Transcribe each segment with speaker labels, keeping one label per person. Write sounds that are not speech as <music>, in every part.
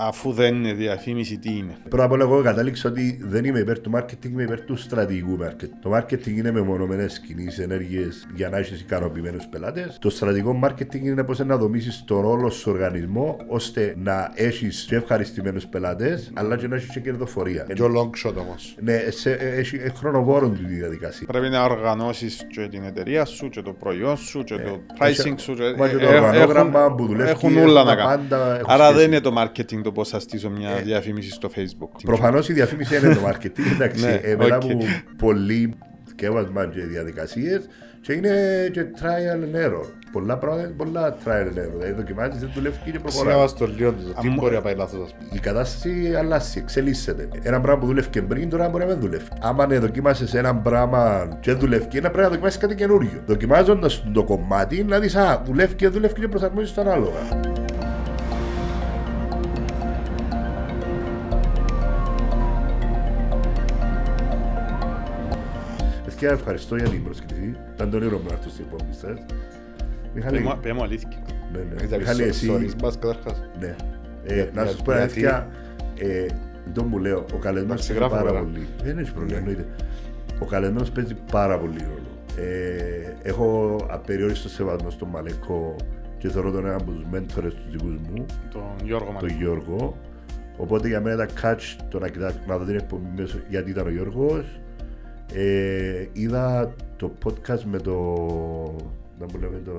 Speaker 1: Αφού δεν είναι διαφήμιση, τι είναι.
Speaker 2: Πρώτα απ' όλα, εγώ κατάληξα ότι δεν είμαι υπέρ του marketing, είμαι υπέρ του στρατηγικού marketing. Το marketing είναι μεμονωμένες κινήσεις, ενέργειες για να έχεις ικανοποιημένους πελάτες. Το στρατηγικό marketing είναι πώς να δομήσεις τον όλο σου οργανισμό ώστε να έχεις και ευχαριστημένους πελάτες, αλλά και να έχεις και κερδοφορία.
Speaker 3: Και ο long shot όμως.
Speaker 2: Ναι, σε, έχει ε, χρονοβόρο τη διαδικασία.
Speaker 1: Πρέπει να οργανώσεις και την εταιρεία σου, και το προϊόν σου, και το pricing σου. και-
Speaker 2: Μα και το
Speaker 1: ε,
Speaker 2: οργανόγραμμα
Speaker 1: έχουν-
Speaker 2: που δουλεύει,
Speaker 1: Έχουν όλα να
Speaker 2: τα
Speaker 1: κάνουν.
Speaker 2: πάντα έχουν
Speaker 1: Άρα
Speaker 2: σχέση.
Speaker 1: δεν είναι το marketing το πώς θα στήσω μια διαφήμιση στο Facebook.
Speaker 2: Προφανώς η διαφήμιση είναι το marketing, <laughs> εντάξει.
Speaker 1: Ναι,
Speaker 2: ε, μετά
Speaker 1: οκ.
Speaker 2: από πολύ σκεύασμα και διαδικασίες και είναι και trial and error. Πολλά πράγματα, πολλά trial and error. Δηλαδή δοκιμάζεις, δεν δουλεύει και προχωράει.
Speaker 3: Σιγά στο λίγο του. Τι
Speaker 1: μου-
Speaker 3: μπορεί να πάει λάθος, ας πούμε.
Speaker 2: Η κατάσταση αλλάζει, εξελίσσεται. Ένα πράγμα που δουλεύει και πριν, τώρα μπορεί να μην δουλεύει. Άμα ναι, δοκίμασε ένα πράγμα και δεν δουλεύει, ένα πρέπει να δοκιμάσεις κάτι καινούριο. Δοκιμάζοντας το κομμάτι, να δεις, Α, δουλεύει και δουλεύει και προσαρμόζεις το ανάλογα. Παιδιά, ευχαριστώ για την πρόσκληση. Ήταν τον ήρωα μου να έρθω στην υπόμνη σας. Μιχάλη,
Speaker 1: Πες μου- πες μου αλήθεια.
Speaker 2: ναι, ναι.
Speaker 3: Ήταν
Speaker 2: Μιχάλη, εσύ,
Speaker 3: stories μας καταρχάς.
Speaker 2: ναι. Ε,
Speaker 3: Για-
Speaker 2: να
Speaker 3: για-
Speaker 2: σα πω
Speaker 3: γιατί-
Speaker 2: αλήθεια, ε, το μου λέω, ο καλεσμένο
Speaker 3: Εντάξει,
Speaker 2: παίζει
Speaker 3: γράφω
Speaker 2: πάρα
Speaker 3: τώρα.
Speaker 2: πολύ. Δεν έχει πρόβλημα, εννοείται. Ο καλεσμένο παίζει πάρα πολύ ρόλο. Ε, έχω απεριόριστο σεβασμό στον Μαλέκο και θεωρώ τον ένα από τους μέντορες τους δικούς μου,
Speaker 1: Τον Γιώργο
Speaker 2: τον
Speaker 1: Μαλή.
Speaker 2: Γιώργο. Οπότε για μένα ήταν catch το να, κοιτάξω, να δω την εκπομπή μέσω γιατί ήταν ο Γιώργος. Ε, είδα το podcast με το. Να μου λέμε το.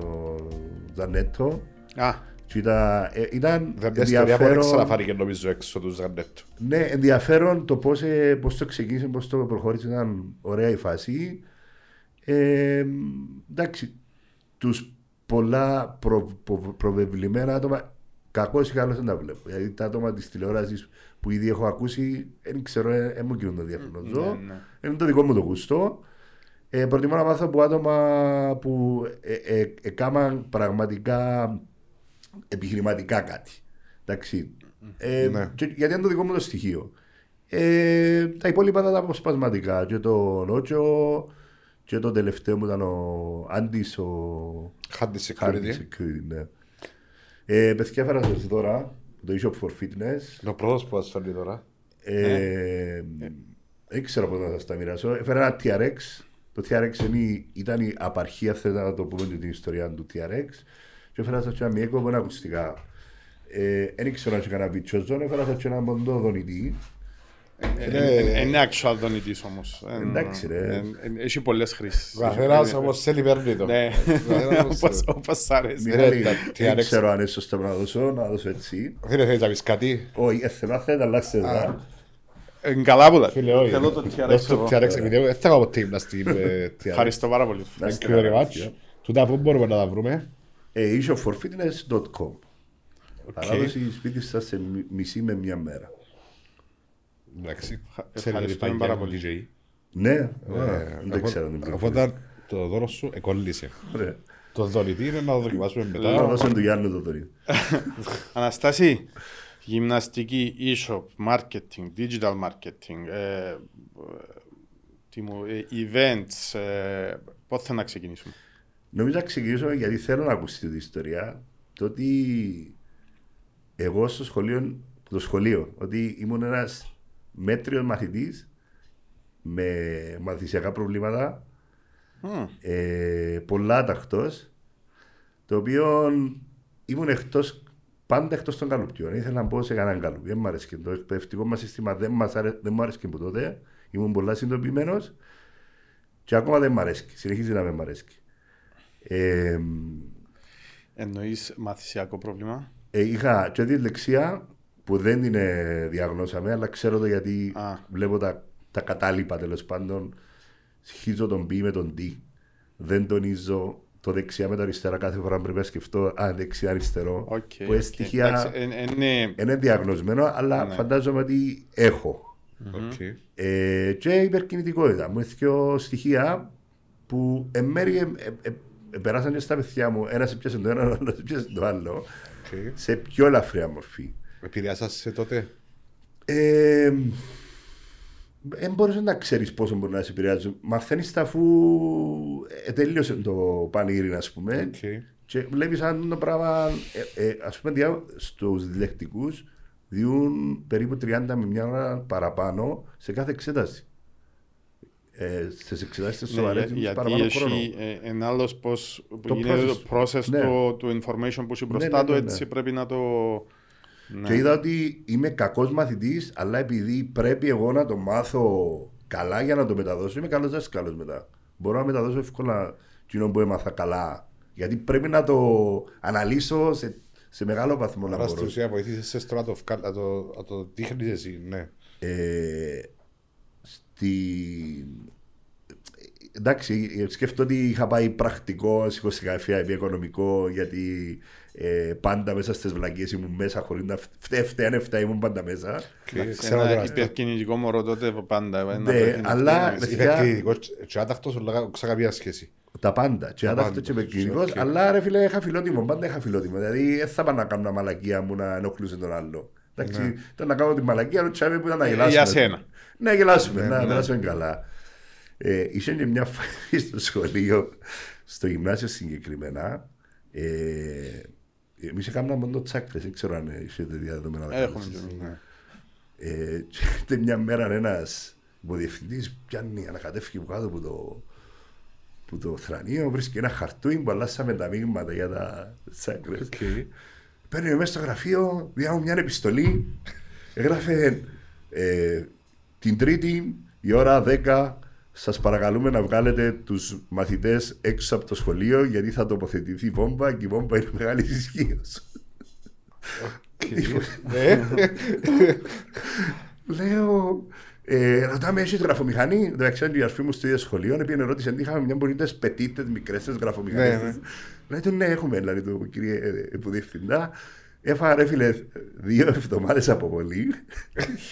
Speaker 2: Ζανέτο.
Speaker 1: Α,
Speaker 2: Και ήταν, ε, ήταν
Speaker 3: Δεν μια ιστορία που δεν
Speaker 2: ενδιαφέρον,
Speaker 3: ξαναφάνηκε νομίζω έξω του Ζανέτου.
Speaker 2: ναι, ενδιαφέρον το πώς, ε, πώς το ξεκίνησε, πώς το προχώρησε, ήταν ωραία η φάση. Ε, εντάξει, τους πολλά προ, προ- προβεβλημένα άτομα, κακώς ή καλώς δεν τα βλέπω. Δηλαδή τα άτομα της τηλεόρασης που ήδη έχω ακούσει, δεν ξέρω, δεν μου κινούν το διαφημνό ζω.
Speaker 1: ναι, ναι.
Speaker 2: Είναι το δικό μου το γούστο. Ε, προτιμώ να μάθω από άτομα που ε, ε, έκαναν πραγματικά επιχειρηματικά κάτι. Εντάξει. Ε,
Speaker 3: Ναι.
Speaker 2: και- γιατί είναι το δικό μου το στοιχείο. Ε, τα υπόλοιπα ήταν τα αποσπασματικά. Και το Νότσο και το τελευταίο μου ήταν ο Άντις, ο
Speaker 3: Χάντι
Speaker 2: Hardy
Speaker 3: security.
Speaker 2: Security. Ναι. Ε, παιδιά, φέρα σας τώρα το eShop for Fitness.
Speaker 3: Είναι ο πρώτος που μας φέρνει τώρα.
Speaker 2: Ε, Δεν ξέρω πώς να σας τα μοιράσω. Έφερα ένα TRX. Το TRX είναι, ήταν η απαρχία, θέλετε να το πούμε και την ιστορία του TRX. Και έφερα σας και ένα μιέκο με ένα ακουστικά. Ε, Δεν ήξερα αν είχε κανένα βιτσόζον, έφερα σας και ένα ποντό δονητή.
Speaker 1: Ε, Είναι actual δονητής όμως. Ε,
Speaker 2: Εντάξει, ρε.
Speaker 1: ε, ε, Έχει πολλές χρήσεις.
Speaker 3: Ο καθένας όμως θέλει παίρνει το.
Speaker 1: Ναι,
Speaker 3: καθένας
Speaker 1: όπως- όπως σ' αρέσει.
Speaker 2: Μιχάλη,
Speaker 3: τα
Speaker 2: δεν
Speaker 3: TRX.
Speaker 2: ξέρω αν είναι σωστό να δώσω, να δώσω έτσι.
Speaker 3: Δεν θέλεις να πεις κάτι.
Speaker 2: Όχι, ε, θέλω να θέλετε, αλλάξτε τα.
Speaker 1: Ε, Καλά που τα
Speaker 3: Φίλε, όχι.
Speaker 1: Θέλω το TRX
Speaker 3: Δώσ' το
Speaker 1: εγώ.
Speaker 3: TRX επειδή εγώ δεν θα κάνω ποτέ γυμναστή με TRX.
Speaker 1: Ευχαριστώ πάρα πολύ.
Speaker 2: Να
Speaker 3: Thank
Speaker 2: είστε
Speaker 3: you very
Speaker 2: καλά,
Speaker 3: much.
Speaker 2: παιδιά.
Speaker 3: Τούτα αφού μπορούμε να τα βρούμε.
Speaker 2: Ε, eShopforfitness.com Παράδοση σπίτι σας σε μι- μισή με μια μέρα.
Speaker 3: Εντάξει.
Speaker 1: ευχαριστούμε
Speaker 3: Ξέρετε τι
Speaker 1: πάρα
Speaker 3: πάει
Speaker 1: πολύ.
Speaker 3: DJ.
Speaker 2: Ναι,
Speaker 3: Ε,
Speaker 2: α, δεν ξέρω. την πληροφορία.
Speaker 3: Οπότε το δώρο σου εκολλήσε.
Speaker 2: Ωραία.
Speaker 3: Το δωρητή είναι να το δοκιμάσουμε
Speaker 2: Να
Speaker 3: μετά.
Speaker 2: δώσω του Γιάννου το δωρή. <laughs>
Speaker 1: Αναστάση, γυμναστική, e-shop, marketing, digital marketing, ε, ε, τι μου, ε, events, ε, πότε θα να ξεκινήσουμε;
Speaker 2: Νομίζω να ξεκινήσω γιατί θέλω να ακούσετε την ιστορία. Το ότι εγώ στο σχολείο, το σχολείο, ότι ήμουν ένας μέτριος μαθητής με μαθησιακά προβλήματα,
Speaker 1: Μμ,
Speaker 2: ε, πολλά αταχτός, το οποίο ήμουν εκτός, πάντα εκτός των καλουπιών. Ήθελα να μπω σε κανέναν καλουπι. Δεν μου άρεσε. Το εκπαιδευτικό μας σύστημα δεν, μας άρε, δεν μου άρεσε από τότε. Ήμουν πολλά συνειδητοποιημένος και ακόμα δεν μου αρέσει. Συνεχίζει να με μ' αρέσει. Ε,
Speaker 1: Εννοείς μαθησιακό πρόβλημα;
Speaker 2: ε, είχα και δυσλεξία που δεν την ε, διαγνώσαμε, αλλά ξέρω το γιατί
Speaker 1: Α.
Speaker 2: βλέπω τα, τα κατάλοιπα τέλος πάντων. Συγχύζω τον B με τον D. Δεν τονίζω το δεξιά με το αριστερά κάθε φορά που πρέπει να σκεφτώ. Α, δεξιά, αριστερό.
Speaker 1: Οκ,
Speaker 2: που είναι
Speaker 1: οκ.
Speaker 2: στοιχεία.
Speaker 1: Εντάξει, ε, ε, ναι,
Speaker 2: Είναι διαγνωσμένο, αλλά
Speaker 1: Ναι.
Speaker 2: φαντάζομαι ότι έχω.
Speaker 3: Οκ.
Speaker 2: Ε, και υπερκινητικότητα. Μου έχει δύο στοιχεία που εν μέρει ε, ε, ε, ε, περάσαν και στα παιδιά μου. Ένας έπιασε το ένα, ο άλλος έπιασε το άλλο.
Speaker 3: Οκ.
Speaker 2: Σε πιο ελαφριά μορφή.
Speaker 3: Επηρεάσαν σε τότε;
Speaker 2: Ε, δεν μπορείς να ξέρεις πόσο μπορεί να σε επηρεάζει. Μαθαίνεις τα αφού ε, τελείωσε το πανηγύρι, ας πούμε.
Speaker 3: Οκ.
Speaker 2: Και βλέπεις αν το πράγμα, ε, ε, ας πούμε, διά, στους δυσλεκτικούς, διούν περίπου 30 με μια ώρα παραπάνω σε κάθε εξέταση. Ε, Στις εξετάσεις τι
Speaker 1: Ναι,
Speaker 2: σοβαρές
Speaker 1: για-
Speaker 2: διούν
Speaker 1: γιατί
Speaker 2: παραπάνω χρόνο.
Speaker 1: έχει ε, ένα άλλο πώς
Speaker 2: Το
Speaker 1: γίνεται το
Speaker 2: process.
Speaker 1: process
Speaker 2: Ναι.
Speaker 1: του, του information που έχει μπροστά
Speaker 2: ναι,
Speaker 1: του,
Speaker 2: ναι,
Speaker 1: έτσι
Speaker 2: ναι.
Speaker 1: πρέπει να το... Ναι.
Speaker 2: Και είδα ότι είμαι κακός μαθητής, αλλά επειδή πρέπει εγώ να το μάθω καλά για να το μεταδώσω, είμαι καλός δάσκαλος μετά. Μπορώ να μεταδώσω εύκολα εκείνο που έμαθα καλά. Γιατί πρέπει να το αναλύσω σε, σε μεγάλο βαθμό να
Speaker 3: Άρα
Speaker 2: μπορώ.
Speaker 3: στην ουσία βοηθήσεις σε στο να το, βγάλ- να το, να το δείχνεις εσύ, ναι.
Speaker 2: Ε, στη... Εντάξει, σκέφτομαι ότι είχα πάει πρακτικό, σηκωστικά επί οικονομικό, γιατί ε, πάντα μέσα στις βλακίες ήμουν μέσα χωρίς να φταίει, φταίει, φταίει, ήμουν πάντα μέσα.
Speaker 3: Και
Speaker 1: Εντάξει,
Speaker 3: ξέρω
Speaker 1: Ένα
Speaker 3: τώρα,
Speaker 1: υπερκινητικό μωρό τότε πάντα. ένα
Speaker 2: Ναι,
Speaker 1: πρέπει να
Speaker 2: αλλά-
Speaker 1: φταίει,
Speaker 2: Παιδιά-
Speaker 3: υπερκριτικός και άταχτος, αλλά ξα καμία σχέση.
Speaker 2: Τα πάντα. Και άταχτος
Speaker 3: πάντα.
Speaker 2: και επικοινωνικό.
Speaker 3: Οκ.
Speaker 2: Αλλά ρε φίλε, είχα φιλότιμο. Πάντα είχα φιλότιμο. Δηλαδή, δεν θα πάω να κάνω μαλακία μου να ενοχλούσε τον άλλο. Εντάξει, ήταν να κάνω τη μαλακία, αλλά τσάβη που ήταν να
Speaker 1: Ε,
Speaker 2: γελάσουμε.
Speaker 1: για σένα.
Speaker 2: Ναι, γελάσουμε,
Speaker 3: Ναι,
Speaker 2: να
Speaker 3: ναι.
Speaker 2: περάσουμε καλά. Ε, είχε και μια <laughs> φάση στο σχολείο, στο γυμνάσιο συγκεκριμένα. Ε, Εμείς έκαναμε μόνο το τσάκρε, δεν ξέρω αν έχετε διαδεδομένα. να
Speaker 1: Έχουμε
Speaker 2: κάνετε
Speaker 1: κι
Speaker 2: εσείς.
Speaker 1: εμείς, ναι.
Speaker 2: Ε, και έρχεται μια μέρα ένας υποδιευθυντή, πιάνει, ανακατεύει από κάτω από το, που το θρανείο, βρίσκει ένα χαρτούι που αλλάσαμε τα μείγματα για τα τσάκρε. Παίρνει μέσα στο γραφείο, διά μου μια επιστολή, <laughs> έγραφε ε, την Τρίτη η ώρα 10 σας παρακαλούμε να βγάλετε τους μαθητές έξω από το σχολείο γιατί θα τοποθετηθεί βόμβα και η βόμβα είναι μεγάλη ισχύω.
Speaker 3: Ναι.
Speaker 2: Λέω, ε, ρωτάμε, έχει γραφομηχανή. Εντάξει, η αρφή μου στο ίδιο σχολείο, επειδή ερώτησε αν είχαμε μια πολύ πετίτε μικρέ
Speaker 3: Ναι,
Speaker 2: γραφομηχανέ.
Speaker 3: ναι.
Speaker 2: Λέει του, ναι, έχουμε, δηλαδή του κύριε ε, υποδιευθυντά. Έφαγα ρε φίλε δύο εβδομάδες αποβολή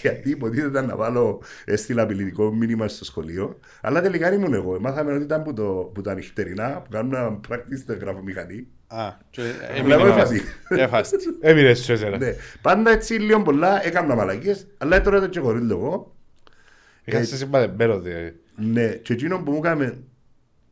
Speaker 2: γιατί υποτίθεται να βάλω έστειλα απειλητικό μήνυμα στο σχολείο. Αλλά τελικά ήμουν εγώ. Μάθαμε ότι ήταν που, το, που τα νυχτερινά που κάνουν practice στην γραφομηχανή.
Speaker 1: Α, και
Speaker 2: Βλέπω
Speaker 1: έμεινε
Speaker 2: έφαση.
Speaker 1: έφαστη. <laughs>
Speaker 3: Έμεινες σου εσένα.
Speaker 2: Ναι. Πάντα έτσι λίγο πολλά έκανα μαλακίες, αλλά τώρα το και χωρίς λόγο.
Speaker 3: Είχα σε συμπαθεμένο, δηλαδή.
Speaker 2: Ναι, και εκείνο που μου έκανε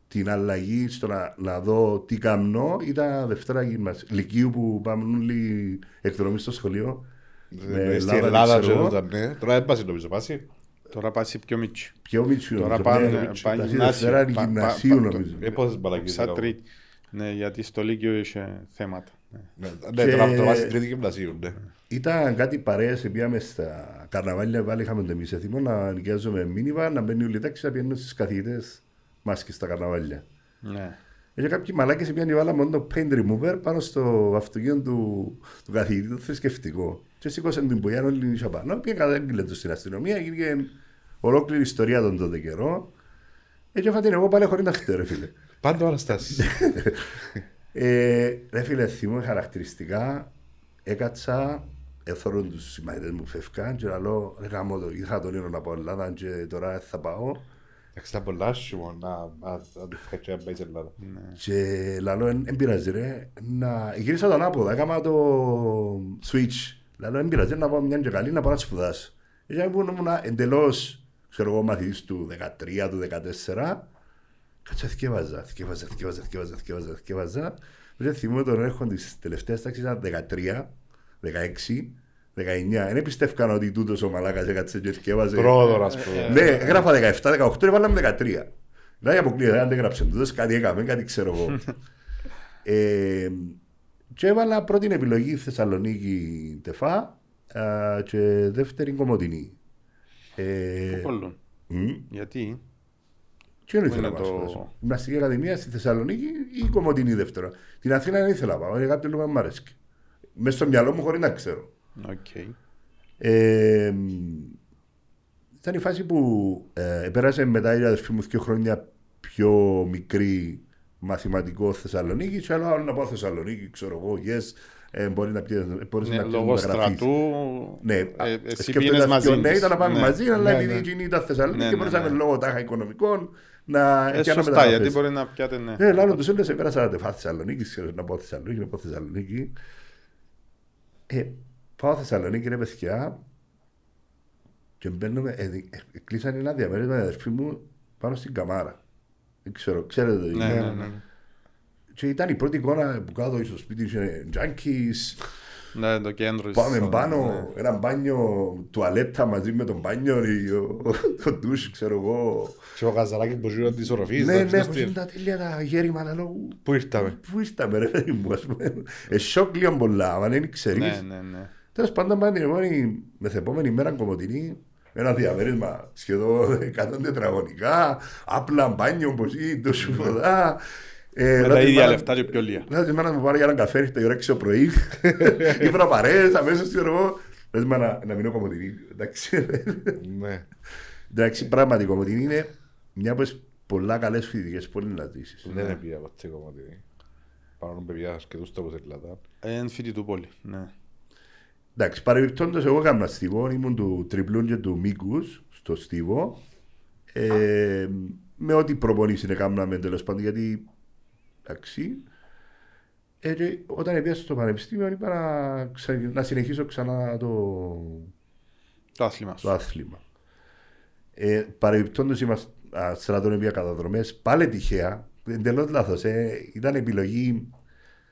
Speaker 2: την αλλαγή στο να, να δω τι κάνω ήταν Δευτέρα γυμνασίου. Λυκείου που πάμε όλοι εκδρομή στο σχολείο. Με
Speaker 3: Ε, Στην
Speaker 2: Ελλάδα,
Speaker 3: Ελλάδα
Speaker 2: ξέρω εγώ.
Speaker 3: ήταν, ναι. Τώρα δεν πάσει νομίζω, πάσει.
Speaker 1: Τώρα πάσει πιο μίτσι.
Speaker 2: Πιο μίτσιο.
Speaker 1: Τώρα
Speaker 2: νομίζω,
Speaker 1: πάνε-
Speaker 2: ναι,
Speaker 1: πάνε
Speaker 2: τα
Speaker 1: γυμνάσιο.
Speaker 2: Δευτέρα είναι
Speaker 1: Πα- πα-
Speaker 2: γυμνασίου
Speaker 1: πα-
Speaker 2: νομίζω.
Speaker 3: Ε, πόσες μπαλακίες
Speaker 1: Σαν
Speaker 3: έκανα.
Speaker 1: τρίτη. Ναι, γιατί στο Λύκειο είχε θέματα. Ναι.
Speaker 3: Ναι, Ναι,
Speaker 2: Και-
Speaker 3: τώρα το βάζει στην τρίτη γυμνασίου, ναι.
Speaker 2: Ήταν κάτι παρέες, πήγαμε στα καρναβάλια, πάλι είχαμε το εμείς έτοιμο να νοικιάζουμε μήνυμα, να μπαίνει όλη η τάξη, να πηγαίνουν στις καθηγητές μάσκες στα καρναβάλια.
Speaker 1: Ναι.
Speaker 2: Και κάποιοι μαλάκες πήγαν βάλα μόνο το paint remover πάνω στο αυτοκίνητο του, του καθηγητή, το θρησκευτικό. Και σήκωσαν την πουλιά όλη νύχια πάνω, πήγαν κατάγγειλε το στην αστυνομία, γίνηκε ολόκληρη ιστορία των τότε καιρό. Έτσι έφα την εγώ πάλι χωρίς να φταίω, ρε φίλε.
Speaker 3: Πάντα ο Αναστάσης. <laughs>
Speaker 2: Ε, ρε φίλε, θυμούμαι χαρακτηριστικά, έκατσα, έθωρον τους συμμαχητές μου φεύγαν και λέω, ρε γάμο το, είχα τον όνειρο να πάω Ελλάδα και τώρα δεν θα πάω.
Speaker 3: Εντάξει, ήταν πολλά άσχημο να να- να του φκατσέ να πάει σε Ελλάδα.
Speaker 2: Και λαλό, δεν πειράζει ρε, να... γύρισα τον άποδα, έκανα το switch. Λαλό, δεν πειράζει να πάω μια και καλή να πάω να σπουδάσω. Γιατί που ήμουν εντελώς, ξέρω εγώ, μαθητής του 13, του 14, κάτσα θυκεύαζα, θυκεύαζα, θυκεύαζα, θυκεύαζα, θυκεύαζα, θυκεύαζα. Μετά θυμούμαι τον έρχον της τελευταίας τάξης ήταν 13, 16, 19. Δεν πιστεύκαν ότι τούτος ο μαλάκας έκατσε και θυκεύαζε.
Speaker 3: Πρόοδο, ας πούμε.
Speaker 2: Ναι, έγραφα 17, 18, έβαλαμε 13. Δηλαδή αποκλείεται, αν δεν έγραψε τούτος, κάτι έκαμε, κάτι ξέρω εγώ. <laughs> ε, και έβαλα πρώτη επιλογή Θεσσαλονίκη ΤΕΦΑΑ, και δεύτερη Κομωτινή. Ε,
Speaker 1: Πού κολλούν.
Speaker 2: μ,
Speaker 1: Γιατί;
Speaker 2: και δεν
Speaker 1: Πού
Speaker 2: ήθελα
Speaker 1: είναι
Speaker 2: να πάω.
Speaker 1: το-
Speaker 2: σπουδάσω. Γυμναστική Ακαδημία στη Θεσσαλονίκη ή η Κομωτινή δεύτερο. Την Αθήνα δεν ήθελα να πάω, για κάποιο λόγο δεν μ' αρέσει. Μες στο μυαλό μου χωρίς να ξέρω.
Speaker 1: Οκ.
Speaker 2: Ε, ήταν η φάση που ε, πέρασε μετά η αδερφή μου δύο χρόνια πιο μικρή μαθηματικό Θεσσαλονίκη και άλλο να πάω Θεσσαλονίκη, ξέρω εγώ, yes, ε, μπορεί να πιέζει, μπορείς
Speaker 1: Ναι,
Speaker 2: να
Speaker 1: λόγω
Speaker 2: πιέζεις να γραφείς.
Speaker 1: στρατού.
Speaker 2: Ναι,
Speaker 1: ε, εσύ
Speaker 2: σκέφτομαι
Speaker 1: πήγαινες
Speaker 2: τα
Speaker 1: μαζί
Speaker 2: πιο νέοι
Speaker 1: της.
Speaker 2: ήταν να πάμε
Speaker 1: Ναι.
Speaker 2: μαζί, αλλά
Speaker 3: Ναι,
Speaker 2: επειδή
Speaker 3: ναι.
Speaker 2: εκείνη ήταν Θεσσαλονίκη
Speaker 1: Ναι,
Speaker 2: και
Speaker 1: ναι,
Speaker 2: μπορούσαμε
Speaker 1: ναι.
Speaker 2: λόγω τάχα οικονομικών να
Speaker 1: Ε,
Speaker 2: πιάνουμε
Speaker 1: σωστά, γιατί
Speaker 2: μεταγραφές.
Speaker 1: μπορεί να πιάτε ναι.
Speaker 2: Ε, λάλλον τους έλεγες, πέρασα να τεφά Θεσσαλονίκη, ξέρω, να πάω Θεσσαλονίκη, να πάω Θεσσαλονίκη. Ε, πάω Θεσσαλονίκη, ρε παιδιά, και μπαίνουμε, ε, δι- ε, κλείσαν ένα διαμέρισμα η αδερφή μου πάνω στην καμάρα. Δεν ξέρω, ξέρετε το
Speaker 1: Ναι,
Speaker 2: είναι.
Speaker 1: ναι, ναι.
Speaker 2: Και ήταν η πρώτη εικόνα που κάτω στο σπίτι, είχε junkies,
Speaker 1: Ναι, το κέντρο.
Speaker 2: Πάμε
Speaker 1: της-
Speaker 2: πάνω,
Speaker 1: ναι.
Speaker 2: ένα μπάνιο τουαλέτα μαζί με τον μπάνιο, ή ο- το ντους, ξέρω εγώ.
Speaker 3: Και ο Καζαλάκης που γύρω της οροφής.
Speaker 2: Ναι,
Speaker 3: εντάξει,
Speaker 2: ναι,
Speaker 3: στο
Speaker 2: πως
Speaker 3: στυλ.
Speaker 2: είναι τα τέλεια τα γέρημα, αλλά λέω,
Speaker 3: Πού ήρθαμε;
Speaker 2: πού ήρθαμε ρε παιδί μου, ας πούμε. Ε, σοκ λίγο πολλά, αν δεν ξέρεις.
Speaker 1: Ναι, ναι, ναι.
Speaker 2: Τέλος πάντων, πάνε την επόμενη, μεθεπόμενη μέρα κομμωτινή, με ένα διαμέρισμα σχεδόν 100 τετραγωνικά, απλά μπάνιο, πως ή το σουβοδά. Ε,
Speaker 1: Με
Speaker 2: να
Speaker 1: τα
Speaker 2: τη
Speaker 1: ίδια
Speaker 2: μάνα-
Speaker 1: λεφτά και πιο λίγα.
Speaker 2: Να τη μάνα μου πάρω για έναν καφέ, ήρθε η ώρα 6 το πρωί. <laughs> Ήπρα παρέες, αμέσως ξέρω εγώ. Λες μα να, να μείνω κομμωτινή. Εντάξει.
Speaker 3: Ναι.
Speaker 2: Εντάξει, πράγματι η κομμωτινή είναι μια από τις πολλά καλές φοιτητικές πόλεις να ζήσεις.
Speaker 3: Δεν είναι πια ποτέ κομμωτή. Πάνω παιδιά και τους τόπους Ελλάδα.
Speaker 1: Εν φοιτητού πόλη. Ναι.
Speaker 2: Εντάξει, παρεμπιπτόντως εγώ έκανα στίβο, ήμουν του τριπλούν και του μήκους στο στίβο. Ε, με ό,τι προπονήσεις έκαναμε τέλος πάντων, γιατί εντάξει. Ε, και όταν έπιασα στο πανεπιστήμιο είπα να, ξα- να συνεχίσω ξανά το,
Speaker 1: Το άθλημα σου.
Speaker 2: το άθλημα. Ε, Παρεμπιπτόντως είμαστε α, στρατών επί καταδρομές, πάλι τυχαία, εντελώς λάθος, ε, ήταν επιλογή,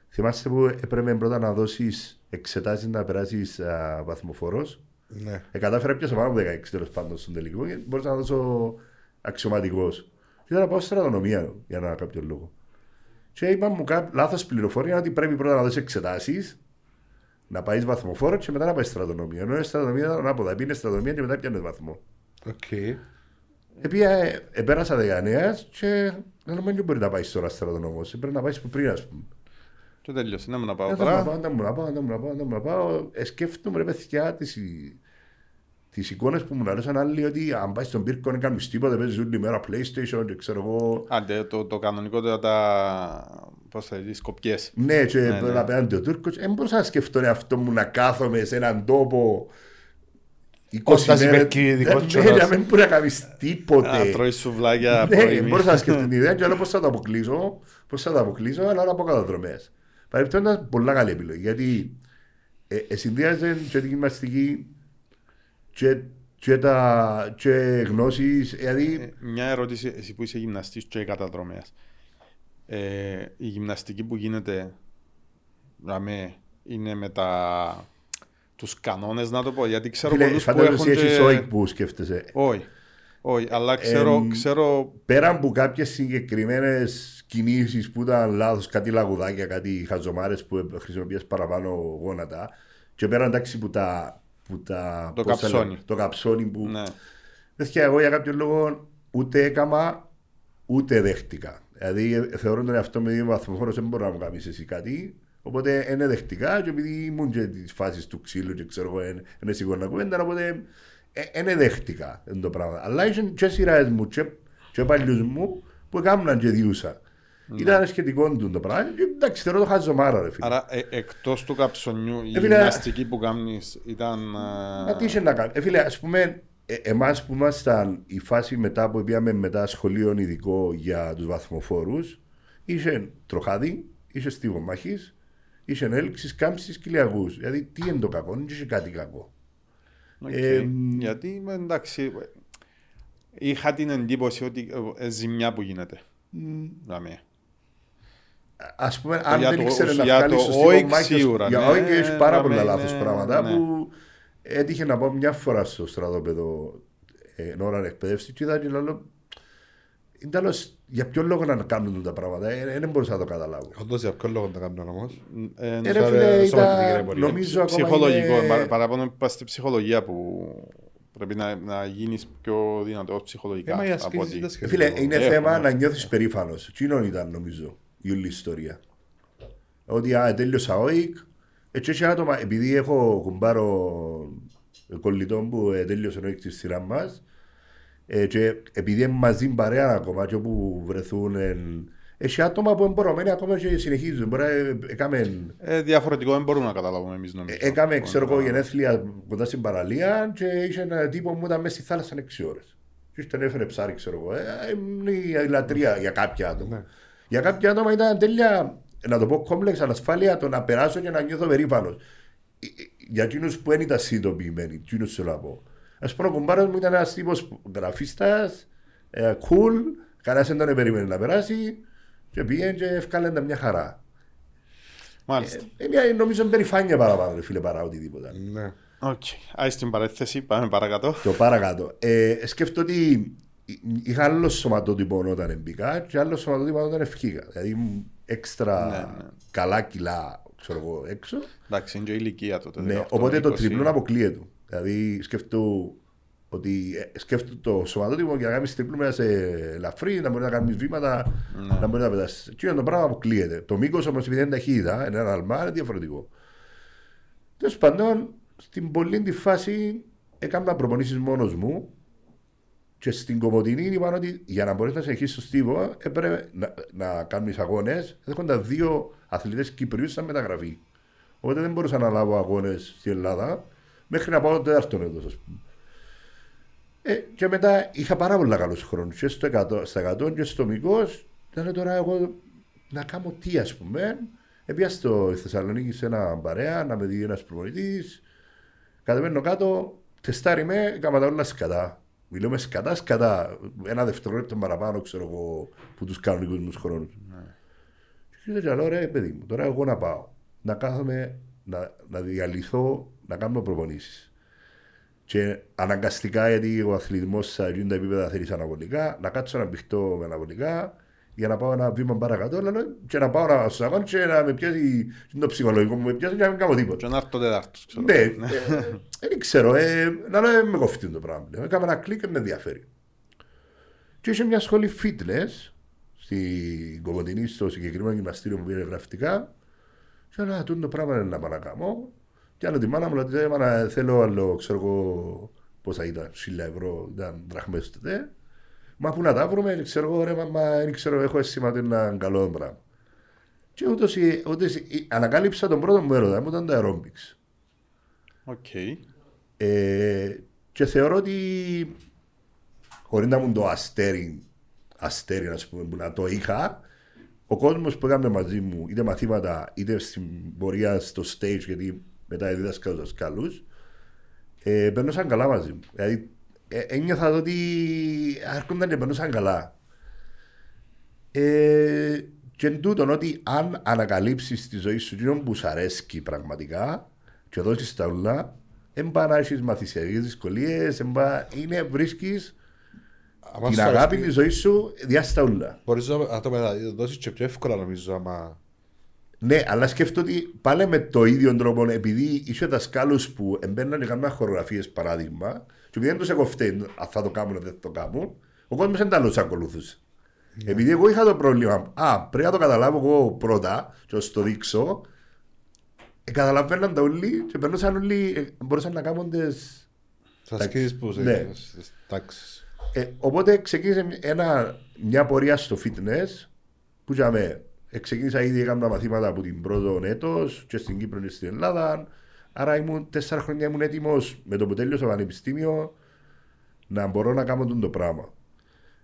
Speaker 2: θυμάστε που έπρεπε πρώτα να δώσεις εξετάσεις να περάσεις α, βαθμοφορός.
Speaker 3: Ναι.
Speaker 2: Ε, κατάφερα πια πάνω από 16 τέλος πάντων στον τελικό και μπορούσα να δώσω αξιωματικός. Και ήταν να πάω στρατονομία για να κάποιο λόγο. Και είπα μου κά... λάθος πληροφορία ότι πρέπει πρώτα να δώσεις εξετάσεις, να πάει βαθμοφόρο και μετά να πάεις στρατονομία. Ενώ η στρατονομία ήταν ανάποδα. Πήγαινε στρατονομία και μετά πιάνες βαθμό.
Speaker 3: Οκ.
Speaker 2: Επία, ε, επέρασα 19 και δεν νομίζω μπορεί να πάει τώρα στρατονομός. Ε, Πρέπει να πάεις που πριν, ας πούμε.
Speaker 1: Και τέλειωσε. Να μου να πάω
Speaker 2: Δεν μου να
Speaker 1: τώρα.
Speaker 2: πάω, δεν μου να πάω, δεν μου να πάω, δεν μου να πάω. Ε, σκέφτομαι ρε παιδιά τις, τις εικόνες που μου αρέσαν άλλοι ότι αν πάει στον πύρκο δεν κάνεις τίποτα, παίζεις όλη μέρα PlayStation και ξέρω εγώ.
Speaker 1: Άντε, το, το κανονικό το τα. Πώς θα δει, κοπιές.
Speaker 2: Ναι, και
Speaker 1: Ναι,
Speaker 2: ναι,
Speaker 1: ναι.
Speaker 2: απέναντι ο Τούρκος. Δεν μπορούσα να σκεφτώ τον εαυτό μου να κάθομαι σε έναν τόπο 20
Speaker 3: Κώστας
Speaker 2: μέρες.
Speaker 3: υπερκυριδικός
Speaker 2: Ναι,
Speaker 3: τσόνος.
Speaker 2: να μην μπορεί να κάνεις τίποτε.
Speaker 1: Να τρώεις σουβλάκια
Speaker 2: Ναι,
Speaker 1: πρωί.
Speaker 2: μπορούσα να σκεφτώ <laughs> την ιδέα και άλλο πώς θα το αποκλείσω, πώς θα το αποκλείσω, αλλά να πω καταδρομές. Παρεπτόντως, πολλά καλή επιλογή, γιατί ε, ε, συνδυάζεται και την γυμναστική και, και, τα, και γνώσεις, δηλαδή
Speaker 1: Ε, Μια ερώτηση, εσύ που είσαι γυμναστής και καταδρομέας. Ε, η γυμναστική που γίνεται δαμέ, είναι με τα τους κανόνες να το πω γιατί ξέρω
Speaker 2: φίλε,
Speaker 1: πολλούς που
Speaker 2: φαντάζομαι
Speaker 1: έχουν
Speaker 2: εσύ έχεις
Speaker 1: και...
Speaker 2: όικ που σκέφτεσαι.
Speaker 1: όχι όχι αλλά ξέρω,
Speaker 2: Εμ,
Speaker 1: ξέρω
Speaker 2: Πέρα από κάποιες συγκεκριμένες κινήσεις που ήταν λάθος, κάτι λαγουδάκια, κάτι χαζομάρες που χρησιμοποιείς παραπάνω γόνατα και πέρα εντάξει που τα... Που τα
Speaker 1: Το
Speaker 2: πώς τα
Speaker 1: καψόνι.
Speaker 2: λέω, το καψόνι που
Speaker 1: ναι.
Speaker 2: Παιδιά, εγώ για κάποιο λόγο ούτε έκαμα ούτε δέχτηκα. Δηλαδή ε, θεωρώ τον εαυτό μου δύο βαθμοφόρο δεν μπορώ να μου κάνεις εσύ κάτι. Οπότε είναι δεχτικά και επειδή ήμουν και της φάσης του ξύλου και ξέρω εγώ είναι σίγουρα κουβέντα, οπότε είναι δέχτηκα είναι το πράγμα. Αλλά είχε και σειράς μου και, και παλιούς μου που έκαναν και διούσα. Ήταν σχετικό του το πράγμα και εντάξει θεωρώ το χαζομάρα ρε φίλε.
Speaker 1: άρα ε, εκτός του καψονιού η
Speaker 2: Ε, φίλε,
Speaker 1: γυμναστική που κάνεις ήταν ε,
Speaker 2: Μα τι είχε να κάνεις. Ε, φίλε, ας πούμε, ε, εμάς που ήμασταν η φάση μετά που πήγαμε μετά σχολείο ειδικό για τους βαθμοφόρους, είχε τροχάδι, είχε στίβο μάχης, είχε έλξεις, κάμψεις, κοιλιαγούς. Δηλαδή, τι είναι το κακό, δεν είχε κάτι κακό.
Speaker 1: οκ.
Speaker 2: ε,
Speaker 1: γιατί εντάξει είχα την εντύπωση ότι ε, ε, ζημιά που γίνεται δαμέ.
Speaker 2: Ας πούμε, αν
Speaker 1: Για
Speaker 2: δεν
Speaker 1: το-
Speaker 2: ήξερε να
Speaker 1: για
Speaker 2: βγάλει
Speaker 1: το
Speaker 2: στο στίβο
Speaker 1: όικ
Speaker 2: μάχης,
Speaker 1: σίγουρα,
Speaker 2: για
Speaker 1: ναι,
Speaker 2: όικ έχεις πάρα
Speaker 1: να
Speaker 2: πολλά
Speaker 1: μην
Speaker 2: λάθος
Speaker 1: είναι-
Speaker 2: πράγματα
Speaker 1: ναι.
Speaker 2: που έτυχε να πάω μια φορά στο στρατόπεδο ε, εν ώρα εκπαίδευσης και είδα και λέω είναι τέλος, για ποιο λόγο να κάνουν τα πράγματα, ε, δεν μπορούσα να το καταλάβω.
Speaker 3: Όντως για ποιο λόγο τα κάνουν όμως.
Speaker 1: Ε,
Speaker 2: Ε,
Speaker 1: ναι,
Speaker 2: ρε
Speaker 3: Σοβα-
Speaker 2: φίλε,
Speaker 3: σωματική
Speaker 2: ήταν,
Speaker 3: ρεπορία.
Speaker 2: νομίζω ακόμα
Speaker 1: ψυχολογικό.
Speaker 2: είναι-
Speaker 1: παρα- Παραπάνω είπα στη ψυχολογία που πρέπει να, να γίνεις πιο δυνατός ψυχολογικά.
Speaker 3: Ε, μα οι
Speaker 1: από
Speaker 3: ασκήσεις
Speaker 1: ότι-
Speaker 3: ήταν σχετικό.
Speaker 2: Φίλε, είναι
Speaker 1: Ε,
Speaker 2: θέμα
Speaker 1: ναι.
Speaker 2: να νιώθεις περήφανος. Κοινόν ήταν νομίζω η όλη ιστορία. Ότι α, τέλειωσα όικ, έτσι έχει άτομα, επειδή έχω κουμπάρο κολλητών που ε, τέλειωσε όικ στη σειράς μας, ε, και επειδή είναι μαζί παρέα ακόμα και όπου βρεθούν, ε, έχει άτομα που είναι μπορωμένοι ακόμα και συνεχίζουν. Μπορεί να ε, έκαμε
Speaker 1: Ε, διαφορετικό δεν μπορούμε να καταλάβουμε εμείς νομίζω.
Speaker 2: Ε, Έκαμε,
Speaker 1: Λοιπόν,
Speaker 2: ξέρω εγώ,
Speaker 1: να-
Speaker 2: γενέθλια κοντά στην παραλία και είχε ένα τύπο που ήταν μέσα στη θάλασσα 6 ώρες. Και ήρθε έφερε ψάρι, ξέρω εγώ. Ε, είναι η λατρεία για κάποια άτομα.
Speaker 3: Ναι.
Speaker 2: Για κάποια άτομα ήταν τέλεια, να το πω, κόμπλεξ ανασφάλεια το να περάσω και να νιώθω περήφανος. Για εκείνους που δεν ήταν συνειδητοποιημένοι, εκείνου θέλω να πω. Ας πούμε, ο κουμπάρος μου ήταν ένας τύπος γραφίστας, ε, cool, κανένας δεν τον περίμενε να περάσει και πήγαινε και έβκαλεν τα μια χαρά.
Speaker 1: Μάλιστα.
Speaker 2: Ε, Είναι νομίζω περηφάνεια παραπάνω, ρε φίλε, παρά οτιδήποτε.
Speaker 3: Ναι.
Speaker 1: Οκ. Άι στην παρένθεση, πάμε παρακάτω.
Speaker 2: Το παρακάτω. Ε, σκέφτομαι ότι είχα άλλο σωματότυπο όταν μπήκα και άλλο σωματότυπο όταν ευκήκα. Δηλαδή ήμουν έξτρα
Speaker 1: Ναι, ναι.
Speaker 2: καλά κιλά ξέρω εγώ, έξω.
Speaker 1: Εντάξει, είναι και η ηλικία τότε.
Speaker 2: Ναι,
Speaker 1: 18,
Speaker 2: οπότε το
Speaker 1: 20.
Speaker 2: τριπλό αποκλείεται. Δηλαδή σκέφτομαι ότι ε, σκέφτομαι το σωματότυπο για να κάνεις τριπλό μέσα σε ελαφρύ, να μπορείς να κάνεις βήματα,
Speaker 1: Ναι.
Speaker 2: να μπορείς να πετάσεις. Τι είναι το πράγμα αποκλείεται. Το μήκος όμως επειδή είναι ταχύτητα, είναι ένα αλμά, είναι διαφορετικό. Τέλος πάντων, στην πολλή τη φάση έκανα προπονήσεις μόνος μου και στην Κομωτινή είπαν ότι για να μπορείς να συνεχίσει στο στίβο έπρεπε να, να κάνεις αγώνες. Έρχονταν δύο αθλητές Κυπρίου σαν μεταγραφή. Οπότε δεν μπορούσα να λάβω αγώνες στην Ελλάδα μέχρι να πάω το τέταρτο έτος, ας πούμε. Ε, και μετά είχα πάρα πολλά καλούς χρόνους και στο 100, στα 100 και στο μικρό. Ήταν τώρα εγώ να κάνω τι, ας πούμε. Έπια στο στη Θεσσαλονίκη σε ένα παρέα να με δει ένας προπονητής. Κατεβαίνω κάτω, τεστάρι με, έκανα τα όλα σκατά. Μιλούμε σκατάς, σκατά. Ένα δευτερόλεπτο παραπάνω, ξέρω εγώ, που τους κανονικού μου χρόνους. Και λέω, λέω, ρε παιδί μου, τώρα εγώ να πάω, να κάθομαι, να, να διαλυθώ, να κάνω προπονήσεις. Και αναγκαστικά, γιατί ο αθλητισμός σε εκείνα τα επίπεδα θέλεις αναβολικά, να κάτσω να μπηχτώ με αναβολικά για να πάω ένα βήμα παρακάτω λέω, και να πάω να σου αγώνω και να με πιάσει το ψυχολογικό μου, με πιάσει και να μην κάνω τίποτα.
Speaker 1: Και να έρθει το τέταρτος, ξέρω.
Speaker 2: Ναι, ε, δεν ξέρω. Ε, να λέω, ε, με κοφτεί το πράγμα. πλέον. Έκανα ένα κλικ και με ενδιαφέρει. Και είχε μια σχολή fitness στην Κομωτινή, στο συγκεκριμένο γυμναστήριο που πήρε γραφτικά. Και λέω, «Α, τούτο το πράγμα είναι να πάω να κάνω. Και άλλο τη μάνα μου λέει, «Εμάνα, θέλω άλλο, ξέρω εγώ, πόσα ήταν, χίλια ευρώ, ήταν δραχμές τότε. Μα πού να τα βρούμε, ξέρω εγώ, ρε, μα, μα δεν ξέρω, έχω αίσθημα ότι είναι ένα καλό πράγμα. Και ούτως, ή- ούτως, ή- ανακάλυψα τον πρώτο μου έρωτα μου ήταν το aerobics.
Speaker 1: OK.
Speaker 2: Ε, και θεωρώ ότι χωρίς να ήμουν το αστέρι, αστέρι ας πούμε, που να το είχα, ο κόσμος που έκαμε μαζί μου, είτε μαθήματα, είτε στην πορεία στο stage, γιατί μετά δίδασκα τους δασκάλους, ε, περνούσαν καλά μαζί μου. Δηλαδή, ε, ένιωθα ότι έρχονταν και περνούσαν καλά. Ε, και εν τούτον ότι αν ανακαλύψεις τη ζωή σου εκείνο που σου αρέσει πραγματικά και δώσει τα ούλα, δεν πάει να έχεις μαθησιακές δυσκολίες, είναι βρίσκεις
Speaker 3: Άμα
Speaker 2: την
Speaker 3: σου αρέσει,
Speaker 2: αγάπη τη ζωή σου διάστα ούλα.
Speaker 3: Μπορείς να να το μεταδώσεις και πιο εύκολα νομίζω άμα...
Speaker 2: Ναι, αλλά σκέφτομαι ότι πάλι με το ίδιο τρόπο, επειδή είσαι δασκάλους που εμπαίναν και κάνουν χορογραφίες παράδειγμα, και επειδή δεν τους έχω φταίει αν θα το κάνουν ή δεν θα το κάνουν, ο κόσμος δεν τα άλλο ακολουθούσε. Επειδή εγώ είχα το πρόβλημα, Α, πρέπει να το καταλάβω εγώ πρώτα, και να σου το δείξω, ε, καταλαβαίναν τα όλοι και περνούσαν όλοι, ε, μπορούσαν να κάνουν τις
Speaker 3: Θα ασκήσεις που
Speaker 2: Ναι.
Speaker 3: στις τάξεις.
Speaker 2: Ε, οπότε ξεκίνησε ένα, μια πορεία στο fitness που είχαμε. Ε, ξεκίνησα ήδη, έκανα μαθήματα από την πρώτο έτος και στην Κύπρο και στην Ελλάδα. Άρα ήμουν τέσσερα χρόνια ήμουν έτοιμος με το που τέλειωσα το πανεπιστήμιο να μπορώ να κάνω τον το πράγμα.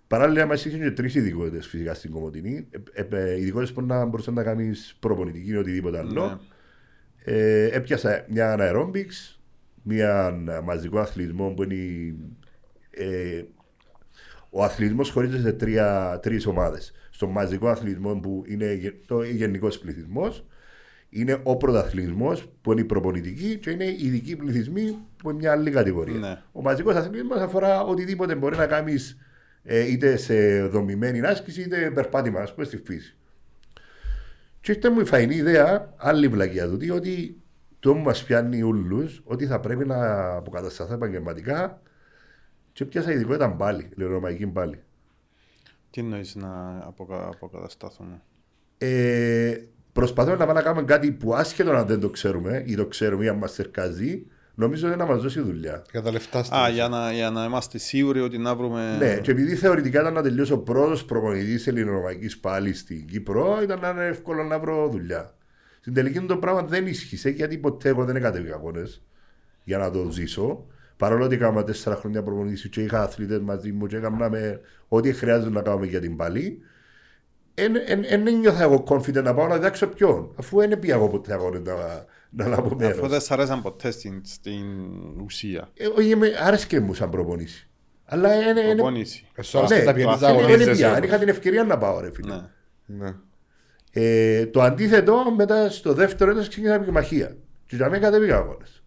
Speaker 2: Παράλληλα, μας είχαν και τρεις ειδικότητες φυσικά στην Κομωτινή. Ε, ε, ειδικότητες που να μπορούσε να κάνεις προπονητική ή οτιδήποτε άλλο.
Speaker 1: Ναι.
Speaker 2: Ε, έπιασα μια aerobics, μια μαζικό αθλητισμό που είναι η- ε, ο αθλητισμός χωρίζεται σε τρία, τρεις ομάδες. Στο μαζικό αθλητισμό που είναι γε- το γενικός πληθυσμός, είναι ο πρωταθλητισμός που είναι η προπονητική και είναι οι ειδικοί πληθυσμοί που είναι μια άλλη κατηγορία.
Speaker 1: Ναι.
Speaker 2: Ο μαζικός αθλητισμός αφορά οτιδήποτε μπορεί να κάνεις ε, είτε σε δομημένη άσκηση είτε περπάτημα, ας πούμε, στη φύση. Και ήρθε μου η φαϊνή ιδέα, άλλη βλακία του, ότι το μου μας πιάνει όλους ότι θα πρέπει να αποκατασταθώ επαγγελματικά και πιάσα ειδικότητα πάλι, λεωρωμαϊκή πάλι.
Speaker 1: Τι εννοείς να αποκα... αποκατασταθούμε;
Speaker 2: Ε, προσπαθούμε να πάμε να κάνουμε κάτι που άσχετο αν δεν το ξέρουμε ή το ξέρουμε ή αν μας τερκάζει, νομίζω ότι να μας δώσει δουλειά.
Speaker 3: Για τα λεφτά στην
Speaker 1: Α,
Speaker 3: ουσία.
Speaker 1: για να, για να είμαστε σίγουροι ότι να βρούμε...
Speaker 2: Ναι, και επειδή θεωρητικά ήταν να τελειώσω πρώτος προπονητής ελληνομαϊκή πάλι στην Κύπρο, ήταν να είναι εύκολο να βρω δουλειά. Στην τελική το πράγμα δεν ίσχυσε γιατί ποτέ εγώ δεν έκατεβηκα αγώνες για να το ζήσω. Παρόλο ότι έκανα τέσσερα χρόνια προπονητής και είχα αθλητές μαζί μου και έκανα με ό,τι χρειάζεται να κάνουμε για την πάλι, δεν ένιωθα εγώ confident να πάω να διδάξω ποιον. Αφού δεν πήγα εγώ ποτέ αγώνε να, να λάβω
Speaker 1: Αφού
Speaker 2: μέρο.
Speaker 1: δεν σ' αρέσαν ποτέ στην, στην ουσία.
Speaker 2: Ε, όχι, με άρεσε μου σαν προπονήση. Αλλά είναι.
Speaker 1: Προπόνηση.
Speaker 3: Ε, σου άρεσε
Speaker 2: Ναι,
Speaker 3: τα πιενείς
Speaker 1: το
Speaker 3: να
Speaker 1: αθλητισμό
Speaker 2: δεν
Speaker 3: αγωνίζεσαι
Speaker 2: πήγα, δεν
Speaker 3: όμως.
Speaker 2: είχα την ευκαιρία να πάω, ρε φίλε.
Speaker 1: Ναι.
Speaker 3: Ναι.
Speaker 2: Ε, το αντίθετο, μετά στο δεύτερο έτος ξεκίνησα επιμαχία. Και για μένα κατέβηκα αγώνες.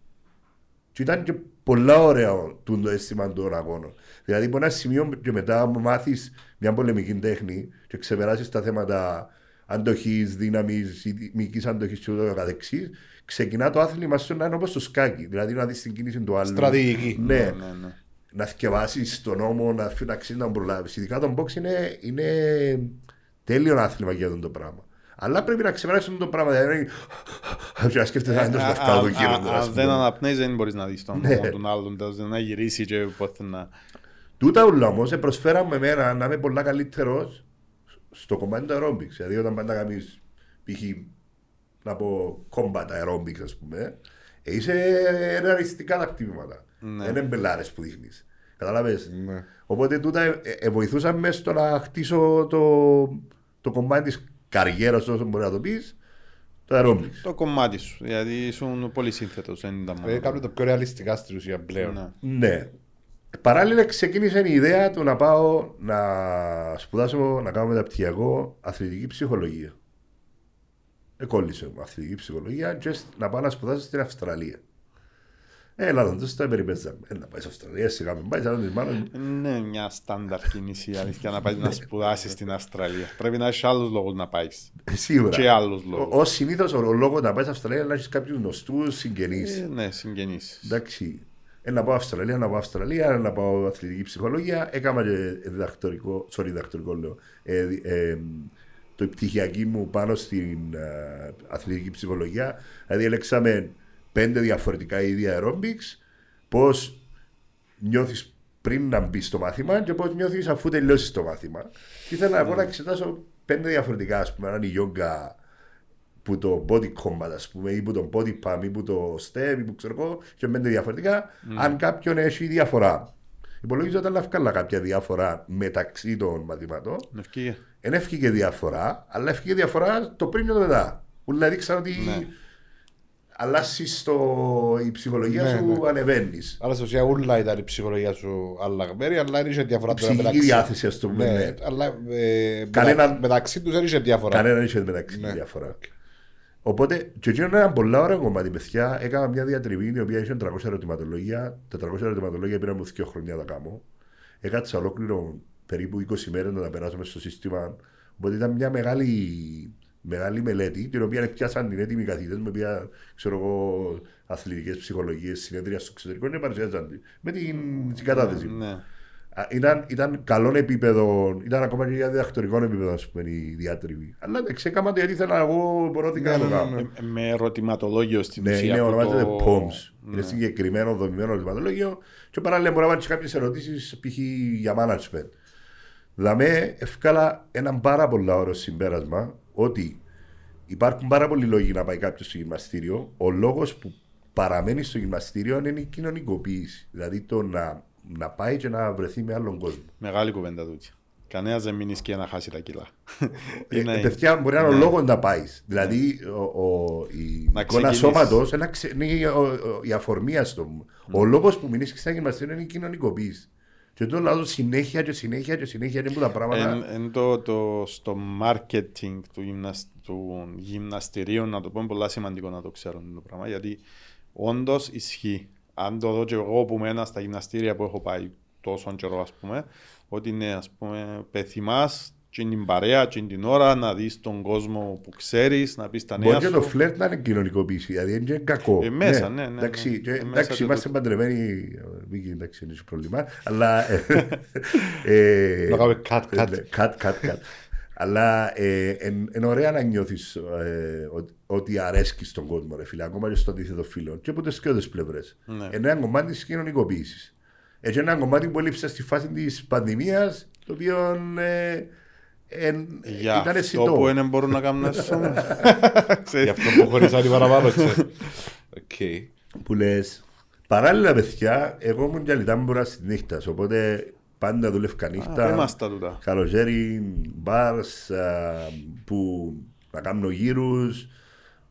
Speaker 2: Και ήταν και πολλά ωραίο το αίσθημα των αγώνων. Δηλαδή, από ένα σημείο και μετά μου μάθεις μια πολεμική τέχνη και ξεπεράσεις τα θέματα αντοχής, δύναμης, μυϊκής αντοχής και ούτω καθεξής, ξεκινά το άθλημα σου να είναι όπως το σκάκι. Δηλαδή, να δεις την κίνηση του άλλου.
Speaker 3: Στρατηγική.
Speaker 2: Ναι.
Speaker 1: Ναι, ναι, ναι.
Speaker 2: Να θυκευάσει τον νόμο, να φύγει να προλάβεις. Ειδικά το box είναι, είναι τέλειο άθλημα για αυτό το πράγμα. Αλλά πρέπει να ξεπεράσεις αυτό το πράγμα. Δηλαδή, να σκέφτεσαι αν
Speaker 1: Ε,
Speaker 2: το
Speaker 1: α-
Speaker 2: λαφκά το
Speaker 1: α-
Speaker 2: γύρω.
Speaker 1: α- Αν δεν αναπνέεις δεν μπορείς να δεις τον
Speaker 2: Ναι.
Speaker 1: νόμο του άλλου, τέλος, να γυρίσεις και πότε να...
Speaker 2: Τούτα όλα όμω προσφέραμε εμένα να είμαι πολλά καλύτερος στο κομμάτι του aerobics. Δηλαδή, όταν πάντα κάνεις π.χ. να πω combat aerobics, ας πούμε, ε, είσαι ρεαλιστικά τα κτήματα.
Speaker 1: Ναι.
Speaker 2: Δεν είναι μπελάρες που δείχνεις. Κατάλαβε.
Speaker 3: Ναι.
Speaker 2: Οπότε τούτα ε, ε, βοηθούσαν μες στο να χτίσω το, το κομμάτι της καριέρας, όσο μπορεί να το πεις, το aerobics.
Speaker 1: Το κομμάτι σου, γιατί ήσουν πολύ σύνθετος, δεν ήταν
Speaker 3: Ε,
Speaker 1: μόνο.
Speaker 3: Κάνουν το πιο ρεαλιστικά στην ουσία πλέον.
Speaker 1: Ναι.
Speaker 2: Ναι. Παράλληλα ξεκίνησε η ιδέα του να πάω να σπουδάσω, να κάνω μεταπτυχιακό αθλητική ψυχολογία. Εκόλλησε μου αθλητική ψυχολογία και σ- να πάω να σπουδάσω στην Αυστραλία. Ε, Ελλάδα, το τα περιπέζαμε. Ε, να πάει στην Αυστραλία, σιγά μην πάει, σαν τη μάνα μου.
Speaker 1: Είναι μια στάνταρ κίνηση η αλήθεια να πάει να σπουδάσεις στην Αυστραλία. Πρέπει να έχεις άλλους λόγους να πάεις.
Speaker 2: Ε, Σίγουρα.
Speaker 1: Και άλλους λόγους.
Speaker 2: Ω συνήθως ο λόγος να πάεις στην Αυστραλία είναι να έχεις κάποιους γνωστούς συγγενείς.
Speaker 1: Ε, Ναι, συγγενείς.
Speaker 2: Εντάξει. Ε, να πάω Αυστραλία, να πάω Αυστραλία, να πάω αθλητική ψυχολογία. Έκανα και διδακτορικό, sorry, διδακτορικό λέω, ε, δι- ε, το πτυχιακή μου πάνω στην ε, αθλητική ψυχολογία. Δηλαδή, έλεξαμε πέντε διαφορετικά είδη aerobics, πώς νιώθεις πριν να μπεις στο μάθημα και πώς νιώθεις αφού τελειώσεις το μάθημα. Και ήθελα εγώ να εξετάσω πέντε διαφορετικά, ας πούμε, αν είναι η yoga που το body combat, ας πούμε, ή που το body pump, ή που το step, ή που ξέρω εγώ, και πέντε διαφορετικά, αν κάποιον έχει διαφορά. Υπολογίζω ότι θα βγάλα κάποια διαφορά μεταξύ των μαθηματών.
Speaker 1: Ευκήγε.
Speaker 2: Δεν έφυγε διαφορά, αλλά έφυγε διαφορά το πριν και το μετά. Που δηλαδή δείξαν ότι
Speaker 1: Ναι.
Speaker 2: αλλάσεις το... η ψυχολογία
Speaker 3: Ναι,
Speaker 2: σου,
Speaker 3: ναι.
Speaker 2: ανεβαίνεις.
Speaker 3: Άρα στην ουσία ούλα ήταν η ψυχολογία σου αλλαγμένη, αλλά δεν είχε διαφορά τώρα
Speaker 2: Ψυχική
Speaker 3: μεταξύ.
Speaker 2: διάθεση, ας το πούμε.
Speaker 3: Ναι,
Speaker 2: ναι.
Speaker 3: αλλά ε,
Speaker 2: Κανένα-
Speaker 3: μετα- μεταξύ τους δεν είχε διαφορά.
Speaker 2: Κανένα δεν είχε μεταξύ
Speaker 3: Ναι.
Speaker 2: διαφορά. Οπότε, και εκείνο είναι ένα πολύ ωραίο κομμάτι, παιδιά. Έκανα μια διατριβή η οποία είχε 300 ερωτηματολόγια. Τα 300 ερωτηματολόγια πήραν μου δύο χρόνια να τα κάνω. Έκατσα ολόκληρο περίπου 20 μέρες να τα περάσουμε στο σύστημα. Οπότε ήταν μια μεγάλη, μεγάλη μελέτη, την οποία πιάσαν την έτοιμοι καθηγητές με οποία ξέρω εγώ αθλητικές ψυχολογίες, συνέδρια στο εξωτερικό και παρουσιάζαν τη. Με την συγκατάθεση.
Speaker 1: Ναι.
Speaker 2: Α, Ήταν, ήταν καλό επίπεδο, ήταν ακόμα και για διδακτορικό επίπεδο, ας πούμε, η διάτριβη. Αλλά εντάξει, έκανα το γιατί ήθελα εγώ, μπορώθηκα να το κάνω.
Speaker 1: Ε, Με ερωτηματολόγιο στην
Speaker 2: Ναι,
Speaker 1: ουσία.
Speaker 2: είναι
Speaker 1: που
Speaker 2: ονομάζεται
Speaker 1: το-
Speaker 2: POMS.
Speaker 1: Ναι.
Speaker 2: Είναι συγκεκριμένο δομημένο ερωτηματολόγιο και παράλληλα μπορεί να βάλει κάποιες ερωτήσεις π.χ. για management. Δηλαδή, ευκάλα ένα πάρα πολύ ωραίο συμπέρασμα ότι υπάρχουν πάρα πολλοί λόγοι να πάει κάποιος στο γυμναστήριο. Ο λόγος που παραμένει στο γυμναστήριο είναι η κοινωνικοποίηση. Δηλαδή το να, να πάει και να βρεθεί με άλλον κόσμο.
Speaker 1: Μεγάλη κουβέντα τούτη. Κανένας δεν μείνει και να χάσει τα κιλά.
Speaker 2: Ε,
Speaker 1: Είναι-
Speaker 2: Παιδιά, μπορεί να είναι ο
Speaker 1: ναι.
Speaker 2: λόγος να πάεις. Δηλαδή, ο, ο, η
Speaker 1: Να
Speaker 2: εικόνα
Speaker 1: ξεκινήσεις.
Speaker 2: σώματος είναι η, ο- ο- η αφορμία στο. Ο λόγος που μείνεις στα γυμναστήρια είναι η κοινωνικοποίηση. Και το λέω συνέχεια και συνέχεια και συνέχεια είναι που τα πράγματα.
Speaker 1: Εν, εν το, το, στο marketing του, γυμνασ, του γυμναστηρίου, να το πω, είναι πολύ σημαντικό να το ξέρουν το πράγμα, γιατί όντως ισχύει. Αν το δω και εγώ που μένα στα γυμναστήρια που έχω πάει τόσο καιρό, ας πούμε, ότι είναι, ας πούμε, πεθυμάς και την παρέα, και την ώρα, να δεις τον κόσμο που ξέρεις, να πεις τα νέα
Speaker 2: Μπορεί και
Speaker 1: σου.
Speaker 2: το φλερτ να είναι κοινωνικοποίηση, δηλαδή είναι και κακό.
Speaker 1: Ε, μέσα, ναι, ναι, ναι.
Speaker 2: Εντάξει, και-
Speaker 1: Ε, μέσα
Speaker 2: εντάξει
Speaker 1: και
Speaker 2: είμαστε
Speaker 1: το-
Speaker 2: παντρεμένοι. Μίκη, εντάξει, δεν έχει πρόβλημα. Αλλά. <laughs> ε, ε,
Speaker 3: Να κάνουμε cut, cut.
Speaker 2: ε, cut, cut, cut. Αλλά είναι ωραία να νιώθεις ότι αρέσκεις στον κόσμο, ρε φίλε, ακόμα και στο αντίθετο φίλο. Και από τις και τις πλευρές.
Speaker 1: Ναι.
Speaker 2: Είναι ένα κομμάτι της κοινωνικοποίησης. Έτσι, ένα κομμάτι που έλειψε στη φάση της πανδημίας, το οποίο ε, εν-
Speaker 1: Για
Speaker 2: ήταν
Speaker 1: αυτό
Speaker 2: αισθητό.
Speaker 1: που δεν μπορούν να κάνουν <laughs> έσω.
Speaker 3: Γι' αυτό που χωρίσαν οι παραπάνω, ξέρεις. Οκ.
Speaker 2: που λες. Παράλληλα, παιδιά, εγώ ήμουν και λιτάμπουρα στη νύχτας. Οπότε πάντα δούλευκα
Speaker 1: Πες
Speaker 2: νύχτα.
Speaker 1: μας τα τούτα.
Speaker 2: Καλοκαίρι, μπαρς που να κάνω γύρους,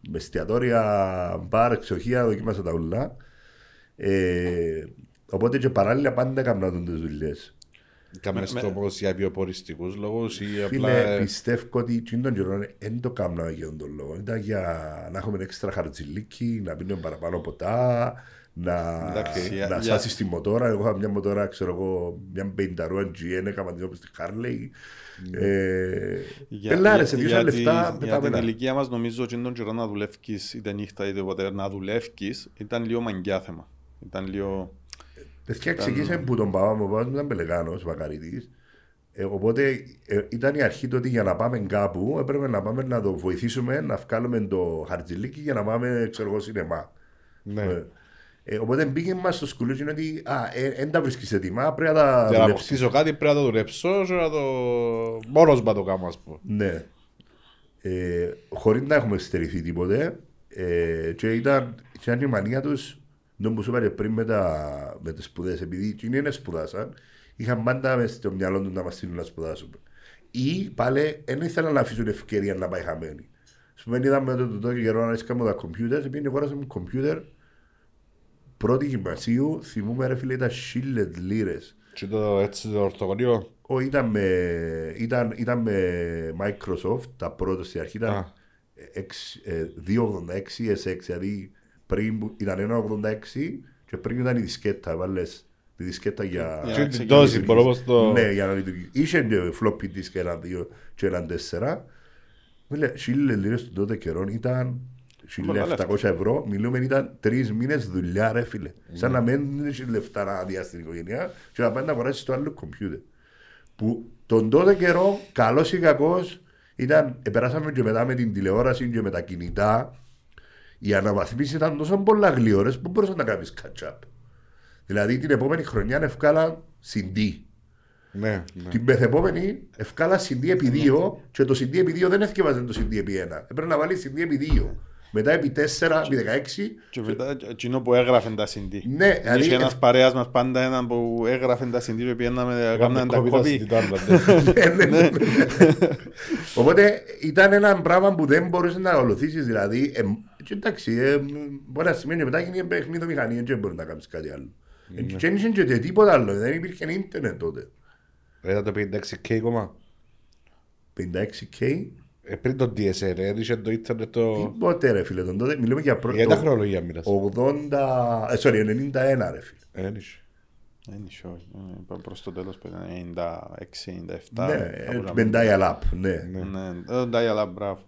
Speaker 2: με εστιατόρια, μπαρ, ξοχεία, δοκίμασα τα ούλα. Ε, οπότε και παράλληλα πάντα έκανα τις δουλειές.
Speaker 3: Κάμες
Speaker 1: Με-
Speaker 3: το όμως για βιοποριστικούς λόγους ή απλά...
Speaker 2: Φίλε,
Speaker 3: ε,
Speaker 2: πιστεύω ότι εκείνον τον καιρό δεν το κάναμε για τον λόγο. Ήταν για να έχουμε έξτρα χαρτζιλίκι, να πίνουμε παραπάνω ποτά, να,
Speaker 1: Εντάξει, για-
Speaker 2: να
Speaker 1: για-
Speaker 2: σάσεις τη μοτόρα. Εγώ είχα μια μοτόρα, ξέρω εγώ, μια πενταρούα GN, έκανα την όπως τη Harley. Ε, Πελάρε, σε δύο
Speaker 1: για
Speaker 2: λεφτά
Speaker 1: τη- Για την
Speaker 2: πετάμενα.
Speaker 1: ηλικία μας νομίζω ότι τον καιρό να δουλεύεις είτε νύχτα είτε ποτέ να δουλεύεις ήταν λίγο μαγκιά θέμα. Ήταν λίγο...
Speaker 2: Παιδιά ξεκίνησε που τον παπά μου, ο παπάς μου ήταν πελεγάνος, μακαρίτης. Ε, οπότε ε, ήταν η αρχή το ότι για να πάμε κάπου έπρεπε να πάμε να το βοηθήσουμε να βγάλουμε το χαρτζιλίκι για να πάμε, ξέρω εγώ, σινεμά.
Speaker 3: Ναι.
Speaker 2: Ε, ε, οπότε μπήκε μας στο σκουλούτσι ότι δεν τα βρίσκεις έτοιμα, πρέπει να τα
Speaker 3: Για να
Speaker 2: δουλέψεις.
Speaker 3: αποκτήσω κάτι πρέπει να το δουλέψω και να το... Μόνος μου να το κάνω ας πούμε.
Speaker 2: Ναι. Ε, Χωρί να έχουμε στερηθεί τίποτε. Ε, και ήταν, και ήταν η μανία του, νομίζω που σου είπα και πριν με, τα, με τις σπουδές, επειδή εκείνοι δεν σπουδάσαν, είχαν πάντα μες στο μυαλό του να μας στείλουν να σπουδάσουμε. Ή πάλι δεν ήθελαν να αφήσουν ευκαιρία να πάει χαμένη. Σου πούμε, είδαμε το τότε καιρό να ρίσκαμε τα κομπιούτερ, επειδή αγόρασαμε μου κομπιούτερ πρώτη γυμνασίου, θυμούμαι ρε φίλε ήταν χίλιες λίρες.
Speaker 3: Και το έτσι το ορθογωνίο.
Speaker 2: Ο, ήταν, με, ήταν, ήταν με Microsoft, τα πρώτα στην αρχή ήταν
Speaker 3: Α.
Speaker 2: εξ- ε, 286 SX, δηλαδή πριν που- ήταν 186 και πριν ήταν η δισκέτα, βάλες τη δισκέτα για...
Speaker 1: Για
Speaker 3: Και
Speaker 1: να
Speaker 3: την
Speaker 1: ξεκινήσεις.
Speaker 3: δόση μπορώ πως το...
Speaker 2: Ναι, για να λειτουργήσει. Είχε και floppy disk ένα δύο και έναν τέσσερα. Μου λέει, χίλιες λίρες τον τότε καιρό ήταν
Speaker 1: Πολλά
Speaker 2: 1.700 ευρώ. Μιλούμε ήταν τρεις μήνες δουλειά ρε φίλε. Σαν
Speaker 3: Ναι.
Speaker 2: να μην έχεις λεφτά να διάσει την οικογένεια και να πάει να αγοράσεις το άλλο κομπιούτερ. Που τον τότε καιρό, καλός ή κακός, ήταν, περάσαμε και μετά με την τηλεόραση και με τα κινητά. Οι αναβαθμίσεις ήταν τόσο πολλά γλυόρες που μπορούσαν να κάνεις catch-up. Δηλαδή την επόμενη χρονιά ευκάλα CD.
Speaker 3: Ναι, ναι.
Speaker 2: Την μεθεπόμενη ευκάλα CD επί 2 και το CD επί 2 δεν έφτιαβαζε το CD επί 1. Έπρεπε να βάλεις CD επί 2. Μετά επί 4, επί 16.
Speaker 1: Και μετά εκείνο που έγραφε τα CD.
Speaker 2: Ναι, δηλαδή,
Speaker 1: Είχε
Speaker 2: ε-
Speaker 1: ένας παρέας μας πάντα έναν που έγραφε τα CD και πήγαιναμε κάναμε τα κόπη. <laughs>
Speaker 2: Ναι, ναι, ναι, ναι. Οπότε ήταν ένα πράγμα που δεν μπορούσες να ακολουθήσεις. Δηλαδή, ε, και εντάξει, ε, μπορεί να σημαίνει και μετά γίνει παιχνίδι μηχανή, δεν μπορείς να κάνεις κάτι άλλο. Ε, Και δεν είχε και τίποτα άλλο, δεν υπήρχε ίντερνετ τότε.
Speaker 3: Ήταν το 56K κόμμα.
Speaker 2: 56K,
Speaker 3: Ε, πριν το DSL, ε, είχε το ίντερνετ το...
Speaker 2: τίποτε ρε φίλε, τον τότε μιλούμε για
Speaker 3: Για τα
Speaker 2: πρώτο.
Speaker 3: χρονολογία μοίρας.
Speaker 2: 80, ε, sorry, 91 ρε φίλε.
Speaker 3: Ε, δεν είχε.
Speaker 1: Δεν είχε, όχι. Ε, είπα Προς το τέλος που ήταν 96-97.
Speaker 2: Ναι, ε, με dial-up, ναι.
Speaker 1: Ναι, ε, dial-up, μπράβο.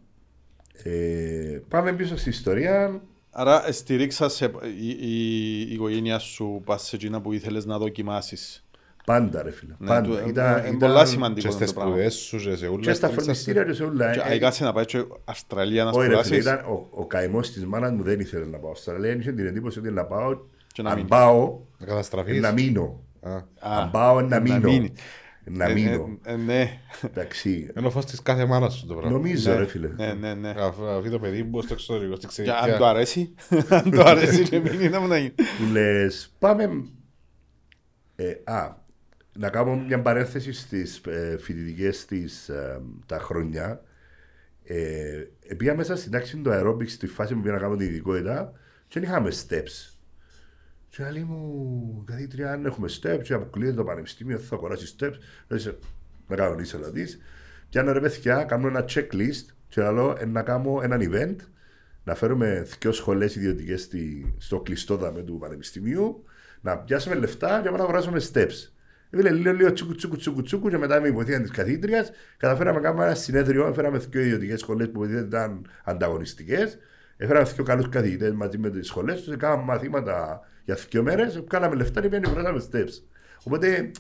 Speaker 2: Ε, πάμε πίσω στη ιστορία.
Speaker 1: Άρα στηρίξα σε, η, η, η οικογένεια σου πας σε εκείνα που ήθελες να δοκιμάσεις.
Speaker 2: Πάντα ρε φίλε.
Speaker 1: Ναι,
Speaker 2: Πάντα.
Speaker 1: του- ε,
Speaker 2: Ήταν-
Speaker 1: ε,
Speaker 2: ήταν-
Speaker 1: πολλά σημαντικό
Speaker 3: Και
Speaker 1: είναι
Speaker 3: στις
Speaker 1: το πράγμα.
Speaker 3: σπουδές σου και σε όλα.
Speaker 2: Και στα
Speaker 3: στήριξες
Speaker 2: φροντιστήρια και σε όλα.
Speaker 1: Και
Speaker 2: ε,
Speaker 1: αν κάτσε να πάει και Αυστραλία να
Speaker 2: Όχι ρε φίλε,
Speaker 1: σπουδάσεις.
Speaker 2: ήταν ο, ο καημός της μάνας μου δεν ήθελε να πάω. Αυστραλία είχε την εντύπωση ότι να πάω,
Speaker 1: Και να
Speaker 2: αν
Speaker 1: μείνεις.
Speaker 2: πάω,
Speaker 3: Να καταστραφείς.
Speaker 2: να μείνω.
Speaker 3: Α.
Speaker 1: Α,
Speaker 2: Αν πάω, να μείνω.
Speaker 1: μείνεις.
Speaker 2: Να
Speaker 1: Ε,
Speaker 2: μείνω.
Speaker 1: ε, ε, Ναι,
Speaker 2: Εντάξει.
Speaker 3: Είναι ο φως της κάθε μάνας σου το πράγμα.
Speaker 2: Νομίζω
Speaker 1: Ναι,
Speaker 2: ρε φίλε.
Speaker 1: ναι, ναι, ναι.
Speaker 3: Αφού αφού το παιδί μου στο εξωτερικό, στην
Speaker 1: Και αν
Speaker 3: ξενικιά.
Speaker 1: το αρέσει, <laughs> αν το αρέσει <laughs> και μείνει να μου να γίνει.
Speaker 2: Που λες, πάμε... Ε, α, να κάνω μια παρένθεση στις ε, φοιτητικές της ε, τα χρόνια. Ε, πήγα μέσα στην τάξη του aerobics στη φάση που πήγα να κάνω την ειδικότητα και δεν είχαμε steps. Και λέει μου, καθήτρια, αν έχουμε steps και αποκλείεται το πανεπιστήμιο, θα αγοράσεις steps. Λέει, να κάνω ίσελα της. Και αν ρε παιδιά, κάνω ένα checklist και λέω ε, να κάνω έναν event, να φέρουμε δύο σχολές ιδιωτικές στη, στο κλειστό δαμε του πανεπιστημίου, να πιάσουμε λεφτά και να αγοράσουμε steps. Έβγαλε λίγο, λίγο τσούκου, τσούκου, τσούκου, τσούκου και μετά με η βοήθεια της καθήτριας καταφέραμε να κάνουμε ένα συνέδριο. Έφεραμε δύο ιδιωτικές σχολές που δεν ήταν ανταγωνιστικές. Έφεραμε δύο καλούς καθηγητές μαζί με τις σχολές τους. Κάναμε μαθήματα για δύο μέρες. Κάναμε λεφτά και πήγαμε βράσαμε steps. Οπότε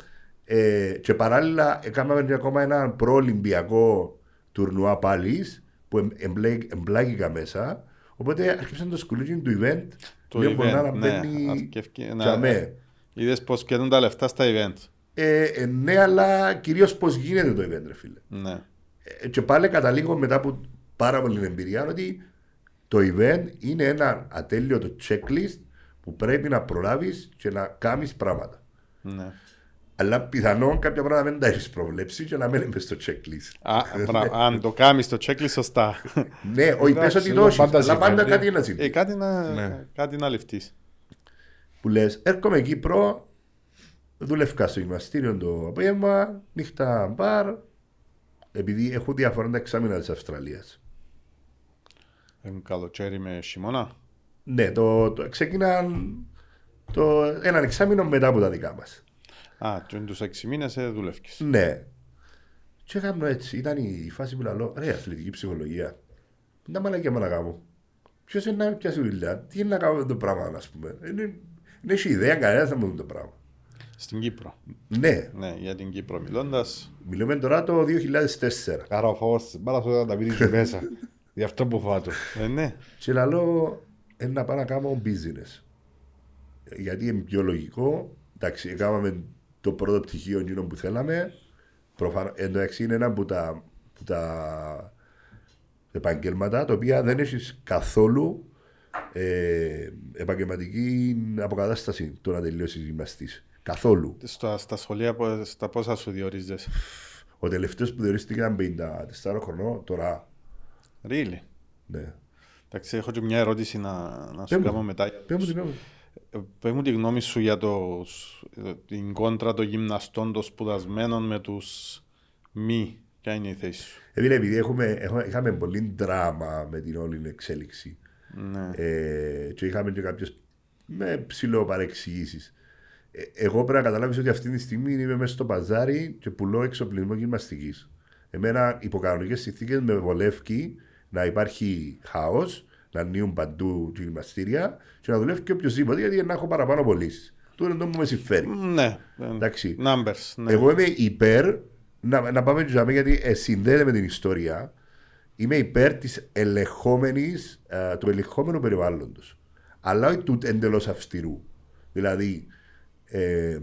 Speaker 2: ε, και παράλληλα έκαναμε και ακόμα ένα προολυμπιακό τουρνουά πάλι που εμ- εμπλέ- εμπλάκηκα μέσα. Οπότε άρχισαν το σκουλίκι του event.
Speaker 1: Το
Speaker 2: λίγο μπορεί
Speaker 1: event,
Speaker 2: να
Speaker 1: ναι,
Speaker 2: μπαίνει
Speaker 1: αρκεύκει να-
Speaker 2: τζαμέ.
Speaker 1: Είδες πως καίνουν τα λεφτά στα event.
Speaker 2: Ε, ε, ναι, αλλά κυρίως πώς γίνεται το event, ρε φίλε.
Speaker 1: Ναι.
Speaker 2: Ε, και πάλι καταλήγω μετά από πάρα πολύ εμπειρία ότι το event είναι ένα ατέλειωτο checklist που πρέπει να προλάβεις και να κάνεις πράγματα.
Speaker 1: ναι.
Speaker 2: Αλλά πιθανόν κάποια πράγματα δεν τα έχεις προβλέψει και να μένει μες στο checklist.
Speaker 1: Α, μπρα- αν το κάνεις το checklist σωστά.
Speaker 2: ναι, όχι πες
Speaker 3: Εντάξει,
Speaker 2: ότι
Speaker 3: είναι
Speaker 2: το έχεις,
Speaker 3: πάντα
Speaker 2: αλλά πάντα
Speaker 3: συμβαίνει.
Speaker 2: κάτι να
Speaker 1: ε,
Speaker 2: συμβεί.
Speaker 1: κάτι να,
Speaker 3: Ναι.
Speaker 1: κάτι να ληφθείς.
Speaker 2: Που λες, έρχομαι Κύπρο, Δούλευκα στο γυμναστήριο το απόγευμα, νύχτα μπαρ, επειδή έχω διαφορά τα εξάμεινα της Αυστραλίας.
Speaker 1: Ε, καλοκαίρι με χειμώνα;
Speaker 2: Ναι, το, το ξεκίναν το, έναν εξάμεινο μετά από τα δικά μας.
Speaker 1: Α, και τους έξι μήνες ε, δούλευκες.
Speaker 2: Ναι. Και έκανα έτσι. Ήταν η φάση που λέω, ρε, αθλητική ψυχολογία. Να μαλακιά μου να κάνω. Ποιος είναι να με πιάσει δουλειά, τι είναι να κάνω με το πράγμα, ας πούμε. Είναι, είναι έχει ιδέα κανένας θα μου δει το πράγμα.
Speaker 1: Στην Κύπρο.
Speaker 2: Ναι,
Speaker 1: Ναι, για την Κύπρο μιλώντας.
Speaker 2: μιλούμε τώρα το 2004.
Speaker 3: Άρα ο φόβος της μπάλας όταν τα πήρε <laughs> μέσα. Γι' αυτό που φάτω.
Speaker 1: Ε, ναι.
Speaker 2: Και λέω, είναι να πάω να κάνω business. Γιατί είναι πιο λογικό. Εντάξει, έκαναμε το πρώτο πτυχίο εκείνο που θέλαμε. Προφανώς, εντάξει, είναι ένα από τα, που τα επαγγέλματα τα οποία δεν έχεις καθόλου ε, επαγγελματική αποκατάσταση το να τελειώσεις γυμναστής. Καθόλου.
Speaker 1: Στα, στα σχολεία πο- στα πόσα σου διορίζεσαι.
Speaker 2: Ο τελευταίος που διορίστηκε ήταν 54 χρονών, τώρα.
Speaker 1: Really;
Speaker 2: Ναι.
Speaker 1: Εντάξει, έχω και μια ερώτηση να, να σου
Speaker 2: Πες μου.
Speaker 1: κάνω μετά.
Speaker 2: Πες μου την ώρα.
Speaker 1: Ε, Πες μου τη γνώμη σου για το, την κόντρα των γυμναστών των σπουδασμένων με τους μη. Ποια είναι η θέση σου;
Speaker 2: Επειδή, επειδή έχουμε, έχουμε, είχαμε πολύ δράμα με την όλη εξέλιξη.
Speaker 1: Ναι.
Speaker 2: Ε, και είχαμε και κάποιες με ψηλό παρεξηγήσει. Ε, εγώ πρέπει να καταλάβεις ότι αυτή τη στιγμή είμαι μέσα στο παζάρι και πουλώ εξοπλισμό γυμναστικής. Εμένα υπό κανονικέ συνθήκες με βολεύει να υπάρχει χάος, να ανοίγουν παντού και γυμναστήρια και να δουλεύει και οποιοδήποτε γιατί να έχω παραπάνω πωλήσεις. Τούτο είναι το που με συμφέρει.
Speaker 1: Ναι. ε,
Speaker 2: Εντάξει.
Speaker 1: Numbers. Ναι.
Speaker 2: Εγώ είμαι υπέρ να, να πάμε τζαμί γιατί ε, συνδέεται με την ιστορία. Είμαι υπέρ της ελεγχόμενης, ε, του ελεγχόμενου περιβάλλοντος. Αλλά όχι του εντελώς αυστηρού. Δηλαδή, ε,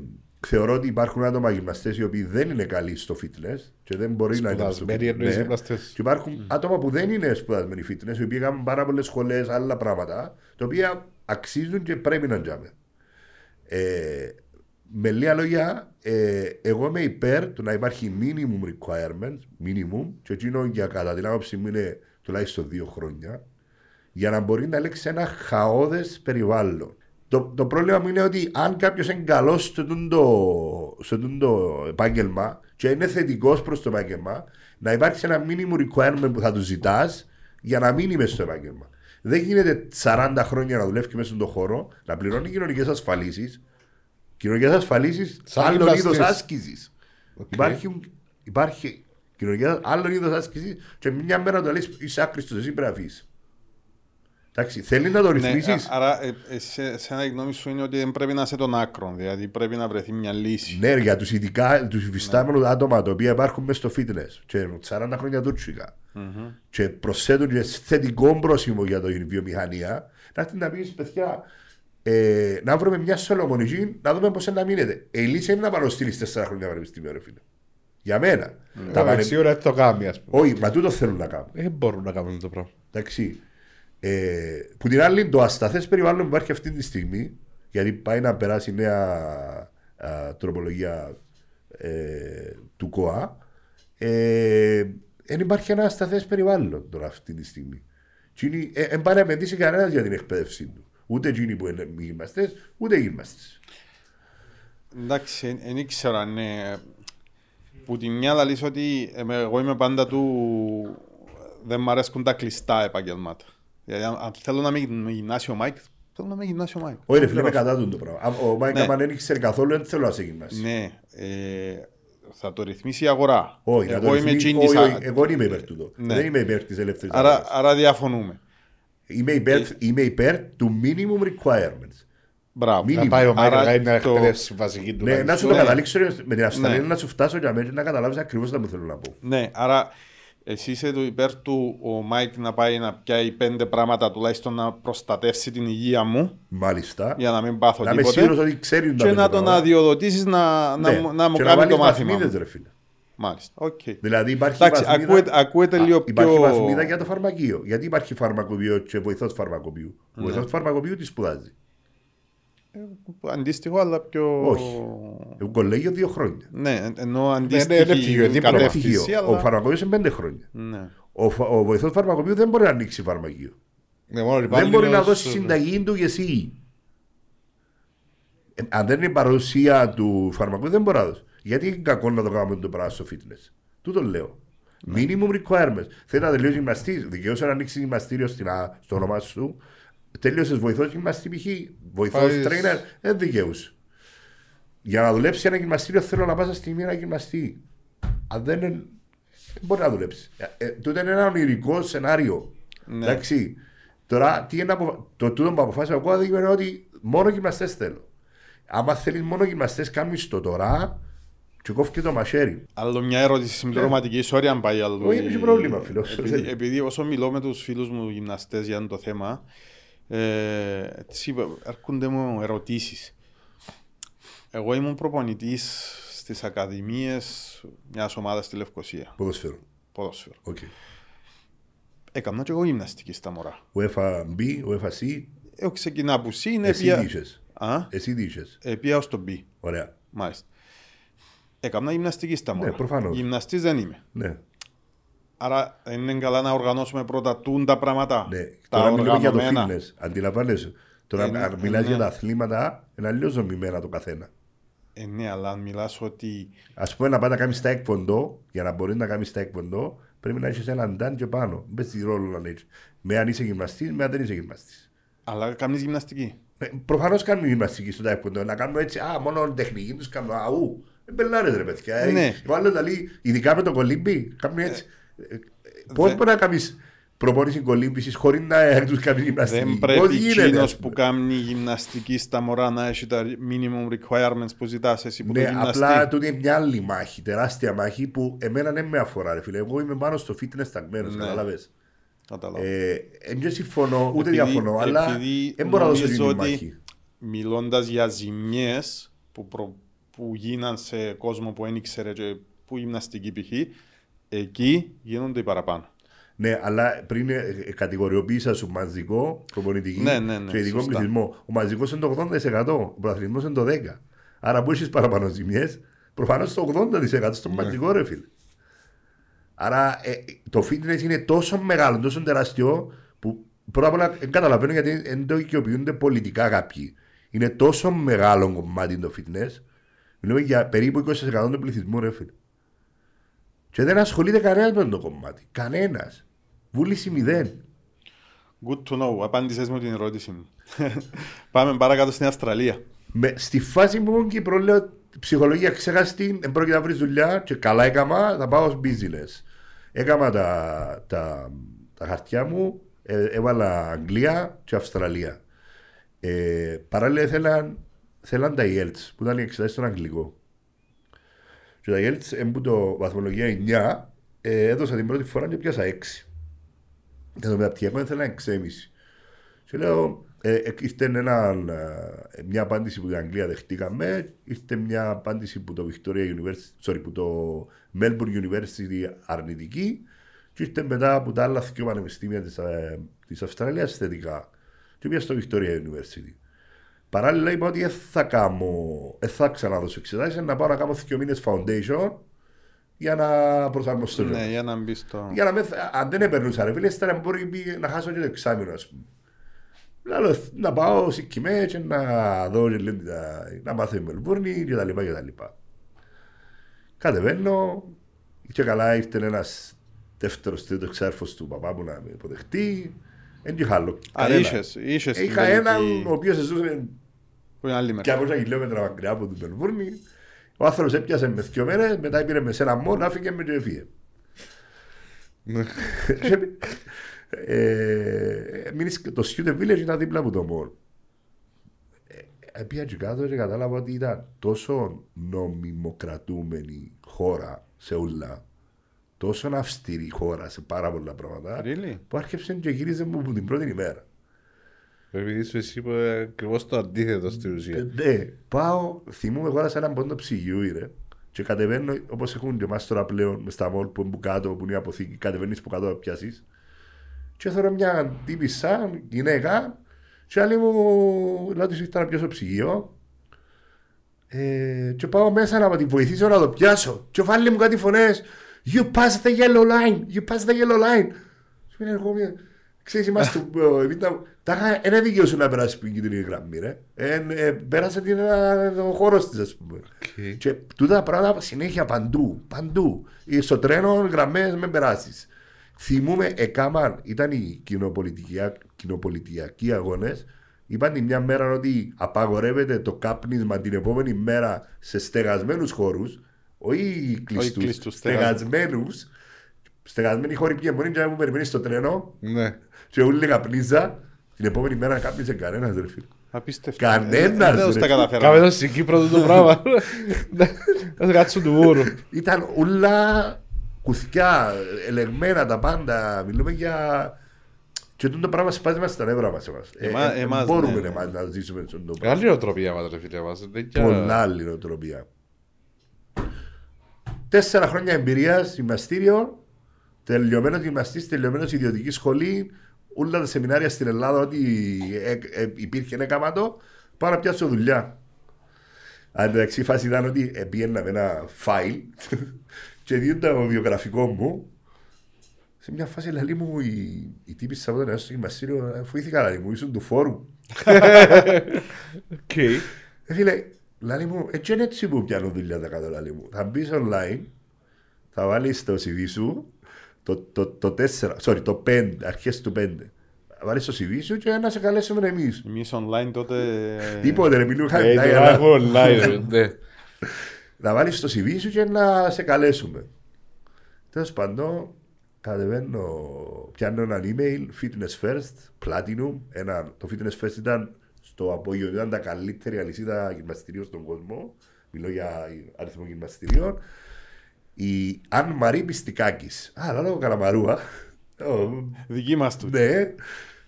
Speaker 2: θεωρώ ότι υπάρχουν άτομα γυμναστές οι οποίοι δεν είναι καλοί στο fitness και δεν μπορεί να είναι στο
Speaker 3: Σπουδασμένοι
Speaker 2: fitness.
Speaker 3: εννοείς
Speaker 2: Ναι.
Speaker 3: γυμναστές.
Speaker 2: Και υπάρχουν άτομα που δεν είναι σπουδασμένοι fitness, οι οποίοι κάνουν πάρα πολλές σχολές, άλλα πράγματα, τα οποία αξίζουν και πρέπει να τζάμε. Ε, με λίγα λόγια, ε, εγώ είμαι υπέρ του να υπάρχει minimum requirements, minimum, και εκείνο για κατά την άποψή μου είναι τουλάχιστον δύο χρόνια, για να μπορεί να λέξει ένα χαόδες περιβάλλον. Το, το πρόβλημα μου είναι ότι αν κάποιος είναι καλός στο τούντο, στο τούντο επάγγελμα και είναι θετικός προς το επάγγελμα, να υπάρξει ένα minimum requirement που θα του ζητάς για να μείνει μέσα στο επάγγελμα. Δεν γίνεται 40 χρόνια να δουλεύει μέσα στον χώρο, να πληρώνει κοινωνικές ασφαλίσεις. Κοινωνικές ασφαλίσεις
Speaker 3: Σαν
Speaker 2: άλλων
Speaker 3: γυμναστής.
Speaker 2: είδο άσκησης. Υπάρχει, υπάρχει κοινωνικές άλλων είδο άσκησης και μια μέρα το λες είσαι άκριστος, εσύ πρέπει να αφήσει. Εντάξει, θέλεις να το
Speaker 1: Ναι,
Speaker 2: ρυθμίσεις;
Speaker 1: α- άρα, ε, ε, σε, σε ένα γνώμη σου είναι ότι δεν πρέπει να είσαι των άκρων. Δηλαδή πρέπει να βρεθεί μια λύση.
Speaker 2: Ναι, για τους ειδικά, τους υφιστάμενους άτομα τα οποία υπάρχουν μέσα στο fitness και 40 χρόνια τουρκικά και προσθέτουν και θετικό πρόσημο για την βιομηχανία, να έρθει να πεις παιδιά, ε, να βρούμε μια σολομονική να δούμε πώς να μείνετε. Ε, η λύση είναι να παροστείλει 4 χρόνια πανεπιστήμιο, ρε φίλε. Για μένα. Τα
Speaker 3: Τα
Speaker 2: πανε...
Speaker 3: σίγουρα δεν το κάνει, ας πούμε.
Speaker 2: Όχι, μα τούτο θέλουν να κάνουν.
Speaker 3: Δεν μπορούν να κάνουν το πράγμα.
Speaker 2: Εντάξει. Ε, που την άλλη, το ασταθές περιβάλλον που υπάρχει αυτή τη στιγμή, γιατί πάει να περάσει η νέα α, τροπολογία ε, του ΚΟΑ, ε, δεν υπάρχει ένα ασταθές περιβάλλον τώρα αυτή τη στιγμή. Δεν ε, πάει να επενδύσει κανένας για την εκπαίδευσή του. Ούτε εκείνοι που είναι γυμναστέ, ούτε οι γυμναστέ.
Speaker 1: Εντάξει, δεν ήξερα αν είναι... Που τη μια λαλείς ότι ε, εγώ είμαι πάντα του... Δεν μ' αρέσκουν τα κλειστά επαγγελμάτα. Δηλαδή αν, αν θέλω να είμαι γυμνάσιο Μάικ, θέλω να είμαι γυμνάσιο Μάικ.
Speaker 2: Όχι, ρε φίλε, είμαι κατά του το πράγμα. Α, Ο Μάικα,
Speaker 1: Ναι.
Speaker 2: αν δεν ήξερε καθόλου, δεν θέλω να σε γυμνάσει.
Speaker 1: Ναι, ε, θα το ρυθμίσει η αγορά.
Speaker 2: Όχι, να το
Speaker 1: εγώ είμαι
Speaker 2: ρυθμίσει-
Speaker 1: εκείνης
Speaker 2: όχι,
Speaker 1: α-
Speaker 2: όχι, εγώ δεν είμαι υπέρ του.
Speaker 1: Ναι.
Speaker 2: Δεν είμαι υπέρ της ελεύθερης
Speaker 1: Άρα, άρα διαφωνούμε.
Speaker 2: Είμαι υπέρ, είμαι υπέρ του minimum requirements.
Speaker 1: Μπράβο.
Speaker 2: Μη-
Speaker 3: Να πάει ο Μάικλ
Speaker 1: Άρα
Speaker 3: να κάνει μια
Speaker 1: το-
Speaker 3: εκπαίδευση βασική του.
Speaker 2: Ναι,
Speaker 3: κάνει.
Speaker 2: να σου το
Speaker 1: Ναι.
Speaker 2: καταλήξω ρε, με την Αυστραλία
Speaker 1: Ναι.
Speaker 2: να σου φτάσω για μένα να καταλάβεις ακριβώς τι μου θέλω να πω.
Speaker 1: Ναι, άρα εσύ είσαι το υπέρ του ο Μάικ να πάει να πιάει πέντε πράγματα τουλάχιστον να προστατεύσει την υγεία μου
Speaker 2: Μάλιστα.
Speaker 1: για να μην πάθω
Speaker 2: να είμαι
Speaker 1: τίποτε
Speaker 2: σίγουρος ότι ξέρεις
Speaker 1: και να τον αδειοδοτήσεις να, να,
Speaker 2: Ναι.
Speaker 1: μου- να μου
Speaker 2: και
Speaker 1: κάνει
Speaker 2: βάλεις
Speaker 1: το μάθημα.
Speaker 2: βαθμίδες,
Speaker 1: μου.
Speaker 2: ρε φίλε.
Speaker 1: Μάλιστα, οκ.
Speaker 2: Δηλαδή υπάρχει
Speaker 1: Εντάξει,
Speaker 2: βαθμίδα,
Speaker 1: ακούεται, ακούεται λίγο πιο...
Speaker 2: υπάρχει βαθμίδα για το φαρμακείο. Γιατί υπάρχει φαρμακοποιός και βοηθός φαρμακοποιού; Ο
Speaker 1: Ναι.
Speaker 2: βοηθός φαρμακοποιού τι σπουδάζει.
Speaker 1: Αντίστοιχο, αλλά πιο...
Speaker 2: Όχι. Εγώ κολέγιο δύο χρόνια.
Speaker 1: Ναι, ενώ
Speaker 3: ναι, είναι
Speaker 1: αντίστοιχη
Speaker 3: πτυχίο, δίπλωμα.
Speaker 1: κατεύθυνση,
Speaker 2: Πτυχίο.
Speaker 1: αλλά...
Speaker 2: Ο φαρμακοποιός είναι πέντε χρόνια.
Speaker 1: Ναι.
Speaker 2: Ο, φα- ο βοηθός φαρμακοποιού δεν μπορεί να ανοίξει φαρμακείο.
Speaker 3: Ναι, μόνο
Speaker 2: Δεν
Speaker 3: υπάλληλος,
Speaker 2: μπορεί να δώσει
Speaker 3: ε,
Speaker 2: συνταγή του και εσύ. Ε, αν δεν είναι η παρουσία του φαρμακού, δεν μπορεί να δώσει. Γιατί είναι κακό να το κάνουμε το πράγμα στο fitness. Τούτο λέω. Minimum requirements. Θέλει να τελειώσει γυμναστή, δικαιούσε να ανοίξεις γυμναστήριο στην, α- στο όνομα σου. Τελείωσες βοηθός γυμναστή π.χ. Βοηθός
Speaker 3: Πάεις-
Speaker 2: trainer, δεν δικαιούσε. Για να δουλέψεις ένα γυμναστήριο θέλω να πάσα στιγμή ένα γυμναστή. Αν δεν είναι. Δεν μπορεί να δουλέψεις. Ε, ε, τούτο είναι ένα ονειρικό σενάριο.
Speaker 1: Ναι.
Speaker 2: Εντάξει. Τώρα, τι είναι απο... το τούτο που αποφάσισα εγώ δεν είναι ότι μόνο γυμναστές θέλω. Άμα θέλεις μόνο γυμναστές, κάνεις το τώρα και κόφει και το μαχαίρι.
Speaker 1: Άλλο μια ερώτηση συμπληρωματική, sorry αν πάει άλλο.
Speaker 2: Ναι. Όχι, έχει πρόβλημα, φίλος.
Speaker 1: Επειδή, επειδή όσο μιλώ με τους φίλους μου γυμναστές για το θέμα, ε, τις είπα, έρχονται μου ερωτήσεις. Εγώ ήμουν προπονητής στις ακαδημίες μιας ομάδας στη Λευκοσία,
Speaker 2: Ποδοσφαίρο.
Speaker 1: ποδόσφαιρο.
Speaker 2: Οκ.
Speaker 1: Έκανα και εγώ γυμναστική στα μωρά.
Speaker 2: UEFA B, UEFA C.
Speaker 1: Έχω ξεκινά που C, είναι
Speaker 2: Εσύ
Speaker 1: πια...
Speaker 2: τι είχες;
Speaker 1: Α,
Speaker 2: Εσύ τι είχες;
Speaker 1: ε, πια ως το B,
Speaker 2: Ωραία.
Speaker 1: μάλιστα. Έκανα γυμναστική στα μωρά.
Speaker 2: προφανώς.
Speaker 1: Γυμναστής δεν είμαι.
Speaker 2: Ναι.
Speaker 1: Άρα δεν είναι καλά να οργανώσουμε πρώτα τούν τα πράγματα.
Speaker 2: ναι.
Speaker 1: Τα
Speaker 2: Τώρα μιλούμε για το
Speaker 1: οργανωμένα.
Speaker 2: fitness. Αντιλαμβάνεσαι. Τώρα,
Speaker 1: Ε, ναι,
Speaker 2: αν μιλάς
Speaker 1: ναι.
Speaker 2: για τα αθλήματα, είναι αλλιώς δομημένα το καθένα.
Speaker 1: Ε, ναι, αλλά αν μιλάς ότι
Speaker 2: Α πούμε να πάει να κάνεις τάικποντο, για να μπορεί να κάνεις τάικποντο, πρέπει να έχεις έναν ντάν και πάνω. Μπε στη ρόλο να έχει. Με αν είσαι γυμναστής, με αν δεν είσαι γυμναστής.
Speaker 1: αλλά κάνεις γυμναστική.
Speaker 2: Προφανώς κάνουμε γυμναστική στο τάικποντο. Να κάνουμε έτσι, Α, μόνο τεχνική τους κάνουμε. Αού. Δεν μπελάρες ρε παιδιά.
Speaker 1: Ναι.
Speaker 2: Ε, Ο άλλο λέει, ειδικά με το κολύμπι, κάνουμε έτσι. Πώς
Speaker 1: δεν-
Speaker 2: μπορεί να κάνεις προπόνηση κολύμπησης χωρίς να τους κάνεις γυμναστική;
Speaker 1: Δεν
Speaker 2: Πώς
Speaker 1: πρέπει
Speaker 2: γίνεται,
Speaker 1: εκείνος
Speaker 2: ας
Speaker 1: που
Speaker 2: πούμε.
Speaker 1: κάνει γυμναστική στα μωρά να έχει τα minimum requirements που ζητάς εσύ που το
Speaker 2: Ναι,
Speaker 1: γυμναστή.
Speaker 2: απλά τούτη είναι μια άλλη μάχη, τεράστια μάχη που εμένα δεν με αφορά. Ρε, φίλε. Εγώ είμαι πάνω στο fitness ταγμένο,
Speaker 1: Ναι.
Speaker 2: κατάλαβες;
Speaker 1: Κατάλαβα.
Speaker 2: Ε, δεν συμφωνώ, ούτε
Speaker 1: Επειδή-
Speaker 2: διαφωνώ, αλλά
Speaker 1: επειδή
Speaker 2: δεν μπορώ να δώσω
Speaker 1: νομίζω
Speaker 2: την
Speaker 1: ότι
Speaker 2: μάχη.
Speaker 1: Μιλώντας για ζημιές που, προ... που γίναν σε κόσμο που δεν ήξερε και που γυμναστική π.χ. εκεί γίνονται οι παραπάνω.
Speaker 2: Ναι, αλλά πριν ε, ε, κατηγοριοποίησα σου μαζικό, προπονητική
Speaker 1: Ναι, ναι, ναι,
Speaker 2: και ειδικό
Speaker 1: σωστά.
Speaker 2: πληθυσμό. Ο μαζικός είναι το 80%, ο πρωταθλητισμό είναι το 10%. Άρα που έχεις παραπάνω ζημιές, προφανώς το 80% στο
Speaker 1: Ναι.
Speaker 2: μαζικό ρε φίλε. Άρα ε, το fitness είναι τόσο μεγάλο, τόσο τεράστιο, που πρώτα απ' όλα δεν καταλαβαίνω γιατί δεν το οικειοποιούνται πολιτικά κάποιοι. Είναι τόσο μεγάλο κομμάτι το fitness, μιλούμε για περίπου 20% του πληθυσμού, ρε φίλε. Και δεν ασχολείται κανένας με το κομμάτι. Κανένας. Βούληση μηδέν.
Speaker 1: Good to know. Απάντησες μου την ερώτηση μου. <laughs> Πάμε παρακάτω στην Αυστραλία.
Speaker 2: Με, στη φάση που ήμουν Κύπρο, λέω ψυχολογία ξεχαστή, δεν πρόκειται να βρεις δουλειά και καλά έκαμα, θα πάω ως business. Έκανα τα, τα, τα χαρτιά μου, ε, έβαλα Αγγλία και Αυστραλία. Ε, παράλληλα θέλαν, θέλαν τα IELTS, που ήταν οι εξετάσεις στον Αγγλικό. Και τα IELTS, εμπού το βαθμολογία 9, ε, έδωσα την πρώτη φορά και πιάσα 6. Και το μεταπτυχιακό ήθελα 6,5. Και λέω, ε, ε, ήρθε ένα, ε, μια απάντηση που την Αγγλία δεχτήκαμε, ήρθε μια απάντηση που το Victoria University, sorry, που το Melbourne University αρνητική και ήρθε μετά από τα άλλα δύο πανεπιστήμια της, ε, της Αυστραλίας θετικά. Και πήγα στο Victoria University. Παράλληλα είπα ότι δεν θα κάνω, δεν θα ξαναδώσω εξετάσεις, να πάω να κάνω δύο μήνες foundation για να προσαρμοστώ.
Speaker 1: ναι, για να μπει στο...
Speaker 2: Για να με, αν δεν επερνούσα ρε φίλε, ύστερα μπορεί πει- να χάσω και το εξάμεινο ας πούμε. Λέω, να πάω σε Κιμές και να δω και λίγο τα- να μάθω η Μελβούρνη και τα λοιπά και τα λοιπά. Κατεβαίνω και καλά ήρθε ένας δεύτερος τρίτος εξάρφος του παπά μου να με υποδεχτεί. Δεν είχα άλλο.
Speaker 1: Α,
Speaker 2: κανένα.
Speaker 1: είχες, είχες την
Speaker 2: Είχα
Speaker 1: τελική-
Speaker 2: έναν ο οποίος ζούσε
Speaker 1: Που είναι άλλη μέρα.
Speaker 2: 200 χιλιόμετρα μακριά από την Μελβούρνη. Ο άνθρωπος έπιασε μες δύο μέρες, μετά πήρε μες σε ένα μόν, άφηκε με και έφυγε. ε, μείνεις- το Student Village ήταν δίπλα από το mall. Ε, πήγα και κάτω και κατάλαβα ότι ήταν τόσο νομιμοκρατούμενη χώρα σε ούλα, τόσο αυστηρή χώρα σε πάρα πολλά πράγματα,
Speaker 1: Really?
Speaker 2: που άρχισε και γύριζε μου από την πρώτη ημέρα.
Speaker 3: Επειδή σου εσύ είπε ακριβώς το αντίθετο στην ουσία.
Speaker 2: Ναι, πάω, θυμούμαι εγώ σε έναν πόντο ψυγείου, ρε. Και κατεβαίνω, όπως έχουν και εμάς τώρα πλέον με στα μόλ που είναι που κάτω, που είναι η αποθήκη, κατεβαίνεις που κάτω να πιάσεις. Και θέλω μια τύπησα, γυναίκα, και άλλη μου λέω τη ήρθα να πιάσω ψυγείο. Ε, και πάω μέσα να τη βοηθήσω να το πιάσω. Και βάλει μου κάτι φωνές. You pass the yellow line, you pass the yellow line. Σου είναι εγώ μια. Ξέρεις, είμαστε... ε, εμείς τα- Τα είχα ένα δικαίωση να περάσεις την κίτρινη γραμμή, ρε. Ε, ε, πέρασε την, ε, ο χώρος της, ας πούμε.
Speaker 3: Οκ.
Speaker 2: Και τούτα τα πράγματα συνέχεια παντού, παντού. Ε, Στο τρένο γραμμές με περάσεις. Θυμούμε, εκάμαν, ήταν οι κοινοπολιτικια- κοινοπολιτιακοί αγώνες. Είπαν την μια μέρα ότι απαγορεύεται το κάπνισμα την επόμενη μέρα σε στεγασμένους χώρους, όχι κλειστούς,
Speaker 1: κλειστούς,
Speaker 2: στεγασμένους. Στεγασμένοι χώροι πια μπορεί να μου περιμένεις στο τρένο
Speaker 3: Ναι.
Speaker 2: και όλοι καπνίζα. Την επόμενη μέρα κάπνιζε κανένας ρε φίλε.
Speaker 1: Απίστευτο.
Speaker 2: Κανένας,
Speaker 1: Ε, Δεν
Speaker 2: ρε.
Speaker 1: τα καταφέραμε.
Speaker 3: Κάμε το στην Κύπρο το πράγμα. <laughs> Να σε κάτσουν του βούρου.
Speaker 2: Ήταν όλα κουθιά, ελεγμένα τα πάντα. Μιλούμε για. Και αυτό το πράγμα σπάζει μας στα νεύρα μας εμάς. Ε,
Speaker 1: Εμά-
Speaker 2: ε,
Speaker 1: εμάς,
Speaker 2: μπορούμε
Speaker 1: ναι.
Speaker 2: εμάς να ζήσουμε αυτό το πράγμα.
Speaker 3: Άλλη νοοτροπία μας ρε φίλε μας. Δεν και-
Speaker 2: Πολλά άλλη νοοτροπία. Τέσσερα χρόνια εμπειρίας γυμναστήριο, τελειωμένος γυμναστής, τελειωμένος ιδιωτική σχολή. Όλα τα σεμινάρια στην Ελλάδα, ότι ε, ε, υπήρχε ένα καμάτο, πάω να πιάσω δουλειά. Αν εντάξει, η φάση ήταν ότι ε, πήγαινα με ένα φάιλ <laughs> και δίνω το βιογραφικό μου. Σε μια φάση λαλή μου η, η τύπη Σαββατό στο γυμναστήριο, «Ε, φοήθηκα λαλή μου, ήσουν του φόρου. <laughs>
Speaker 3: Οκ.
Speaker 2: Ε, φίλε, λαλή μου, έτσι είναι έτσι που πιάνω δουλειά τα κάτω λαλή μου. Θα μπεις online, θα βάλεις το CV σου, το, το, το 4, sorry, το 5, αρχές του 5. Θα βάλεις το CV σου και να σε καλέσουμε εμείς.
Speaker 1: Εμείς online τότε...
Speaker 2: Τίποτε ρε, μιλούμε
Speaker 3: Ε,
Speaker 2: χάρη.
Speaker 3: τώρα έχω online. ναι.
Speaker 2: Να βάλεις το CV σου και να σε καλέσουμε. Τέλος πάντων, κατεβαίνω, πιάνω ένα email, fitness first, platinum. Ένα, το fitness first ήταν στο απόγειο, ήταν τα καλύτερη αλυσίδα γυμναστηρίων στον κόσμο. Μιλώ για αριθμό γυμναστηρίων. Η Αν Μαρή Πιστικάκης. Α, λέω καλαμαρούα. Ω,
Speaker 1: Δική μας του.
Speaker 2: ναι.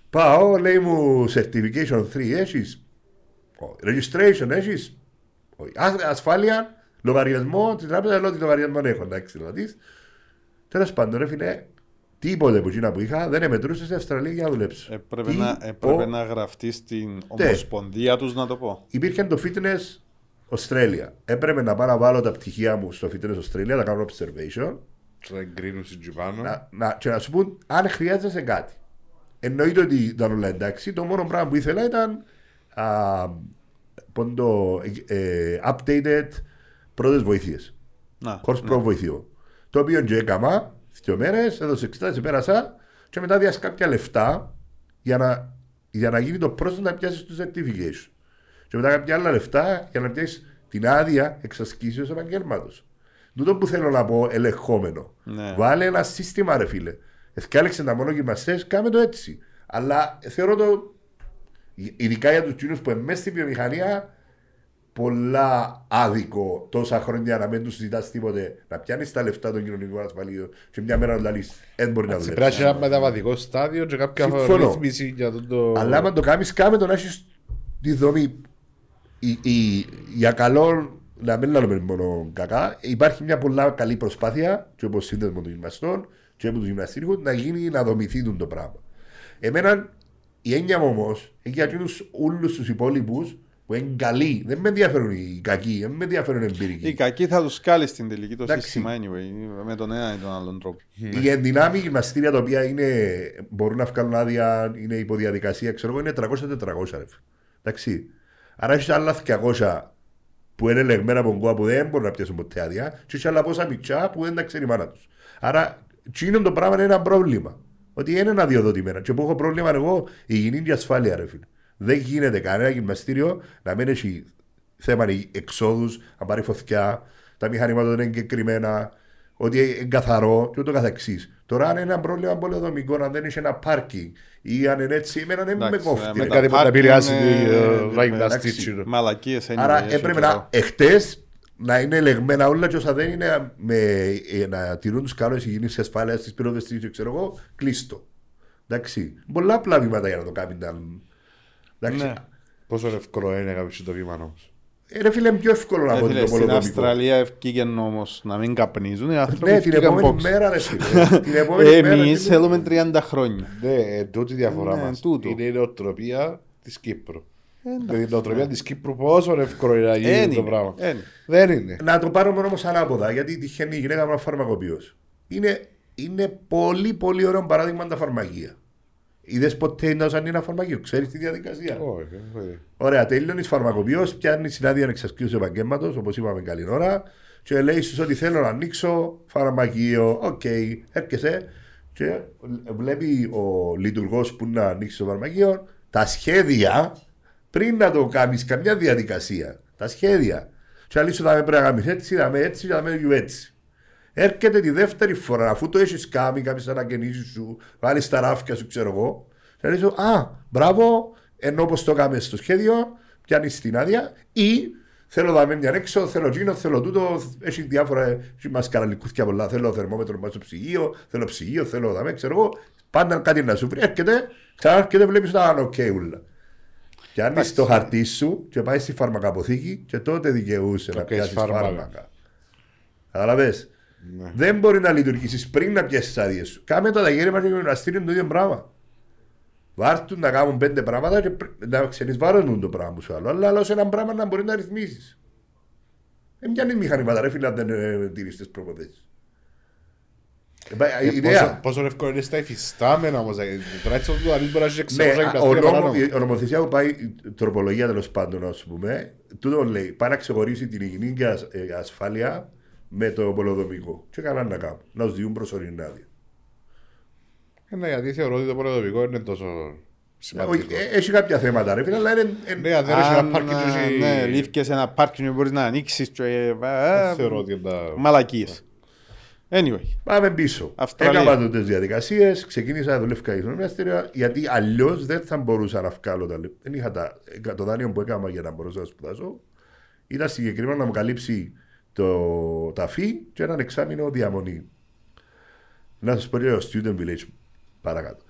Speaker 2: Πάω, λέει μου certification 3 έχεις; Όχι. Registration έχεις; Όχι. Α- Ασφάλεια, λογαριασμό, την τράπεζα λέω ότι λογαριασμό έχω, εντάξει, δηλαδή. Τέλος πάντων, ρε φίλε, τίποτε που εκείνα που είχα δεν εμετρούσε στην Αυστραλία για να δουλέψω.
Speaker 1: Έπρεπε
Speaker 2: Τι
Speaker 1: να, έπρεπε
Speaker 2: ο-
Speaker 1: να γραφτείς στην ομοσπονδία τους να το πω.
Speaker 2: Υπήρχε το Fitness Australia. Έπρεπε να πάω να βάλω τα πτυχία μου στο Fitness Australia, να κάνω observation
Speaker 3: Θα εγκρίνουν στην Τζιπάνο.
Speaker 2: να, να, και να σου πούν αν χρειάζεσαι κάτι. Εννοείται ότι ήταν όλα εντάξει. Το μόνο πράγμα που ήθελα ήταν α, πόντο, ε, updated πρώτες βοήθειες.
Speaker 1: Να,
Speaker 2: Course Pro βοηθείο. Το οποίο και έκανα δύο μέρες, έδωσε 60, σε πέρασα και μετά διάσκα κάποια λεφτά για να, για να γίνει το πρόσθετο να πιάσεις το certification. Και μετά κάποια άλλα λεφτά για να πιάσει την άδεια εξασκήσεως επαγγέλματος. Τούτο που θέλω να πω ελεγχόμενο.
Speaker 1: Ναι.
Speaker 2: Βάλε ένα σύστημα, ρε φίλε. Ευκάλεξε τα μόνο γυμναστές, κάμε το έτσι. Αλλά θεωρώ το, ειδικά για τους κοινού που είναι μέσα στη βιομηχανία, πολλά άδικο τόσα χρόνια να μην τους ζητάς τίποτε, να πιάνεις τα λεφτά των κοινωνικών ασφαλείων και μια μέρα να λύσει. Δεν μπορεί να
Speaker 3: Πρέπει να έχεις
Speaker 2: δουλέψει.
Speaker 3: ένα μεταβατικό στάδιο και κάποια
Speaker 2: Συμφωνώ.
Speaker 3: ρύθμιση για τον το...
Speaker 2: Αλλά άμα το κάνεις, κάμε το να έχεις τη δομή. Η, η, για καλό, να μην λέμε μόνο κακά, υπάρχει μια πολλά καλή προσπάθεια και όπως σύνδεσμο των γυμναστών και από τους γυμναστήριου να γίνει να δομηθεί το πράγμα. Εμένα η έννοια μου όμως έχει για όλους τους υπόλοιπους που είναι καλοί. Δεν με ενδιαφέρουν οι κακοί, δεν με ενδιαφέρουν οι εμπειρικοί.
Speaker 1: Οι κακοί θα τους κάλεις στην τελική το
Speaker 2: Εντάξει.
Speaker 1: σύστημα anyway, με τον ένα ή τον άλλον τρόπο.
Speaker 2: Οι ενδυνάμει γυμναστήρια τα οποία είναι, μπορούν να βγάλουν άδεια, είναι υποδιαδικασία, ξέρω εγώ, είναι 300-400. ρε φίλε. Εντάξει. Άρα έχεις άλλα 200 που είναι ελεγμένα από γκουά που δεν μπορούν να πιάσουν ποτέ άδεια, και έχεις άλλα πόσα μητσά που δεν τα ξέρει η μάνα τους. Άρα, τσίνο το πράγμα είναι ένα πρόβλημα. Ότι είναι ένα αδειοδοτημένα. Και που έχω πρόβλημα εγώ, η υγιεινή και ασφάλεια, ρε φίλε. Δεν γίνεται κανένα γυμναστήριο να μην έχει θέμα εξόδους, αν πάρει φωτιά, τα μηχανήματα δεν είναι εγκεκριμένα, ότι είναι καθαρό και ούτω καθεξής. Τώρα αν είναι ένα πρόβλημα πολεοδομικό, αν δεν έχει ένα πάρκινγκ ή αν είναι έτσι, εμένα δεν με
Speaker 1: Εντάξει,
Speaker 2: κόφτει.
Speaker 1: με
Speaker 2: ρε.
Speaker 1: τα
Speaker 3: Κάτι που να
Speaker 1: πάρκινγκ
Speaker 3: επηρεάσει
Speaker 1: είναι-
Speaker 3: τη
Speaker 1: ναι,
Speaker 3: ράγνα
Speaker 2: εντάξει.
Speaker 3: στίτσινο.
Speaker 1: Μαλακίες anyway.
Speaker 2: Άρα
Speaker 1: έχει
Speaker 2: έπρεπε
Speaker 1: καιρό.
Speaker 2: να εχθές να είναι ελεγμένα όλα και όσα δεν είναι με, ε, να τηρούν τους κανόνες υγιεινής και ασφάλειας της πυροδεστής ξέρω εγώ, κλείστο. Εντάξει. Πολλά απλά βήματα για να το κάνει. ήταν- Εντάξει.
Speaker 1: Ναι.
Speaker 3: Πόσο εύκολο είναι να κάνεις το βήμα όμως.
Speaker 2: Ε, ρε φίλε, είναι πιο εύκολο να
Speaker 1: Ε,
Speaker 2: πω
Speaker 1: φίλε,
Speaker 2: το
Speaker 1: Στην
Speaker 2: πολεοδομικό.
Speaker 1: Αυστραλία ευκήκε νόμος να μην καπνίζουν, οι άνθρωποι
Speaker 2: Ναι, την
Speaker 1: ευκήκαν
Speaker 2: επόμενη
Speaker 1: box.
Speaker 2: μέρα, ρε φίλε. Την <laughs> επόμενη μέρα.
Speaker 1: Εμείς
Speaker 2: φίλε.
Speaker 1: θέλουμε 30 χρόνια.
Speaker 3: Ναι, ε, τούτη η διαφορά
Speaker 1: Ναι,
Speaker 3: μας.
Speaker 1: τούτο.
Speaker 3: Είναι η νοοτροπία της Κύπρου. Δηλαδή η νοοτροπία της Κύπρου πόσο εύκολο είναι να γίνει
Speaker 1: Εν
Speaker 3: το
Speaker 1: είναι,
Speaker 3: πράγμα.
Speaker 1: εν.
Speaker 3: Δεν είναι.
Speaker 2: Να το πάρουμε όμως ανάποδα, γιατί τυχαίνει η γυναίκα μου φαρμακοποιός. Είναι, είναι πολύ πολύ ωραίο παράδειγμα τα φαρμακεία. Είδες ποτέ να σαν ένα φαρμακείο, ξέρεις τη διαδικασία;
Speaker 3: Όχι, όχι.
Speaker 2: Ωραία, τελειώνει φαρμακοποιός, πιάνει την άδεια εξασκήσεως επαγγέλματος, όπως είπαμε καλή ώρα, και λέει σου ότι θέλω να ανοίξω φαρμακείο. Οκ, έρχεσαι και βλέπει ο λειτουργός που να ανοίξει το φαρμακείο τα σχέδια πριν να το κάνεις καμιά διαδικασία. Τα σχέδια. Και λέει σου θα με πρέπει να κάνεις έτσι, θα με έτσι, θα με έτσι. Έρχεται τη δεύτερη φορά, αφού το έχεις κάνει, κάποιες ανακαινήσεις σου, βάλεις τα ράφια σου, ξέρω εγώ. Και λέει σου, Α, μπράβο, ενώ όπως το κάνουμε στο σχέδιο, πιάνεις την άδεια, ή θέλω να με μια έξω, θέλω γίνο, θέλω τούτο, έχει διάφορα, έχει μας καραλικούθια πολλά, θέλω θερμόμετρο μέσα στο ψυγείο, θέλω ψυγείο, θέλω δαμέ, ξέρω εγώ. Πάντα κάτι να σου βρει, έρχεται, ξανάρχεται, βλέπεις τα άνω και ούλα. Πιάνεις το χαρτί σου και πάει στη φαρμακαποθήκη και τότε δικαιούσε να
Speaker 3: πιάσεις
Speaker 2: πιάσει
Speaker 3: φάρμακα.
Speaker 2: φάρμακα. Καταλαβες.
Speaker 3: Ναι.
Speaker 2: Δεν μπορεί να λειτουργήσεις πριν να πιάσεις τις άδειες σου. Κάμε το αγέρεμα και το γυμναστήριο είναι το ίδιο πράγμα. Βάρτουν να κάνουν πέντε πράγματα και πρ- να ξενισβάρουν το πράγμα σου άλλο. Αλλά άλλο σε ένα πράγμα να μπορεί να ρυθμίσεις. Δεν πιάνει μηχανήματα, ρε φίλε, αν δεν ε, τηρείς τις προποθέσεις. Ε, πα- η
Speaker 3: Ε,
Speaker 2: ιδέα.
Speaker 3: πόσο- Πόσο εύκολο είναι στα υφιστάμενα όμως. ε, Τώρα έτσι το αλλήλ μπορεί να έχει
Speaker 2: Ναι,
Speaker 3: 600
Speaker 2: α, ο
Speaker 3: γυμναστήρια
Speaker 2: νόμο,
Speaker 3: παράνομο.
Speaker 2: η νομοθεσία που πάει, η τροπολογία τέλος πάντων, α πούμε, τούτο λέει, πάει να ξεχωρίσει την υγιεινή και ασ- ε, ασφάλεια με το πολεοδομικό. Και καλά να κάνουν, να τους διούν προσωρινή άδεια.
Speaker 3: Ε, Ναι, γιατί θεωρώ ότι το προσωπικό είναι τόσο
Speaker 2: Όχι,
Speaker 3: σημαντικό.
Speaker 2: ε, Έχει κάποια θέματα, ρε φίλε, αλλά είναι. ε,
Speaker 3: Ναι, αν δεν έχει ένα
Speaker 1: Αν,
Speaker 3: πάρκινγκ και έχει-
Speaker 1: Ναι, λήφκες ένα πάρκινγκ που μπορείς να ανοίξεις και... ε,
Speaker 3: δεν θεωρώ ότι είναι τα...
Speaker 1: Μαλακίες. Anyway.
Speaker 2: Πάμε πίσω.
Speaker 1: Αυστραλία.
Speaker 2: Έκανα τότε τις διαδικασίες, ξεκίνησα να δουλεύω στο γυμναστήριο, γιατί αλλιώς δεν θα μπορούσα να βγάλω τα λεπτά. Δεν είχα τα, το δάνειο που έκανα για να μπορούσα να σπουδάσω. Ήταν συγκεκριμένο να μου καλύψει το ταφή και έναν εξάμεινο διαμονή. Να σας πω λίγο student village παρακάτω.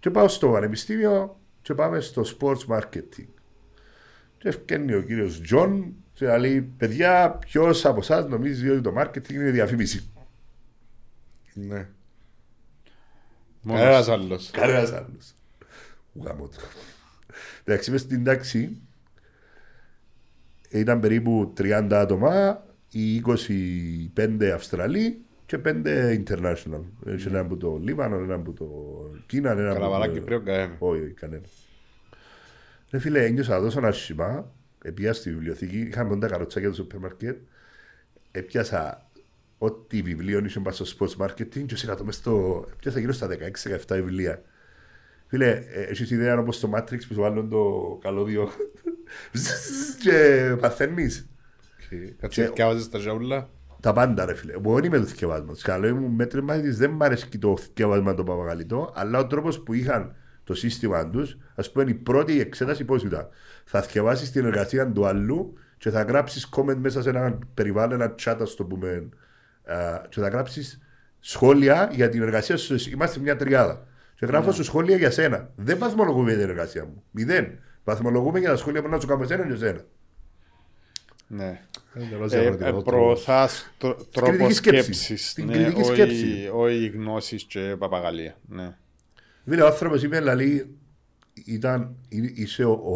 Speaker 2: Και πάω στο πανεπιστήμιο και πάμε στο sports marketing. Και εβκαίνει ο κύριος Τζον και λέει: Παιδιά, ποιος από εσάς νομίζει ότι το marketing είναι διαφήμιση;
Speaker 3: Ναι.
Speaker 1: Μόνος.
Speaker 3: Κανένας άλλος.
Speaker 2: Κανένας άλλος. Γαμώ το. Εντάξει, μες στην τάξη ήταν περίπου 30 άτομα, οι 25 Αυστραλοί και 5 international. Έχει ένα από το Λίβανο, ένα από το Κίνα, ένα από
Speaker 3: Καραβαλά
Speaker 2: το...
Speaker 3: Κυπρέων κανένα.
Speaker 2: Όχι, όχι, κανένα. Ρε φίλε, ένιωσα τόσο άσχημα, έπια στη βιβλιοθήκη, είχαμε τα καροτσάκια του σούπερ μάρκετ, έπιασα ό,τι βιβλίο είχε πάει στο sports marketing και σε μες στο... έπιασα γύρω στα 16-17 βιβλία. Φίλε, ε, έχεις ιδέα όπως το Matrix που σου βάλουν το καλώδιο; <laughs> Και παθαίνεις.
Speaker 3: Κάτσε
Speaker 2: Και-
Speaker 3: και άβαζες τα ζαούλα;
Speaker 2: Τα πάντα ρε φίλε. Μπορεί με το θκευάσμα. Του καλό μου μέτρημα της δεν μ' αρέσει και το θκευάσμα το παπαγαλιτό, αλλά ο τρόπος που είχαν το σύστημα τους, ας πούμε, η πρώτη εξέταση πώς ήταν. Θα θκευάσει την εργασία του αλλού και θα γράψεις comment μέσα σε ένα περιβάλλον, ένα chat, ας το πούμε, α, και θα γράψεις σχόλια για την εργασία σου. Είμαστε μια τριάδα. Και γράφω σου σχόλια για σένα. Δεν βαθμολογούμε για την εργασία μου. Μηδέν. Βαθμολογούμε για τα σχόλια που να σου κάνω εσένα και εσένα.
Speaker 1: Ναι.
Speaker 3: Εντελώς
Speaker 1: Ε,
Speaker 3: διαφορετικό
Speaker 1: ε,
Speaker 3: τρόπο.
Speaker 1: προωθάς τρο- τρόπο
Speaker 2: κριτική σκέψη.
Speaker 1: σκέψης.
Speaker 2: Στην
Speaker 1: ναι,
Speaker 2: κριτική
Speaker 1: όχι-
Speaker 2: σκέψη.
Speaker 1: Όχι γνώσεις και παπαγαλία. Ναι.
Speaker 2: Δηλαδή ο άνθρωπος είπε, δηλαδή, ήταν, είναι- είσαι ο, ο,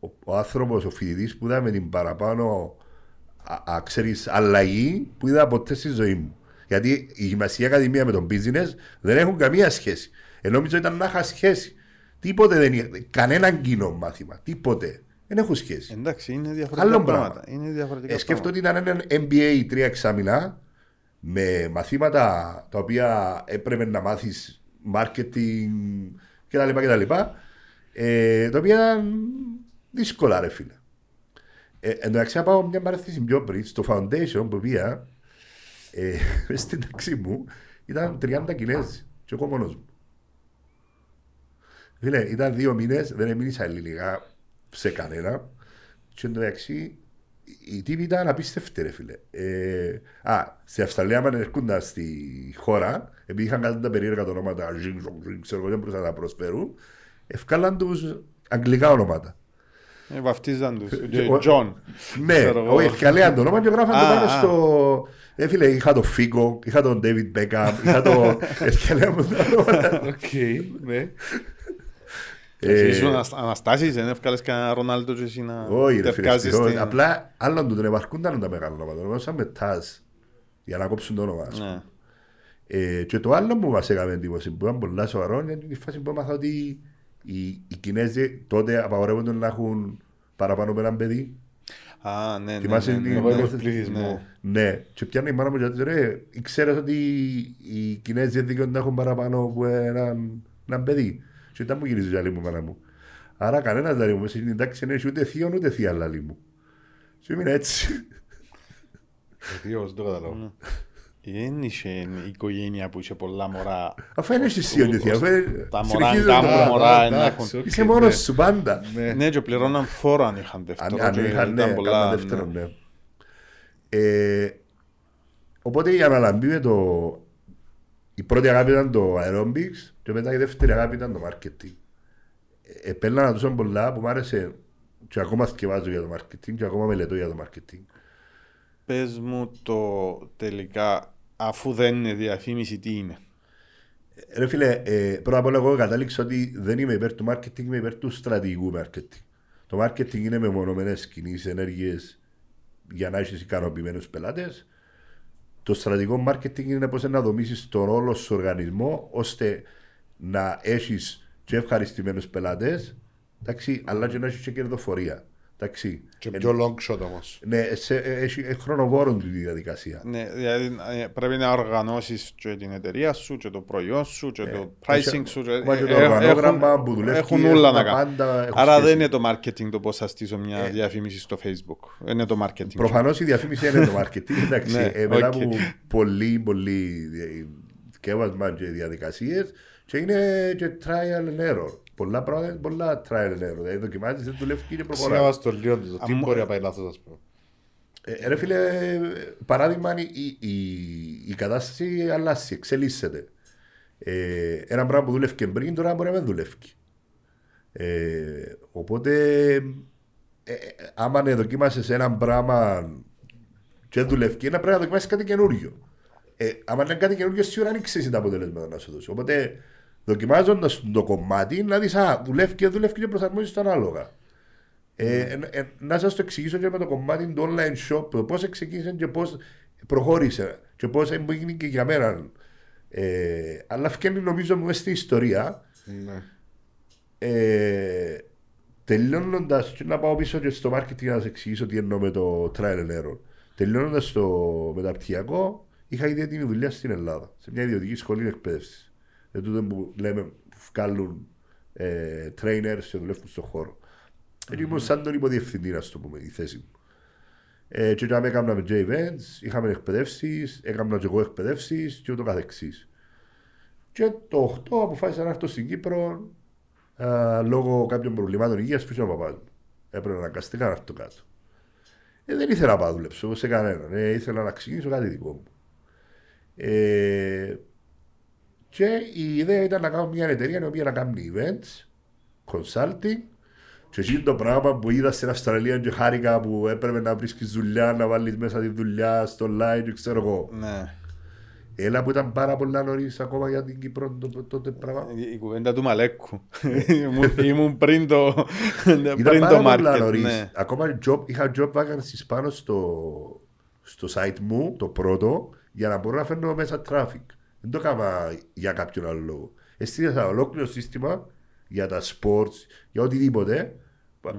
Speaker 2: ο, ο άνθρωπος, ο φοιτητής που είδα με την παραπάνω α, α, ξέρεις, αλλαγή που είδα ποτέ στη ζωή μου. Γιατί η γυμναστική ακαδημία με τον business δεν έχουν καμία σχέση. Ενώ νομίζω ήταν να είχα σχέση. Τίποτε δεν είχε. Κανέναν κοινό μάθημα. Τίποτε. Δεν έχουν σχέση.
Speaker 1: Εντάξει, είναι
Speaker 2: Άλλο
Speaker 1: διαφορετικά
Speaker 2: πράγμα.
Speaker 1: πράγματα. Είναι διαφορετικά
Speaker 2: Ε, σκέφτομαι ότι ήταν ένα MBA τρία εξάμεινα με μαθήματα τα οποία έπρεπε να μάθεις marketing κτλ. κτλ ε, τα οποία ήταν δύσκολα ρε φίλε. Ε, εν τω μεταξύ να πάω μια παρέθεση πιο πριν στο foundation που πήγα ε, <laughs> μες στην τάξη μου ήταν 30 Κινέζοι και εγώ μόνος μου. Φίλε, ήταν δύο μήνες, δεν έμεινησα ελληνικά σε κανένα και εν τω μεταξύ οι τύποι ήταν απίστευτοι ρε φίλε. Ε, α, στη Αυστραλία αν έρχονταν στη χώρα, επειδή είχαν κάτι τα περίεργα τα ονόματα, ζινγκ, ζινγκ, ζινγκ, ξέρω εγώ, δεν μπορούσαν να τα προφέρουν, ευκάλαν τους αγγλικά ονόματα.
Speaker 1: Ε, βαφτίζαν τους.
Speaker 2: Και
Speaker 1: Και
Speaker 2: ο-
Speaker 1: Τζον.
Speaker 2: Ναι,
Speaker 1: Ξέρω εγώ.
Speaker 2: όχι, ευκαλέαν το όνομα και γράφαν το
Speaker 1: Α,
Speaker 2: πάνω
Speaker 1: α.
Speaker 2: στο... Ε, φίλε, είχα το Φίγκο, είχα τον David Beckham, είχα το... <laughs> Ευκαλέαν μου τα ονόματα.
Speaker 3: Οκ, ναι.
Speaker 2: Ε,
Speaker 1: Ήσουν ανασ- Αναστάσεις, δεν έφκαλες κανένα Ρονάλντο και εσύ να
Speaker 2: Όχι, ρε
Speaker 1: τα
Speaker 2: φίλε,
Speaker 1: βγάζεις
Speaker 2: ευτυχώς.
Speaker 1: στην-
Speaker 2: Απλά άλλον του δεν επαρκούνταν τα μεγάλα ονόματα. Ονομάσαν με Τάζ για να κόψουν το όνομα. ας πούμε.
Speaker 1: Ναι.
Speaker 2: Ε, και το άλλο που μας έκαμε εντύπωση που ήταν πολλά σοβαρό είναι η φάση που έμαθα ότι οι, οι Κινέζοι τότε απαγορεύονται να έχουν παραπάνω από έναν παιδί.
Speaker 1: Α, ναι, ναι,
Speaker 2: Θυμάσαι
Speaker 1: ναι,
Speaker 2: την
Speaker 1: ναι,
Speaker 3: λόγω
Speaker 1: ναι,
Speaker 3: του πληθυσμού.
Speaker 1: ναι.
Speaker 2: Ναι, και πιάνει η μάνα μου και λέει, ρε, ξέρεις ότι οι Κινέζοι δικαιούνται να έχουν παραπάνω από έναν, έναν παιδί. Και ήταν μου γυρίζει η άλλη μου μάνα μου. Άρα κανένας λέει μου μέσα στην τάξη δεν έχει ούτε θείο ούτε θεία λαλή μου. Και έμεινα έτσι.
Speaker 3: Γιατί όμως δεν το καταλάβω.
Speaker 1: Δεν είχε οικογένεια που είχε πολλά μωρά.
Speaker 2: Αφού είναι εσύ θείο και θεία. αφού είναι-
Speaker 1: Τα μωρά,
Speaker 2: συνεχίζεται
Speaker 1: τα
Speaker 2: το πράγμα.
Speaker 1: μωρά,
Speaker 3: εντάξει,
Speaker 1: να έχουν.
Speaker 3: οκ,
Speaker 2: Είσαι
Speaker 3: ναι.
Speaker 2: μόνος σου πάντα.
Speaker 3: Ναι.
Speaker 1: Ναι, και πληρώναν φόρο αν είχαν
Speaker 2: Αν,
Speaker 1: δεύτερο.
Speaker 2: αν
Speaker 1: και
Speaker 2: είχαν,
Speaker 1: ήταν
Speaker 2: ναι,
Speaker 1: πολλά,
Speaker 2: κάμα
Speaker 1: ναι.
Speaker 2: δεύτερο, ναι. Ε, οπότε η αναλαμπή με το... Η πρώτη αγάπη ήταν το aerobics και μετά η δεύτερη αγάπη ήταν το marketing. Ε, επέλανα τόσο πολλά που μου άρεσε και ακόμα θυκευάζω για το marketing και ακόμα μελετώ για το marketing.
Speaker 1: Πες μου το τελικά, αφού δεν είναι διαφήμιση, τι είναι;
Speaker 2: Ε, Ρε φίλε, ε, πρώτα απ' όλα εγώ κατάληξα ότι δεν είμαι υπέρ του marketing, είμαι υπέρ του στρατηγικού marketing. Το marketing είναι μεμονωμένες κινήσεις, ενέργειες για να έχεις ικανοποιημένους πελάτες. Το στρατηγικό marketing είναι πώς να δομήσεις τον όλο σου οργανισμό ώστε να έχεις και ευχαριστημένους πελάτες, εντάξει, αλλά και να έχεις και κερδοφορία. Εντάξει.
Speaker 3: Και
Speaker 2: Ε,
Speaker 3: πιο long shot όμως.
Speaker 2: ναι, σε, έχει ε, χρονοβόρον τη διαδικασία.
Speaker 1: Ναι, δηλαδή ε, πρέπει να οργανώσεις και την εταιρεία σου και το προϊόν σου και το
Speaker 2: έχει-
Speaker 1: pricing σου. και-
Speaker 2: μα και το
Speaker 1: ε,
Speaker 2: οργανόγραμμα
Speaker 1: έχουν-
Speaker 2: που δουλεύει,
Speaker 1: Έχουν
Speaker 2: έχουν
Speaker 1: όλα
Speaker 2: τα
Speaker 1: να κάνουν.
Speaker 2: πάντα, έχουν
Speaker 1: Άρα
Speaker 2: σχέση.
Speaker 1: δεν είναι το marketing το πώς θα στήσω μια διαφήμιση στο facebook. Είναι το marketing.
Speaker 2: Προφανώς η διαφήμιση είναι το marketing. <laughs> Εντάξει,
Speaker 1: Ναι,
Speaker 2: ε, μετά
Speaker 1: οκ.
Speaker 2: από πολύ, πολύ σκεύασμα και διαδικασίες και είναι και trial and error. Πολλά πράγματα, πολλά trial and error. Δηλαδή δοκιμάζεις, δεν δουλεύει και προχωράει.
Speaker 3: Σίγα στο λίγο του. Τι
Speaker 1: Αν-
Speaker 3: μπορεί να πάει λάθος ας πούμε.
Speaker 2: Ε, ρε φίλε, παράδειγμα, η, η, η κατάσταση αλλάζει, εξελίσσεται. Ε, ένα πράγμα που δούλευε και πριν, τώρα μπορεί να μην δουλεύει. Ε, οπότε, ε, ε, άμα ναι, δοκίμασες ένα πράγμα και δεν δουλεύει, ένα πρέπει να δοκιμάσεις κάτι καινούριο. Ε, άμα είναι κάτι καινούριο, σίγουρα δεν ξέρεις τα αποτελέσματα να σου δώσει. Οπότε, δοκιμάζοντας το κομμάτι, να δεις, Α, δουλεύει και δουλεύει και προσαρμόζεις το ανάλογα. Ε, ε, ε, να σας το εξηγήσω και με το κομμάτι του online shop, πώς ξεκίνησε και πώς προχώρησε και πώς έγινε και για μένα. Ε, αλλά φτιάχνει νομίζω μου στην ιστορία.
Speaker 3: Ναι.
Speaker 2: Ε, Τελειώνοντας, και να πάω πίσω και στο marketing να σας εξηγήσω τι εννοώ με το trial and error. Τελειώνοντας το μεταπτυχιακό, Είχα ήδη έτοιμη δουλειά στην Ελλάδα, σε μια ιδιωτική σχολή εκπαίδευσης. Δεν τούτο που λέμε που βγάλουν ε, trainers και δουλεύουν στον χώρο. Mm-hmm. Ήμουν σαν τον υποδιευθυντή, να το πούμε, η θέση μου. Ε, και όταν έκαναμε και events, είχαμε εκπαιδεύσεις, έκανα και εγώ εκπαιδεύσεις και ούτω καθεξής. Και το 8 αποφάσισα να έρθω στην Κύπρο α, λόγω κάποιων προβλημάτων υγείας που είχε ο παπά μου. Έπρεπε αναγκαστικά να έρθω κάτω. Ε, δεν ήθελα να πάω δουλέψω σε κανέναν. Ε, ήθελα να ξεκινήσω κάτι δικό μου. Ε, και η ιδέα ήταν να κάνω μια εταιρεία η οποία να κάνει events, consulting και εκεί το πράγμα που είδα στην Αυστραλία και χάρηκα που έπρεπε να βρίσκεις δουλειά, να βάλεις μέσα τη δουλειά στο live και ξέρω εγώ.
Speaker 1: Ναι.
Speaker 2: Έλα που ήταν πάρα πολλά νωρίς ακόμα για την Κύπρο το- το- τότε πράγμα.
Speaker 1: Η κουβέντα του Μαλέκου. Ήμουν- Ήμουν πριν το,
Speaker 2: Ήταν
Speaker 1: πριν
Speaker 2: πάρα
Speaker 1: το
Speaker 2: πολλά
Speaker 1: market.
Speaker 2: νωρίς.
Speaker 1: Ναι.
Speaker 2: Ακόμα job, είχα job vacancies πάνω στο, στο site μου, το πρώτο, για να μπορώ να φέρνω μέσα traffic. Δεν το έκανα για κάποιον άλλο λόγο. Εστίασα ολόκληρο σύστημα για τα sports, για οτιδήποτε.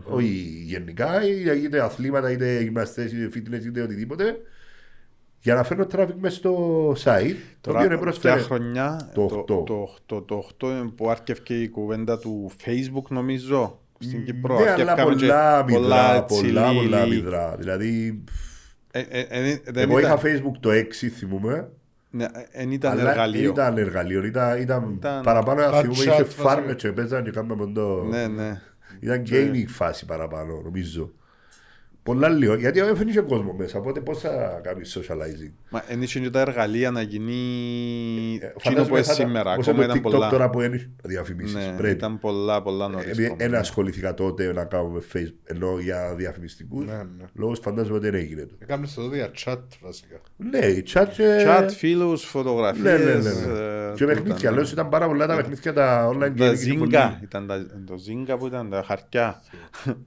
Speaker 2: Όχι γενικά, είτε αθλήματα, είτε γυμναστές, είτε fitness, είτε οτιδήποτε. Για να φέρνω traffic μέσα στο site, το οποίο είναι
Speaker 1: Τώρα,
Speaker 2: πρόσφερε.
Speaker 1: ποια χρονιά,
Speaker 2: Το
Speaker 1: το,
Speaker 2: οκτώ.
Speaker 1: το, οκτώ, το οκτώ που άρκευκε η κουβέντα του Facebook νομίζω στην Κύπρο.
Speaker 2: Ναι, αλλά
Speaker 1: Αρκεύκαμε και
Speaker 2: πολλά μηδρά,
Speaker 1: έτσι
Speaker 2: πολλά, πολλά
Speaker 1: λίλι.
Speaker 2: μηδρά. Δηλαδή,
Speaker 1: Ε, ε, ε, δεν
Speaker 2: εγώ είχα
Speaker 1: ήταν-
Speaker 2: Facebook το 6, θυμούμαι.
Speaker 1: ναι, ε, εν ήταν
Speaker 2: αλλά
Speaker 1: εργαλείο.
Speaker 2: Ήταν εργαλείο, ήταν, ήταν,
Speaker 1: Ήταν-
Speaker 2: παραπάνω να
Speaker 3: Chat
Speaker 2: θυμούμε,
Speaker 3: chat,
Speaker 2: είχε
Speaker 3: βασικά.
Speaker 2: φάρμες και παίζαν και κάναμε το...
Speaker 1: Ναι, ναι.
Speaker 2: Ήταν gaming φάση παραπάνω, νομίζω. Πολλά λίγο, γιατί δεν είχε κόσμο μέσα, οπότε πώς θα κάνεις socializing;
Speaker 1: Μα εν είχε και τα εργαλεία να γίνει
Speaker 2: Ε,
Speaker 1: εκείνο που είναι
Speaker 2: θα ήταν-
Speaker 1: σήμερα.
Speaker 2: όπως
Speaker 1: Ακόμα
Speaker 2: το
Speaker 1: ήταν
Speaker 2: TikTok
Speaker 1: πολλά.
Speaker 2: τώρα που είναι διαφημίσεις.
Speaker 1: Ναι,
Speaker 2: πρέπει.
Speaker 1: ήταν πολλά, πολλά νωρίς.
Speaker 2: Επειδή
Speaker 1: ακόμα,
Speaker 2: Ένα
Speaker 1: ναι.
Speaker 2: ασχοληθήκα τότε να κάνουμε Facebook, ενώ για διαφημιστικούς,
Speaker 3: Ναι, ναι.
Speaker 2: λόγω φαντάζομαι ότι δεν έγινε το.
Speaker 3: Έκαμε στο δω για chat βασικά.
Speaker 2: Ναι, η chat και...
Speaker 1: Chat, φίλους, φωτογραφίες.
Speaker 2: Ναι, ναι, ναι. ναι.
Speaker 1: ε,
Speaker 2: Και
Speaker 1: τούτα,
Speaker 2: παιχνίδια,
Speaker 1: ναι.
Speaker 2: λέω ήταν πάρα πολλά τα παιχνίδια τα online
Speaker 1: Τα
Speaker 2: gaming. είναι πολύ-
Speaker 1: Zynga, ήταν τα, το Zynga που ήταν τα χαρτιά.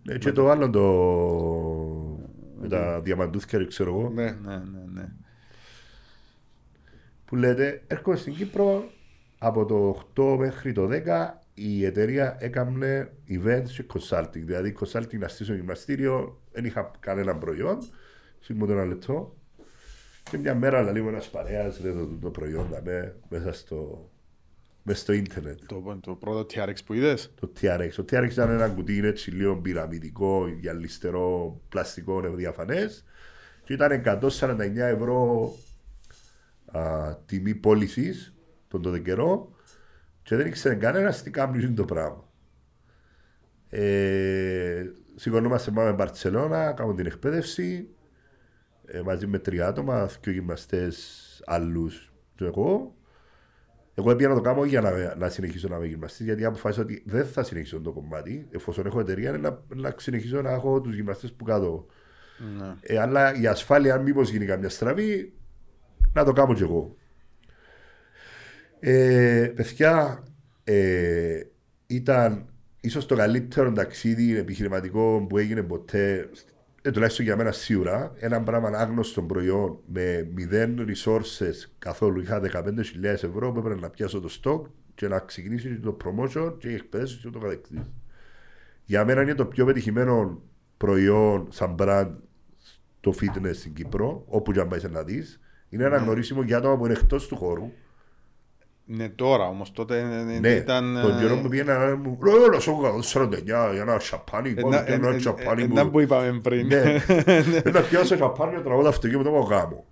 Speaker 2: Ναι, Και το άλλο το... με τα διαμαντούθια, ξέρω εγώ.
Speaker 3: Ναι.
Speaker 1: Ναι, ναι, ναι.
Speaker 2: που λέτε έρχομαι στην Κύπρο από το 8 μέχρι το 10 η εταιρεία έκανε events και consulting. Δηλαδή consulting να στήσω γυμναστήριο, δεν είχα κανένα προϊόν. Σίγουρα ένα λεπτό. Και μια μέρα λέει μου ένας παρέας λέει, το, το προϊόν δαμε, μέσα στο, μέσα στο ίντερνετ.
Speaker 1: Το, το πρώτο TRX που είδες;
Speaker 2: Το TRX. Το TRX ήταν ένα κουτί έτσι λίγο πυραμιδικό, γυαλιστερό, πλαστικό, διαφανέ. Και ήταν 149 ευρώ α, τιμή πώλησης τον τότε καιρό και δεν ήξερε κανένας τι κάνει το πράγμα. Ε, σηκωνόμαστε πάμε Μπαρτσελώνα, κάνουμε την εκπαίδευση ε, μαζί με τρία άτομα, δύο γυμναστές άλλους και εγώ. Εγώ έπια να το κάνω για να, να συνεχίσω να είμαι γυμναστής, γιατί αποφάσισα ότι δεν θα συνεχίσω το κομμάτι. Εφόσον έχω εταιρεία, να, να συνεχίσω να έχω τους γυμναστές που κάτω. Ναι. Ε, αλλά η ασφάλεια, αν μήπως γίνει καμιά στραβή, να το κάνω κι εγώ. Ε, παιδιά, ε, ήταν ίσως το καλύτερο ταξίδι επιχειρηματικό που έγινε ποτέ, ε, τουλάχιστον για μένα σίγουρα, ένα πράγμα άγνωστο προϊόν με μηδέν resources καθόλου. Είχα 15.000 ευρώ που έπρεπε να πιάσω το stock και να ξεκινήσει το promotion και η εκπαίδευση και το καθεξής. Για μένα είναι το πιο πετυχημένο προϊόν σαν brand το fitness στην Κύπρο, όπου και αν πάει να δεις. Είναι αναγνωρίσιμο για άτομα που είναι εκτός του χώρου.
Speaker 1: Ναι, τώρα όμως τότε
Speaker 2: ναι,
Speaker 1: ήταν.
Speaker 2: Τον καιρό μου πήγαινε να μου λέει: Όλα σου 49 για ένα σαπάνι.
Speaker 1: Ένα σαπάνι. Ένα που είπαμε πριν.
Speaker 2: Ναι, <laughs> ένα πιάσω σαπάνι τραγούδα αυτοκίνητο με το γάμο.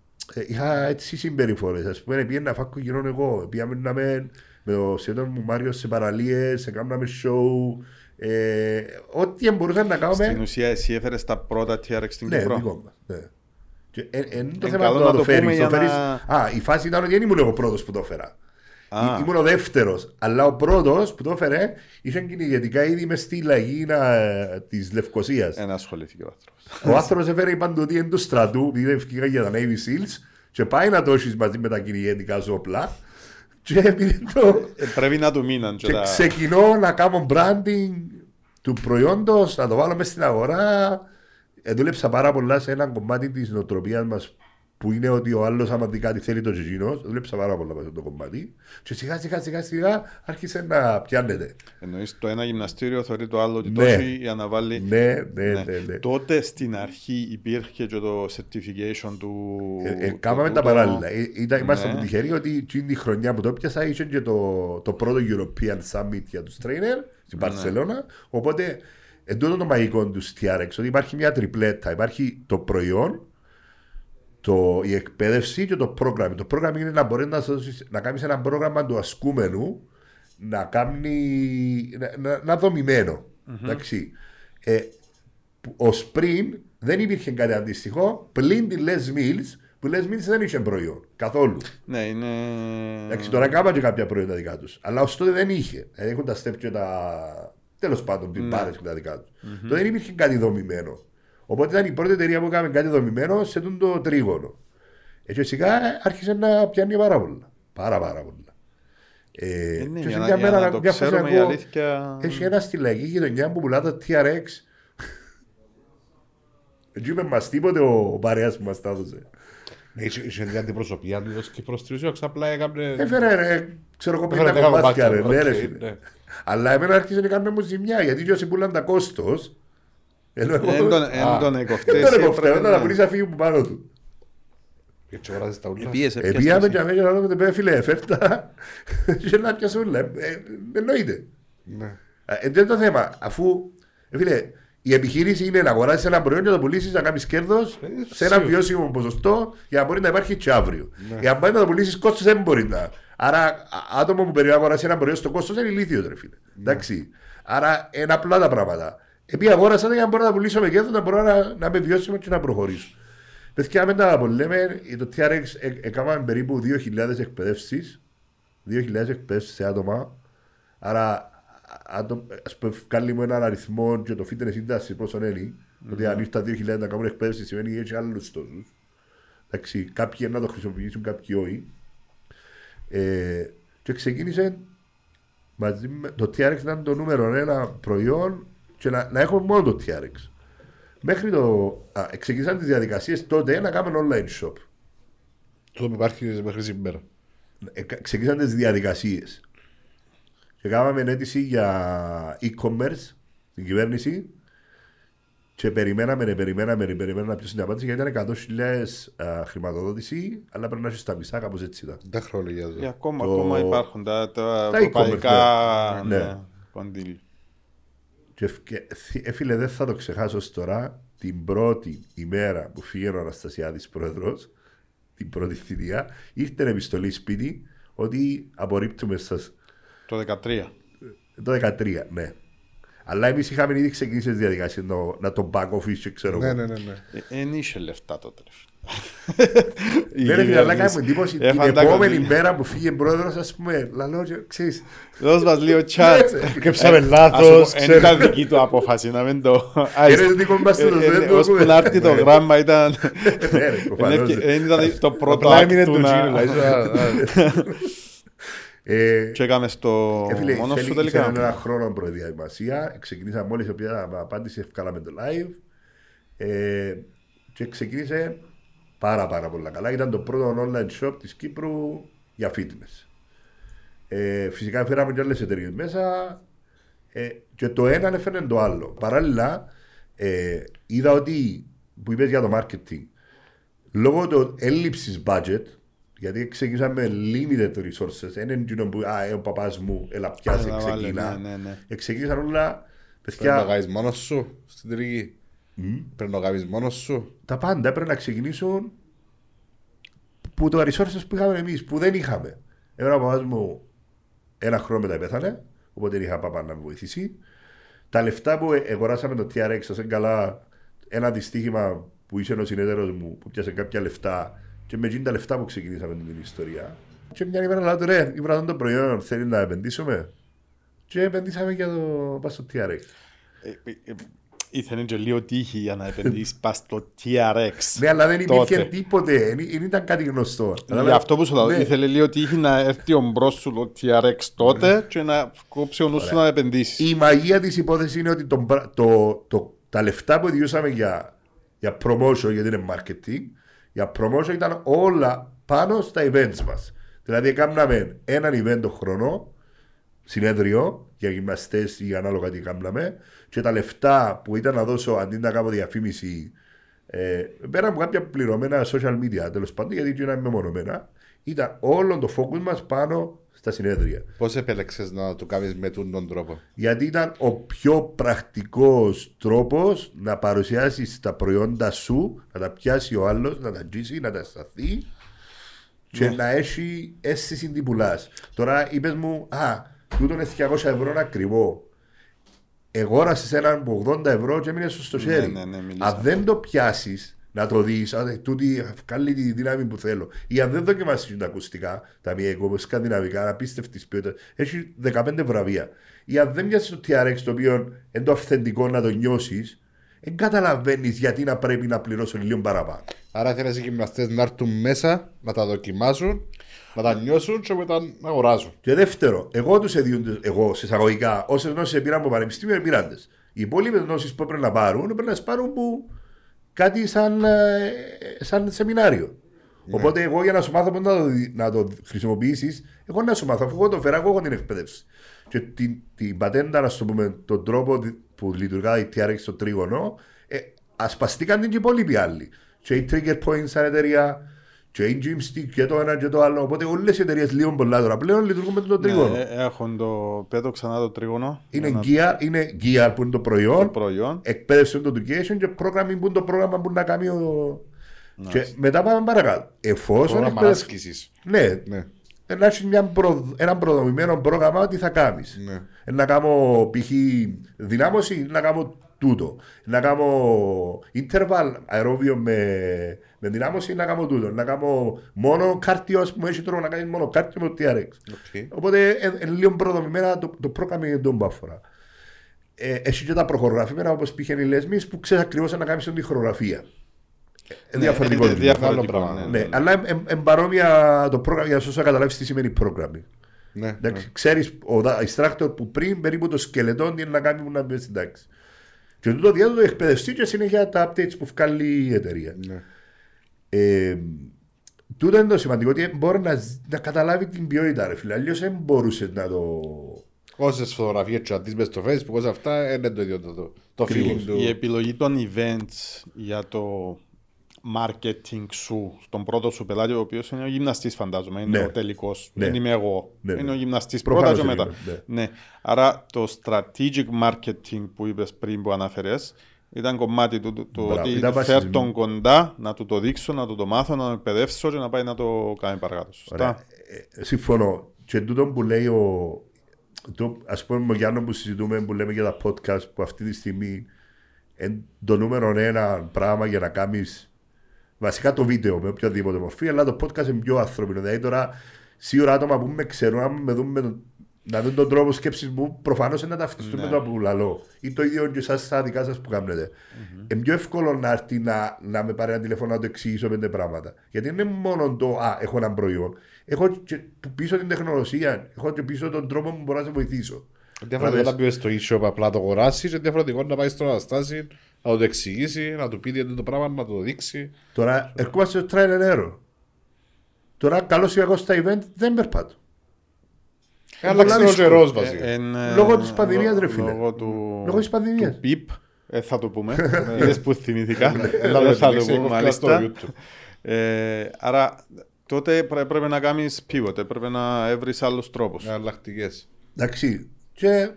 Speaker 2: Είχα έτσι συμπεριφορές. Α πούμε, πήγαινε να φάκω γύρω εγώ. Πήγαμε να με με το σύντομο μου Μάριος σε παραλίες, σε κάναμε show. Ε, ό,τι μπορούσαμε να κάνουμε.
Speaker 1: Στην ουσία, εσύ έφερες τα πρώτα TRX στην
Speaker 2: ναι,
Speaker 1: Κύπρο;
Speaker 2: Δικό μας, ναι. Και, ε, ε, το θέμα το να το φέρεις. Το φέρεις... Να... Α, η φάση ήταν ότι δεν ήμουν εγώ πρώτος που το έφερα. Ah. Ήμουν ο δεύτερος. Αλλά ο πρώτος που το έφερε είχε κυνηγετικά ήδη μες στη λαγίνα της Λευκοσίας.
Speaker 1: Ένα ασχολήθηκε ο
Speaker 2: άνθρωπος. Ο άνθρωπος έφερε παντοτή εν του στρατού, επειδή ευκήγα για τα Navy Seals, και πάει να το έχεις μαζί με τα κυνηγετικά σου όπλα. Και το...
Speaker 1: Ε, πρέπει να του μείναν.
Speaker 2: Και, και ξεκινώ να κάνω branding του προϊόντος, να το βάλω μέσα στην αγορά. Ε, δούλεψα πάρα πολλά σε ένα κομμάτι της νοοτροπίας μας που είναι ότι ο άλλος, άμα δει κάτι, θέλει το τζιζίνο. Δούλεψα πάρα πολλά σε αυτό το κομμάτι. Και σιγά σιγά σιγά σιγά άρχισε να πιάνεται.
Speaker 1: Εννοείς το ένα γυμναστήριο θεωρεί το άλλο ότι ναι. τόσο για να βάλει.
Speaker 2: Ναι, ναι, ναι. ναι, ναι.
Speaker 1: Τότε στην αρχή υπήρχε και το certification του.
Speaker 2: Ε, ε, κάμαμε τα παράλληλα. Ε, ήταν, ναι. Είμαστε τυχεροί ότι την χρονιά που το πιάσα είχε και το, το πρώτο European Summit για τους trainer στην Παρσελώνα. Ναι. Οπότε εν το μαγικό του TRX ότι υπάρχει μια τριπλέτα. Υπάρχει το προϊόν, το, η εκπαίδευση και το πρόγραμμα. Το πρόγραμμα είναι να μπορείς να, να κάνεις ένα πρόγραμμα του ασκούμενου να κάνει να, να, να δομημένο. Mm-hmm. Εντάξει. Ε, Ω πριν δεν υπήρχε κάτι αντίστοιχο πλην τη Les Mills που Les Mills δεν είχε προϊόν καθόλου.
Speaker 1: Ναι, είναι.
Speaker 2: Εντάξει, τώρα κάμα και κάποια προϊόντα δικά τους. Αλλά ως τότε δεν είχε. Ε, έχουν τα στέπ και τα. Τέλος πάντων, την ναι. και τα δικά τους. Mm-hmm. Τότε δεν υπήρχε κάτι δομημένο. Οπότε ήταν η πρώτη εταιρεία που έκαμε κάτι δομημένο σε το τρίγωνο. Έτσι σιγά άρχισε να πιάνει πάρα πολλά. Πάρα πάρα πολλά.
Speaker 1: Ε, ε, ναι, και για, μια μέρα, να το μια ξέρουμε η αλήθεια...
Speaker 2: Έχει ένα στη λαϊκή γειτονιά που πουλά το TRX. Έτσι είπε μας τίποτε ο παρέας που μας τα έδωσε.
Speaker 3: Είχε την αντιπροσωπεία του και προς τρεις
Speaker 2: απλά έκαμε... Έφερε ρε, ξέρω εγώ πέντε κομμάτια ρε, ναι ρε ναι. Αλλά εμένα άρχισε να κάνουμε μου ζημιά γιατί και όσοι πουλάνε τα κόστος
Speaker 1: Εν τον εκοφτές.
Speaker 2: Εν τον εκοφτές, να πουλήσεις αφήγη που πάνω του.
Speaker 3: Έτσι οράζεις τα ούλα.
Speaker 2: Επίαμε και αμέσως να δούμε πέρα φίλε, φέρτα <laughs> και να πιάσω ούλα. Ε, εννοείται. Ναι. Ε, δεν το θέμα, αφού, ε, φίλε, η επιχείρηση είναι να αγοράσεις ένα προϊόν και να το πουλήσεις να κάνει κέρδος σε ένα βιώσιμο ποσοστό για να μπορεί να υπάρχει και αύριο. Ναι. Για να μπορεί να το πουλήσεις κόστος δεν μπορεί να. Άρα, άτομο που περιμένει να αγοράσει ένα προϊόν στο κόστος είναι ηλίθιος, ρε φίλε. Ναι. Εντάξει. Άρα, είναι απλά τα πράγματα. Επειδή αγόρασα για να μπορώ να πουλήσω με κέρδο, να μπορώ να, να είμαι βιώσιμο και να προχωρήσω. Παιδιά, με τα λέμε, το TRX έκαναμε περίπου 2.000 εκπαιδεύσεις. 2.000 εκπαιδεύσεις σε άτομα. Άρα, α πούμε, βγάλει μου έναν αριθμό και το fitness industry πόσο είναι. Ότι αν ήρθα 2.000 να κάνουν εκπαίδευση σημαίνει ότι έχει άλλους τόσους. Εντάξει, κάποιοι να το χρησιμοποιήσουν, κάποιοι όχι. Ε, και ξεκίνησε μαζί με το TRX ήταν το νούμερο ένα προϊόν και να, να έχουμε μόνο το TRX. Μέχρι το. Α, ξεκίνησαν τις διαδικασίες τότε να κάνουμε online shop.
Speaker 3: Το που υπάρχει μέχρι σήμερα.
Speaker 2: ε, κα- ξεκίνησαν τις διαδικασίες. Και κάναμε αίτηση για e-commerce στην κυβέρνηση και περιμέναμε, ναι, περιμέναμε, ναι, περιμέναμε να πιέσουν την απάντηση γιατί ήταν 100.000 χρηματοδότηση, αλλά πρέπει να έχει στα μισά, κάπως έτσι ήταν.
Speaker 3: Δεν χρονολογία
Speaker 1: Και
Speaker 3: του.
Speaker 1: ακόμα,
Speaker 2: Το-
Speaker 1: ακόμα υπάρχουν τα, τα,
Speaker 2: Τα
Speaker 1: ευρωπαϊκά
Speaker 2: e-commerce, ναι.
Speaker 1: ναι,
Speaker 2: Ναι.
Speaker 1: κονδύλια.
Speaker 2: Και ευκαι- θυ- ε, φίλε, δεν θα το ξεχάσω ως τώρα την πρώτη ημέρα που φύγε ο Αναστασιάδης πρόεδρος, την πρώτη θητεία, ήρθε επιστολή σπίτι ότι απορρίπτουμε σας
Speaker 1: Το 13.
Speaker 2: το 13, ναι. Αλλά εμείς είχαμε ήδη ξεκινήσει τις διαδικασίες να, να το back office και ξέρω
Speaker 3: Ναι,
Speaker 2: εγώ.
Speaker 3: ναι, ναι. ναι.
Speaker 1: Δεν είχε λεφτά τότε. Ρε φίλε.
Speaker 2: Δεν έφυγε, αλλά κάνουμε εντύπωση την
Speaker 1: Έφαν τα
Speaker 2: επόμενη
Speaker 1: κονδύλια.
Speaker 2: μέρα που φύγε πρόεδρος, ας πούμε, λαλό, και ξέρεις,
Speaker 1: Δώσ' μας λίγο <laughs> chat.
Speaker 3: Κρύψαμε
Speaker 1: Ε, ας
Speaker 3: λάθος,
Speaker 1: σου πω, Δεν ήταν δική του απόφαση να μην το...
Speaker 2: Είναι δικό μας το
Speaker 1: Ε, ε,
Speaker 2: δεν το
Speaker 1: Ως που
Speaker 2: έχουμε.
Speaker 1: να έρθει το γράμμα ήταν...
Speaker 2: ναι, ρε, <laughs> προφανώς.
Speaker 1: Δεν ήταν το πρώτο
Speaker 3: Απλά έμεινε
Speaker 1: act του
Speaker 3: το
Speaker 1: να...
Speaker 3: τζίνο. δηλαδή, α, α. <laughs>
Speaker 2: Ε,
Speaker 1: Και έκαμε στο
Speaker 2: Ε, φίλε,
Speaker 1: μόνος
Speaker 2: θέλει-
Speaker 1: σου
Speaker 2: θέλει
Speaker 1: τελικά.
Speaker 2: ένα χρόνο προετοιμασία. Ξεκινήσαμε μόλις πια απάντηση, ευκάλαμε το live. Ε, και ξεκίνησε πάρα πάρα πολλά καλά. Ήταν το πρώτο online shop της Κύπρου για fitness. Ε, φυσικά φέραμε και άλλες εταιρείες μέσα ε, και το ένα έφερε το άλλο. Παράλληλα, ε, είδα ότι που είπες για το marketing, λόγω του έλλειψης budget, γιατί ξεκινήσαμε limited resources, δεν είναι εκείνο που α, ε, ο παπάς μου, έλα πιάσε,
Speaker 1: Έλα, βάλε,
Speaker 2: ξεκινά.
Speaker 1: ναι, ναι, ναι.
Speaker 2: Ε, ξεκίνησαν όλα,
Speaker 3: Πρέπει να
Speaker 2: παιδιά,
Speaker 3: κάνεις μόνος σου στην τελική. Πρέπει να κάνεις μόνος σου.
Speaker 2: τα πάντα έπρεπε να ξεκινήσουν που το resources που είχαμε εμείς, που δεν είχαμε. Εμένα ο παπάς μου ένα χρόνο μετά πέθανε, οπότε είχα παπά να με βοηθήσει. Τα λεφτά που ε- αγοράσαμε το TRX, σας είναι καλά, ένα δυστύχημα που είσαι ο συνέδρος μου που πιάσε κάποια λεφτά και με εκείνα τα λεφτά που ξεκινήσαμε την ιστορία. Και μια ημέρα λέω του ρε, ήβρα αυτό το προϊόν, θέλει να επενδύσουμε. Και επενδύσαμε για το πας στο TRX.
Speaker 1: Ε, ε, ε, Ήθελε και λίγο τύχη για να επενδύσεις πας στο TRX.
Speaker 2: Ναι, αλλά δεν υπήρχε
Speaker 1: Τότε.
Speaker 2: τίποτε, δεν δεν ήταν κάτι γνωστό.
Speaker 1: Γι' αυτό που σου λέω,
Speaker 2: Ναι.
Speaker 1: ήθελε λίγο τύχη να έρθει ο μπρος σου το TRX τότε και να κόψει ο νους σου να επενδύσεις.
Speaker 2: Η μαγεία της υπόθεσης είναι ότι το, μπρα- το, το, τα λεφτά που διούσαμε για, για promotion, γιατί είναι marketing, για promotion ήταν όλα πάνω στα events μας. Δηλαδή, κάναμε έναν event το χρόνο, συνέδριο για γυμναστές ή ανάλογα τι κάναμε, και τα λεφτά που ήταν να δώσω αντί να κάνω διαφήμιση, ε, πέρα από κάποια πληρωμένα social media τέλος πάντων, γιατί ήταν μεμονωμένα, ήταν όλο το focus μας πάνω στα συνέδρια.
Speaker 3: Πώς επέλεξες να το κάνεις με τούν τον τρόπο;
Speaker 2: Γιατί ήταν ο πιο πρακτικός τρόπος να παρουσιάσεις τα προϊόντα σου, να τα πιάσει ο άλλος, να τα τζίσει, να τα σταθεί και να έχει αίσθηση τι πουλάς. Τώρα είπες μου, α, τούτο είναι 200 ευρώ είναι ακριβό. Εγόρασες έναν που 80 ευρώ και έμεινες στο
Speaker 1: Ναι,
Speaker 2: χέρι.
Speaker 1: ναι, ναι, μιλήσαμε.
Speaker 2: αν δεν το πιάσεις, να το δεις, αν τούτη βγάλει τη δύναμη που θέλω. Ή αν δεν δοκιμάσεις τα ακουστικά, τα μία κόμμα σκανδιναβικά, απίστευτης ποιότητας, έχει 15 βραβεία. Ή αν δεν πιάσεις το TRX το οποίο είναι το αυθεντικό να το νιώσεις, δεν καταλαβαίνεις γιατί να πρέπει να πληρώσω λίγο παραπάνω.
Speaker 3: Άρα θέλεις οι γυμναστές να έρθουν μέσα, να τα δοκιμάσουν, να τα νιώσουν και μετά να αγοράζουν.
Speaker 2: Και δεύτερο, εγώ τους εδίουν, εγώ σε εισαγωγικά, όσε γνώσει πήραν από πανεπιστήμιο, πήραν τις. Οι υπόλοιπε γνώσει που πρέπει να πάρουν, πρέπει να τις πάρουν που κάτι σαν, ε, σαν σεμινάριο. Οπότε εγώ για να σου μάθω πώς να το, δι- να το χρησιμοποιήσεις, εγώ να σου μάθω, αφού εγώ το φέρα, εγώ έχω την εκπαίδευση. Και την, την πατέντα, να σου πούμε, τον τρόπο δι- που λειτουργά η TRX στο τρίγωνο, ε, ασπαστήκαν την και οι υπόλοιποι άλλοι. Και η Trigger Point σαν εταιρεία, και η Gymstick και το ένα και το άλλο. Οπότε όλες οι εταιρείες λίγο πολλά τώρα πλέον λειτουργούν με το τρίγωνο.
Speaker 1: Ναι, έχουν το πέτω ξανά το τρίγωνο.
Speaker 2: Είναι
Speaker 1: Ένα
Speaker 2: gear, είναι gear που είναι το προϊόν,
Speaker 1: προϊόν.
Speaker 2: εκπαίδευση είναι το education και programming που είναι το πρόγραμμα που να κάνει ο... Και μετά πάμε παρακάτω. Εφόσον
Speaker 3: Πρόγραμμα
Speaker 2: εκπαιδευ-
Speaker 3: άσκησης.
Speaker 2: Ναι,
Speaker 3: Ναι.
Speaker 2: ε, να έχεις μια προ... ένα προδομημένο πρόγραμμα τι θα κάνεις;
Speaker 3: Ναι.
Speaker 2: Να κάνω π.χ. δυνάμωση, να κάνω τούτο. Να κάνω interval αερόβιο με, με δυνάμωση, να κάνω τούτο. Να κάνω μόνο cardio, ας πούμε, έχει τρόπο να κάνει μόνο cardio με το TRX.
Speaker 3: Οκ.
Speaker 2: Οπότε είναι λίγο προδομημένα το, το πρόγραμμα για τον μπάφορα. Ε, έχει και τα προχωρογραφημένα όπως πήγαινε η Λέσμη που ξέρεις ακριβώς να κάνεις τη χορογραφία. Ε, διαφορετικό.
Speaker 1: είναι
Speaker 2: είναι.
Speaker 1: διαφορετικό,
Speaker 3: Άλλο πράγμα.
Speaker 1: ναι,
Speaker 2: Ναι, αλλά είναι παρόμοια το πρόγραμμα για να σου καταλάβεις τι σημαίνει programming.
Speaker 3: Ναι.
Speaker 2: Εντάξει, ξέρεις ο δα- instructor που πριν περίπου το σκελετό τι είναι να κάνει που να μπει στην τάξη. Και τούτο διάδοτο εκπαιδευτεί και συνέχεια τα updates που βγάλει η εταιρεία.
Speaker 3: ναι.
Speaker 2: Ε, τούτο είναι το σημαντικό ότι μπορεί να, να καταλάβει την ποιότητα ρε φίλε. Αλλιώς δεν μπορούσες να το...
Speaker 3: Όσες φωτογραφίες τσαντείς μες στο facebook, όσα αυτά, είναι το ίδιο το, το, το feeling
Speaker 2: Ακριβώς.
Speaker 3: του.
Speaker 1: Η επιλογή των events για το marketing σου στον πρώτο σου πελάτη, ο οποίος είναι ο γυμναστής, φαντάζομαι. Είναι
Speaker 2: Ναι.
Speaker 1: ο τελικός.
Speaker 2: Ναι.
Speaker 1: Δεν είμαι εγώ.
Speaker 2: Ναι, ναι.
Speaker 1: Είναι ο γυμναστής
Speaker 2: Προφανώς
Speaker 1: πρώτα και
Speaker 2: είναι,
Speaker 1: μετά.
Speaker 2: ναι.
Speaker 1: Ναι. Άρα το strategic marketing που είπες πριν που αναφέρες ήταν κομμάτι του το, το
Speaker 2: Μπράβο,
Speaker 1: ότι
Speaker 2: ήταν
Speaker 1: φέρ
Speaker 2: βασισμένο.
Speaker 1: τον κοντά, να του το δείξω, να του το μάθω, να τον εκπαιδεύσω και να πάει να το κάνει παρακάτω. Σωστά.
Speaker 2: Ωραία. Ε, συμφωνώ. Και τούτο που λέει ο. Το, ας πούμε, ο Γιάννο που συζητούμε, που λέμε για τα podcast, που αυτή τη στιγμή είναι το νούμερο ένα πράγμα για να κάνεις βασικά το βίντεο με οποιαδήποτε μορφή, αλλά το podcast είναι πιο ανθρώπινο. Δηλαδή τώρα, σίγουρα άτομα που με ξέρουν, αν με δουν με τον- να δουν τον τρόπο σκέψης μου, προφανώς είναι να ταυτιστούν
Speaker 1: Ναι.
Speaker 2: με το που λαλώ. Ή το ίδιο και εσάς στα δικά σας που κάνετε. Είναι πιο εύκολο να έρθει να, να με πάρει ένα τηλέφωνο να το εξηγήσω πέντε πράγματα. Γιατί δεν είναι μόνο το Α, έχω ένα προϊόν. Έχω και πίσω την τεχνολογία. Έχω και πίσω τον τρόπο που μπορώ να σε βοηθήσω.
Speaker 3: Διαφορετικό να πει στο e-shop απλά το αγοράσεις και διαφορετικό να πάει στο αναστάσει, να του το εξηγήσει, να του πει τι είναι το πράγμα, να το δείξει.
Speaker 2: Τώρα ερχόμαστε στο trial and error. Τώρα καλό ή κακό στα event δεν περπάτω.
Speaker 3: Ε, Άλλαξε ο
Speaker 2: δύσκολο.
Speaker 3: καιρό βασικά.
Speaker 1: Ε, εν, ε,
Speaker 2: Λόγω της πανδημίας, ρε
Speaker 1: λό-
Speaker 2: φίλε.
Speaker 1: Λόγω του,
Speaker 2: Λόγω της πανδημίας.
Speaker 1: του πιπ, ε, θα το πούμε. <laughs> Είδες που θυμηθήκα.
Speaker 3: Έλα,
Speaker 1: Δεν
Speaker 3: με
Speaker 1: θα το
Speaker 3: δείξει,
Speaker 1: πούμε
Speaker 3: κόφτηκα στο
Speaker 1: μάλιστα.
Speaker 3: YouTube.
Speaker 1: Ε, άρα τότε πρέ- πρέπει να κάνεις pivot, ε, πρέπει να βρεις άλλους τρόπους.
Speaker 3: Εναλλακτικέ.
Speaker 2: Εντάξει. Και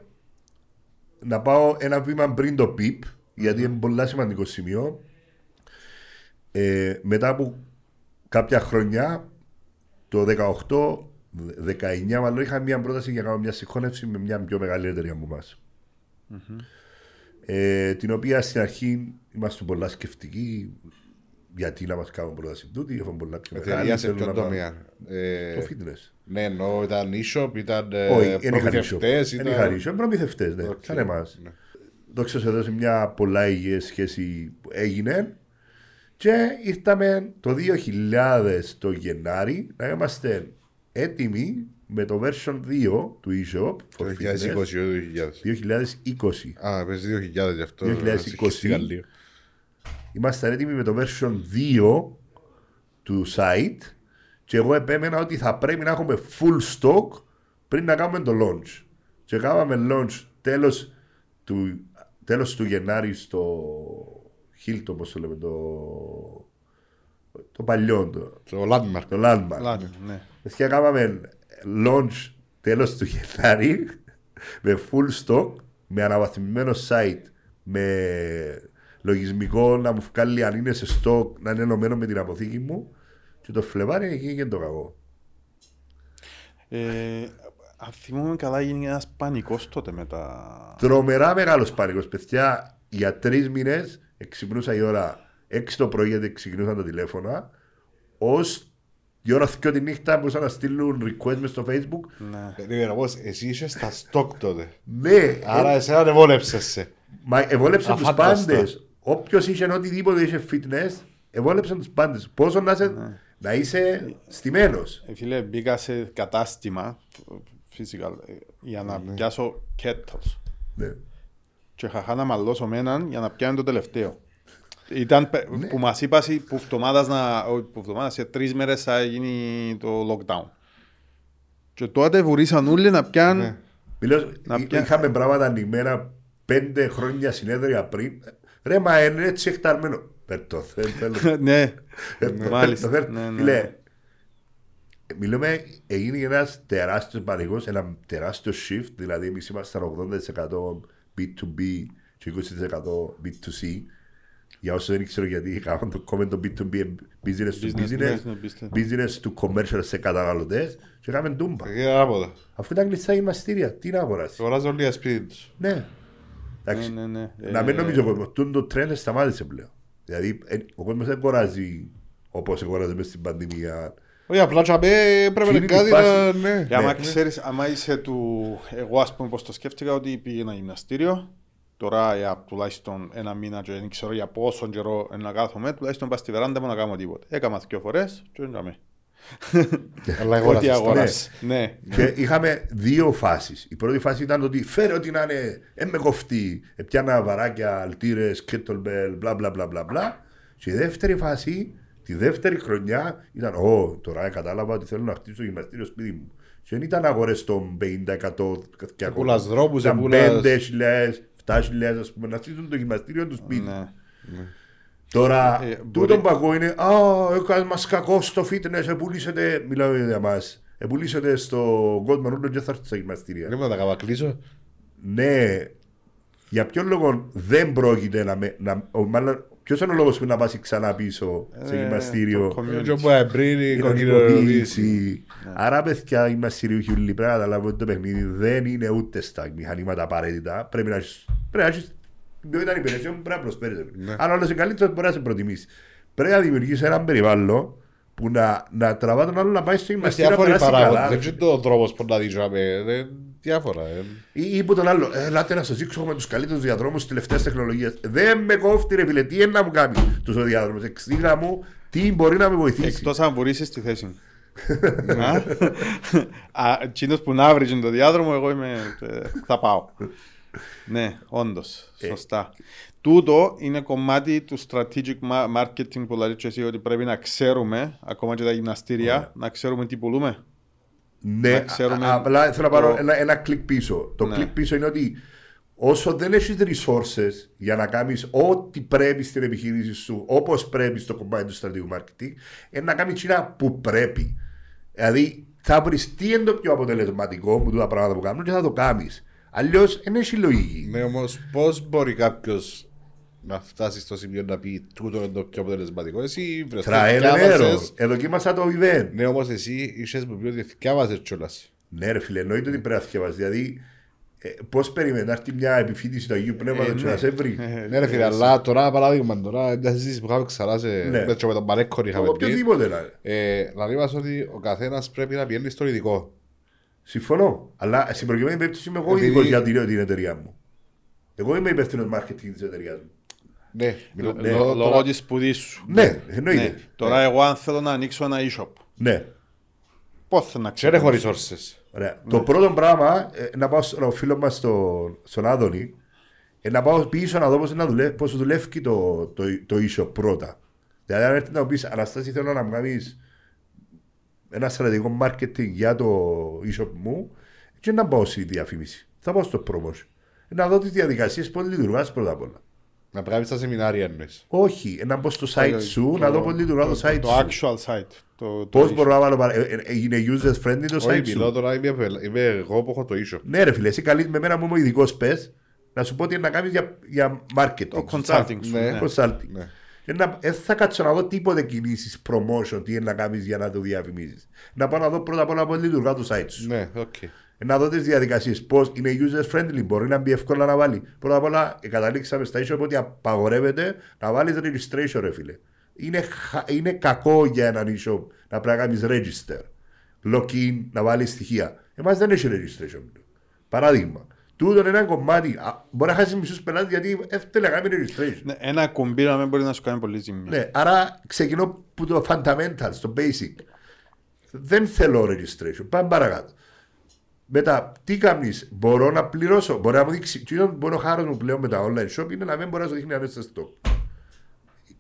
Speaker 2: να πάω ένα βήμα πριν το PIP, γιατί είναι πολύ σημαντικό σημείο. Ε, μετά από κάποια χρόνια, το 18, 19 μάλλον, είχα μια πρόταση για να κάνω μια συγχώνευση με μια πιο μεγάλη εταιρεία από εμάς. Ε, την οποία στην αρχή είμαστε πολλά σκεφτικοί γιατί να μας κάνουν πρόταση τούτη, έχουμε πολλά πιο μεγάλη.
Speaker 3: Εταιρεία σε
Speaker 2: θέλουν
Speaker 3: ποιον
Speaker 2: να πάμε-
Speaker 3: τομέα; Ε,
Speaker 2: Το fitness.
Speaker 3: Ναι, εννοώ ήταν e-shop, ήταν ε,
Speaker 2: Όχι, δεν είχα
Speaker 3: προμηθευτές,
Speaker 2: Δεν
Speaker 3: ήταν-
Speaker 2: είχα ρίσο, είναι προμηθευτές, ναι,
Speaker 3: Οκ,
Speaker 2: σαν εμάς.
Speaker 3: ναι.
Speaker 2: Δόξα σε δώσει μια πολλά υγιή σχέση που έγινε και ήρθαμε το 2000 το Γενάρη να είμαστε έτοιμοι με το version 2 του eShop
Speaker 3: Το
Speaker 2: for
Speaker 3: 2020
Speaker 2: fitness,
Speaker 3: ή το 2000.
Speaker 2: 2020.
Speaker 3: Α, παίζει 2000 γι' αυτό.
Speaker 2: 2020.
Speaker 3: συγχύστηκα λίγο.
Speaker 2: Είμαστε έτοιμοι με το version 2 του site και εγώ επέμενα ότι θα πρέπει να έχουμε full stock πριν να κάνουμε το launch. Και κάναμε launch τέλος του, τέλος του Γενάρη στο Hilton, όπως το λέμε, το, το παλιό, το,
Speaker 3: Το landmark.
Speaker 2: το landmark.
Speaker 1: Λάδι, ναι.
Speaker 2: Και κάναμε launch τέλος του Γενάρη με full stock, με αναβαθμισμένο site, με λογισμικό να μου βγάλει αν είναι σε stock, να είναι ενωμένο με την αποθήκη μου και το Φλεβάρι εκεί και το κακό.
Speaker 1: Ε, αν θυμούμαι καλά, γίνει ένας πανικός τότε με τα...
Speaker 2: Τρομερά μεγάλος πανικός, παιδιά. Για τρεις μήνες εξυπνούσα η ώρα 6 το πρωί γιατί ξεκινούσαν τα τηλέφωνα, ως η ώρα 2 τη νύχτα μπορούσαν να στείλουν request μες στο facebook.
Speaker 1: Ναι.
Speaker 3: Περίμενα πώς, εσύ είσαι στα stock τότε.
Speaker 2: Ναι,
Speaker 3: Άρα εσένα ανεβόλεψες σε.
Speaker 2: Μα εβόλεψε τους
Speaker 3: Αφάνταστα.
Speaker 2: πάντες. Όποιος είχε οτιδήποτε είχε fitness, εβόλεψε τους πάντες. Πόσο να, είσαι, να είσαι στημένος.
Speaker 1: Ε, φίλε, μπήκα σε κατάστημα physical ε, για να πιάσω kettles.
Speaker 2: Ναι.
Speaker 1: Και είχα να μαλλώσω με έναν για να πιάνω το τελευταίο. Ήταν πε-
Speaker 2: Ναι.
Speaker 1: που μας είπας που εβδομάδας να, όχι, που εβδομάδας, σε τρεις μέρες θα γίνει το lockdown. Και τότε βουρήσαν όλοι να πιάνουν
Speaker 3: Ναι.
Speaker 2: Μιλώ,
Speaker 1: Να
Speaker 2: εί-
Speaker 1: πια-
Speaker 2: είχαμε πράγματα ανοιγμένα πέντε χρόνια συνέδρια πριν. Ρε, μα είναι έτσι εκταρμένο. Περτό, θέλω. <laughs>
Speaker 1: ναι,
Speaker 2: Ε,
Speaker 1: μάλιστα.
Speaker 2: το φέρ-
Speaker 1: ναι, ναι.
Speaker 2: Φίλε, μιλούμε, έγινε ένας τεράστιος πανικό, ένα τεράστιο shift. Δηλαδή, εμείς ήμασταν 80% B2B και 20% B2C. Για όσους δεν ξέρω γιατί κάνουν το comment το B2B business to
Speaker 1: Business,
Speaker 2: business,
Speaker 1: ναι, business.
Speaker 2: business to commercial σε καταναλωτές. Και κάνουμε ντούμπα.
Speaker 3: Και ανάποδα.
Speaker 2: Αφού ήταν κλειστά η μαστήρια, τι να αγοράσει.
Speaker 3: Αγοράζω όλοι σπίτι τους.
Speaker 2: Ναι. Εντάξει,
Speaker 1: Ναι, ναι, ναι.
Speaker 2: να μην
Speaker 1: Ε,
Speaker 2: νομίζω ο κόσμο, τούτο το τρένο σταμάτησε πλέον. Δηλαδή, ε, ο κόσμος δεν αγοράζει όπως αγοράζει μέσα στην πανδημία.
Speaker 3: Όχι, απλά τσαμπέ πρέπει
Speaker 2: Εκείνη
Speaker 3: να
Speaker 2: τη
Speaker 3: κάτι
Speaker 2: φάση-
Speaker 3: να... Ναι.
Speaker 1: Και άμα
Speaker 2: ναι.
Speaker 1: ξέρεις, άμα είσαι του... Εγώ ας πούμε πως το σκέφτηκα ότι πήγε ένα γυμναστήριο Τώρα για τουλάχιστον ένα μήνα και δεν ξέρω για πόσο καιρό να κάθομαι τουλάχιστον πας στη βεράντα μου να κάνω τίποτε. Έκανα δύο φορές και δεν έκαμε. <laughs>
Speaker 3: Αλλά
Speaker 1: Ό,τι
Speaker 3: αγοράζεις τώρα.
Speaker 1: αγοράς. Ναι.
Speaker 2: Και είχαμε δύο φάσεις. Η πρώτη φάση ήταν ότι φέρε ό,τι να είναι, έμε κοφτή, πιάνα βαράκια, αλτήρες, kettlebell, μπλα μπλα μπλα μπλα μπλα. Και η δεύτερη φάση Τη δεύτερη χρονιά ήταν, Ω, τώρα κατάλαβα ότι θέλω να χτίσω γυμναστήριο σπίτι μου. Και δεν ήταν αγορές των 50-100 και ακόμα.
Speaker 3: Πουλάς δρόμους,
Speaker 2: Ήταν
Speaker 3: πουλάς-
Speaker 2: 5.000, 7.000 ας πούμε, να στήσουν το γυμναστήριο του σπίτι.
Speaker 1: Ναι.
Speaker 2: Τώρα,
Speaker 1: Ε,
Speaker 2: τούτο
Speaker 1: μπορεί-
Speaker 2: που ακούω είναι Α, έκανε μας κακό στο fitness, επουλήσετε. Μιλάμε για μα. Επουλήσετε στο κόσμο όλο και θα έρθει στα γυμναστήρια.
Speaker 3: Δεν μπορώ να τα κλείσω.
Speaker 2: Ναι, για ποιον λόγο δεν πρόκειται να. Με, να ο, μάλλον, ποιος είναι ο λόγος που να πας ξανά πίσω σε
Speaker 1: Ε,
Speaker 2: γυμναστήριο;
Speaker 1: το community.
Speaker 3: Έτσι όπου εμπρίνει η
Speaker 2: Η
Speaker 3: κοκκινοποίηση.
Speaker 2: κοινωνικοποίηση. Άρα, παιδιά, γυμναστήριου χιούλι πρέπει να καταλάβω ότι το παιχνίδι δεν είναι ούτε στα μηχανήματα απαραίτητα. Πρέπει να έχεις, πρέπει να έχεις την ποιότητα υπηρεσιών που πρέπει να προσφέρεις.
Speaker 3: Ναι.
Speaker 2: Αν όλος είναι καλύτερος, μπορεί να σε προτιμήσεις. Πρέπει να δημιουργήσεις έναν περιβάλλον που να, να τραβά τον άλλο να πάει στο
Speaker 3: Με
Speaker 2: γυμναστήριο να
Speaker 3: διάφοροι
Speaker 2: περάσει καλά.
Speaker 3: παράγοντες. Δεν είναι το τρόπος που να δείξουμε. Ε, Διάφορα. ε.
Speaker 2: Ή, ή που τον άλλο, «Ε, ελάτε να σας δείξω με τους καλύτερους διαδρόμους της τελευταίας τεχνολογίας. Δεν με κόφτει, ρε φίλε, τι είναι να μου κάνεις τους ο διάδρομο. Εξήγα μου τι μπορεί να με βοηθήσει.
Speaker 1: Εκτός αν βουρήσεις στη θέση μου. <laughs> Α; Α, Εκείνος που να βρει το διάδρομο, εγώ είμαι, ε, θα πάω. Ναι, όντως, σωστά. Τούτο είναι κομμάτι του strategic ma- marketing που λέει και εσύ ότι πρέπει να ξέρουμε, ακόμα και τα γυμναστήρια, να ξέρουμε τι πουλούμε.
Speaker 2: Ναι,
Speaker 1: να ξέρουμε
Speaker 2: α- απλά θέλω να πάρω
Speaker 1: το-
Speaker 2: ένα, ένα κλικ πίσω. Το
Speaker 1: Ναι.
Speaker 2: κλικ πίσω είναι ότι όσο δεν έχεις resources για να κάνεις ό,τι πρέπει στην επιχείρηση σου, όπως πρέπει στο κομμάτι του στρατηγικού marketing, είναι να κάνεις εκείνα που πρέπει. Δηλαδή, θα βρεις τι είναι το πιο αποτελεσματικό που τα πράγματα που κάνουν και θα το κάνεις. Αλλιώς δεν έχει λογική.
Speaker 3: Ναι, όμως πώς μπορεί κάποιος να φτάσεις στο σημείο να πει τούτο είναι το πιο αποτελεσματικό. Εσύ βρες
Speaker 2: Trial
Speaker 3: το
Speaker 2: and error.
Speaker 3: διάβασες.
Speaker 2: Εδοκίμασα το event.
Speaker 3: Ναι, όμως εσύ είσαι μου πει ότι διάβασε κιόλας.
Speaker 2: Ναι, ρε φίλε, εννοείται ότι πρέπει να θυκευάσει. Δηλαδή, ε, πώς περιμένεις να έρθει μια επιφύτηση του Αγίου Πνεύματος
Speaker 1: Ε,
Speaker 2: και
Speaker 1: ναι.
Speaker 2: να σε βρει;
Speaker 1: Ε,
Speaker 3: Ναι, ρε φίλε, αλλά τώρα παράδειγμα τώρα, μια συζήτηση που είχαμε ξανά σε.
Speaker 2: Ναι.
Speaker 3: με το- με τον Πανέκκον είχαμε πει.
Speaker 2: Οποιοδήποτε να είναι.
Speaker 3: Ε, να λέμε ότι ο καθένας πρέπει να πηγαίνει στον ειδικό.
Speaker 2: Συμφωνώ. Αλλά στην προκειμένη περίπτωση είμαι εγώ
Speaker 3: Επειδή-
Speaker 2: ειδικός για την, την εταιρεία μου. Εγώ είμαι υπεύθυνος marketing της εταιρείας μου.
Speaker 3: Ναι, μιλώ-
Speaker 2: Ναι,
Speaker 3: μιλώ
Speaker 1: Λόγω
Speaker 3: τώρα-
Speaker 1: της σπουδής σου.
Speaker 2: Ναι, εννοείται.
Speaker 1: Τώρα εγώ αν θέλω να ανοίξω ένα e-shop,
Speaker 2: Ναι.
Speaker 1: πώς θα να
Speaker 3: Δεν
Speaker 1: ξέρω.
Speaker 3: έχω resources.
Speaker 2: Ωραία. Το πρώτο πράγμα, ε, να πάω στον φίλος μας στο, στον Άδωνη, ε, να πάω πίσω να δω πώς δουλεύει, πώς δουλεύει το, το, το e-shop πρώτα. Δηλαδή, αν έρθει να μου πεις Αναστάση, θέλω να μου κάνεις ένα στρατηγικό marketing για το e-shop μου, και να πάω στη διαφήμιση. Θα πάω στο promotion. Ε, Να δω τις διαδικασίες, πώς λειτουργάς πρώτα απ' όλα.
Speaker 3: Να βγάλει τα σεμινάρια εννοείς.
Speaker 2: Όχι, ε, να μπω στο site σου, να δω πώ λειτουργά το site
Speaker 1: Το
Speaker 2: σου.
Speaker 1: actual site. Το, το
Speaker 2: Πώς
Speaker 1: e-shop.
Speaker 2: μπορώ να βάλω. παρα- ε, ε, Έγινε user friendly το
Speaker 3: Όχι,
Speaker 2: site
Speaker 3: μιλώ
Speaker 2: σου.
Speaker 3: τώρα, είμαι, πελ- είμαι εγώ που έχω το ίσο.
Speaker 2: Ναι, ρε φίλε, εσύ καλείς με μένα που είμαι ο ειδικός πες να σου πω τι είναι να κάνεις για, για marketing.
Speaker 1: Το
Speaker 2: σωστά;
Speaker 1: consulting σου.
Speaker 3: Ναι.
Speaker 1: ναι.
Speaker 2: Consulting.
Speaker 3: Ναι.
Speaker 2: Ε, να- ε, θα κάτσω να δω τίποτε κινήσεις promotion, τι είναι να κάνεις για να το διαφημίσει. Να πάω να δω πρώτα απ' όλα πώς λειτουργά το site σου.
Speaker 3: Ναι, οκ.
Speaker 2: Ε, Να δω τις διαδικασίες. Πώς είναι user friendly, μπορεί να μπει εύκολα να βάλει. Πρώτα απ' όλα, ε, καταλήξαμε στα ίσια ότι απαγορεύεται να βάλεις registration, ρε φίλε. Είναι, χα- είναι κακό για έναν e-shop να πρέπει να κάνεις register. Login, να βάλεις στοιχεία. Εμάς δεν έχει registration. Παράδειγμα. Τούτο είναι ένα κομμάτι. Α, Μπορεί να χάσεις μισούς πελάτες γιατί ε, θέλει να κάνει registration.
Speaker 1: Ναι, Ένα κουμπί να μην μπορεί να σου κάνει πολύ ζημιά.
Speaker 2: Ναι, άρα ξεκινώ από το fundamentals, το basic. Δεν θέλω registration. Πάμε παρακάτω. Μετά, τι κάνεις, μπορώ να πληρώσω. Μπορεί να μου δείξει. Τι είναι μπορεί ο χάρο μου πλέον με τα online shop είναι να μην μπορεί να σου δείχνει αν είσαι στο.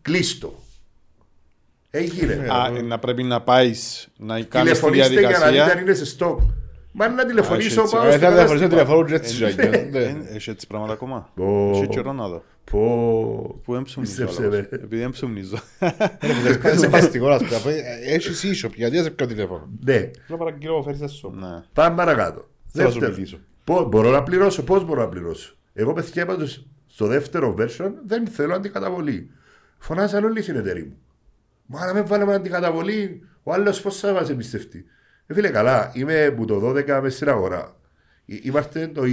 Speaker 2: Κλείστο. Έγινε.
Speaker 1: Α, ε, να πρέπει να πάεις να κάνεις τη
Speaker 2: Τηλεφωνήστε για να δείτε αν
Speaker 1: διαδικασία.
Speaker 2: είναι σε stock. Μα να τηλεφωνήσω
Speaker 1: έτσι.
Speaker 2: πάω
Speaker 3: Ε,
Speaker 2: στο
Speaker 3: Θα διαφορετικό
Speaker 2: κατάστημα.
Speaker 3: τηλεφώνουν και έτσι. Γιάννη. Ναι.
Speaker 1: Ε, Έχει έτσι πράγματα ακόμα;
Speaker 2: Ω.
Speaker 1: Έχει καιρό να δω.
Speaker 2: Πω.
Speaker 1: Που εμψουμνίζω.
Speaker 2: Πίστεψε
Speaker 1: αλλά,
Speaker 2: με.
Speaker 1: Επειδή εμψουμνίζω.
Speaker 3: Είσαι σπαστικό, <laughs> ας πούμε. Έχεις ίσο, γιατί είσαι πιο τηλέφωνο.
Speaker 2: Ναι,
Speaker 3: Να παραγγείλω, φέρεις τα σου.
Speaker 1: Ναι.
Speaker 2: πάμε παρακάτω.
Speaker 3: Θέλω να σου
Speaker 2: Δεύτερο.
Speaker 3: μιλήσω.
Speaker 2: Πώ, μπορώ να πληρώσω, πώς μπορώ να πληρώσω; Εγώ παιδιά πάντως στο δεύτερο version δεν θέλω αντικαταβολή. Φωνάζαν όλοι οι συνεταιροί μου. Μα να με βάλουμε αντικαταβολή, ο άλλος πώς θα μας εμπιστευτεί; Ε, φίλε, καλά, είμαι που το 12 μες στην αγορά. Ε, Είμαστε το 20,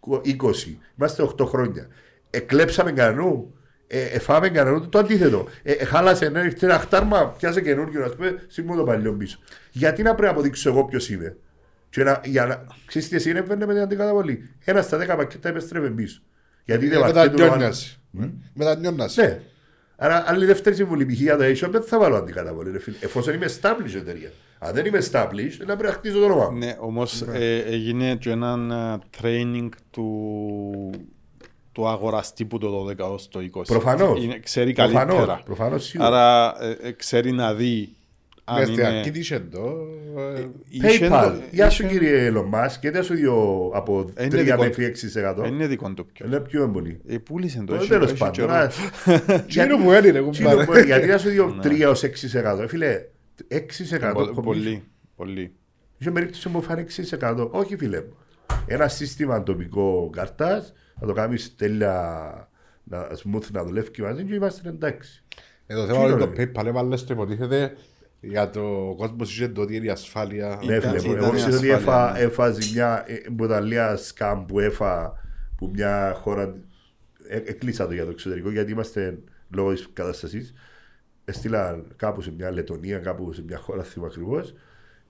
Speaker 2: 20, είμαστε 8 χρόνια. Εκλέψαμε κανένου, ε, εφάμε κανένου, το αντίθετο. Ε, ε, χάλασε, ναι, ήρθε ένα χτάρμα, πιάσε καινούργιο, ας πούμε, σίγουρα το παλιό πίσω. Γιατί να πρέπει να αποδείξω εγώ ποιος είμαι; Και να, για να, ξέρεις τι συνέβαινε με την αντικαταβολή. Ένας στα δέκα πακέτα επέστρεφε πίσω. Γιατί δεν βαρκέτουν ο άλλος.
Speaker 3: Μετανιώνας. Μετανιώνας.
Speaker 2: Ναι. Άρα, άλλη δεύτερη συμβουλή π.χ. για το e-shop δεν θα βάλω αντικαταβολή. Ρε φίλε. Εφόσον είμαι established εταιρεία. Αν δεν είμαι established, να πρέπει να χτίσω το όνομα μου.
Speaker 1: Ναι, όμως ε, έγινε και ένα ε, training του του αγοραστή που το 12 ως το 20.
Speaker 2: Προφανώς.
Speaker 1: Είναι, ξέρει
Speaker 2: Προφανώς,
Speaker 1: καλύτερα.
Speaker 2: προφανώς σίγουρα.
Speaker 1: Άρα ε, ε, ξέρει να δει αν
Speaker 3: Μες στην αρχή
Speaker 1: είναι...
Speaker 3: τι είχε εδώ. ε,
Speaker 1: Είχε
Speaker 2: PayPal.
Speaker 1: το-
Speaker 2: Γεια σου
Speaker 1: είχε-
Speaker 2: κύριε Elon Musk. Και δεν σου δίνω από
Speaker 1: Είναι
Speaker 2: 3
Speaker 1: δικό
Speaker 2: μέχρι
Speaker 1: του.
Speaker 2: 6%.
Speaker 1: Είναι δικό του πιο.
Speaker 2: Είναι πιο έμπολη.
Speaker 1: Ε, πούλησε το.
Speaker 2: Το
Speaker 1: έχει-
Speaker 2: τέλος
Speaker 1: έχει
Speaker 2: πάντων.
Speaker 1: καιρό.
Speaker 2: α,
Speaker 3: Τσίνο που είναι, ρε,
Speaker 2: Τσίνο
Speaker 3: κουμπάρε.
Speaker 2: που είναι, Γιατί να σου δίνω <laughs> 3 ως 6%. Ε, Φίλε, 6%
Speaker 1: Πο-
Speaker 2: κομπής.
Speaker 1: Πολύ. Πολύ.
Speaker 2: Είχε περίπτωση μου φάνε 6%. Όχι φίλε μου. Ένα σύστημα τοπικό καρτάς, να το κάνεις τέλεια να, smooth να δουλεύει και μαζί και είμαστε εντάξει.
Speaker 3: Ε, το
Speaker 2: Τι
Speaker 3: θέμα είναι
Speaker 2: είναι,
Speaker 3: το PayPal έβαλες το υποτίθεται για το κόσμος είχε το ότι είναι η ασφάλεια.
Speaker 2: Ναι,
Speaker 1: Ήταν-
Speaker 2: φίλε μου.
Speaker 1: ήταν
Speaker 2: Εγώ
Speaker 1: η
Speaker 2: ξέρω ότι
Speaker 1: ασφάλεια,
Speaker 2: έφα,
Speaker 1: ναι.
Speaker 2: έφα ζημιά ε, που τα λίγα σκάμ που έφα που μια χώρα. Ε, έκλεισα το για το εξωτερικό γιατί είμαστε λόγω της κατάστασης. Έστειλα κάπου σε μια Λετωνία, κάπου σε μια χώρα, θυμάμαι ακριβώς.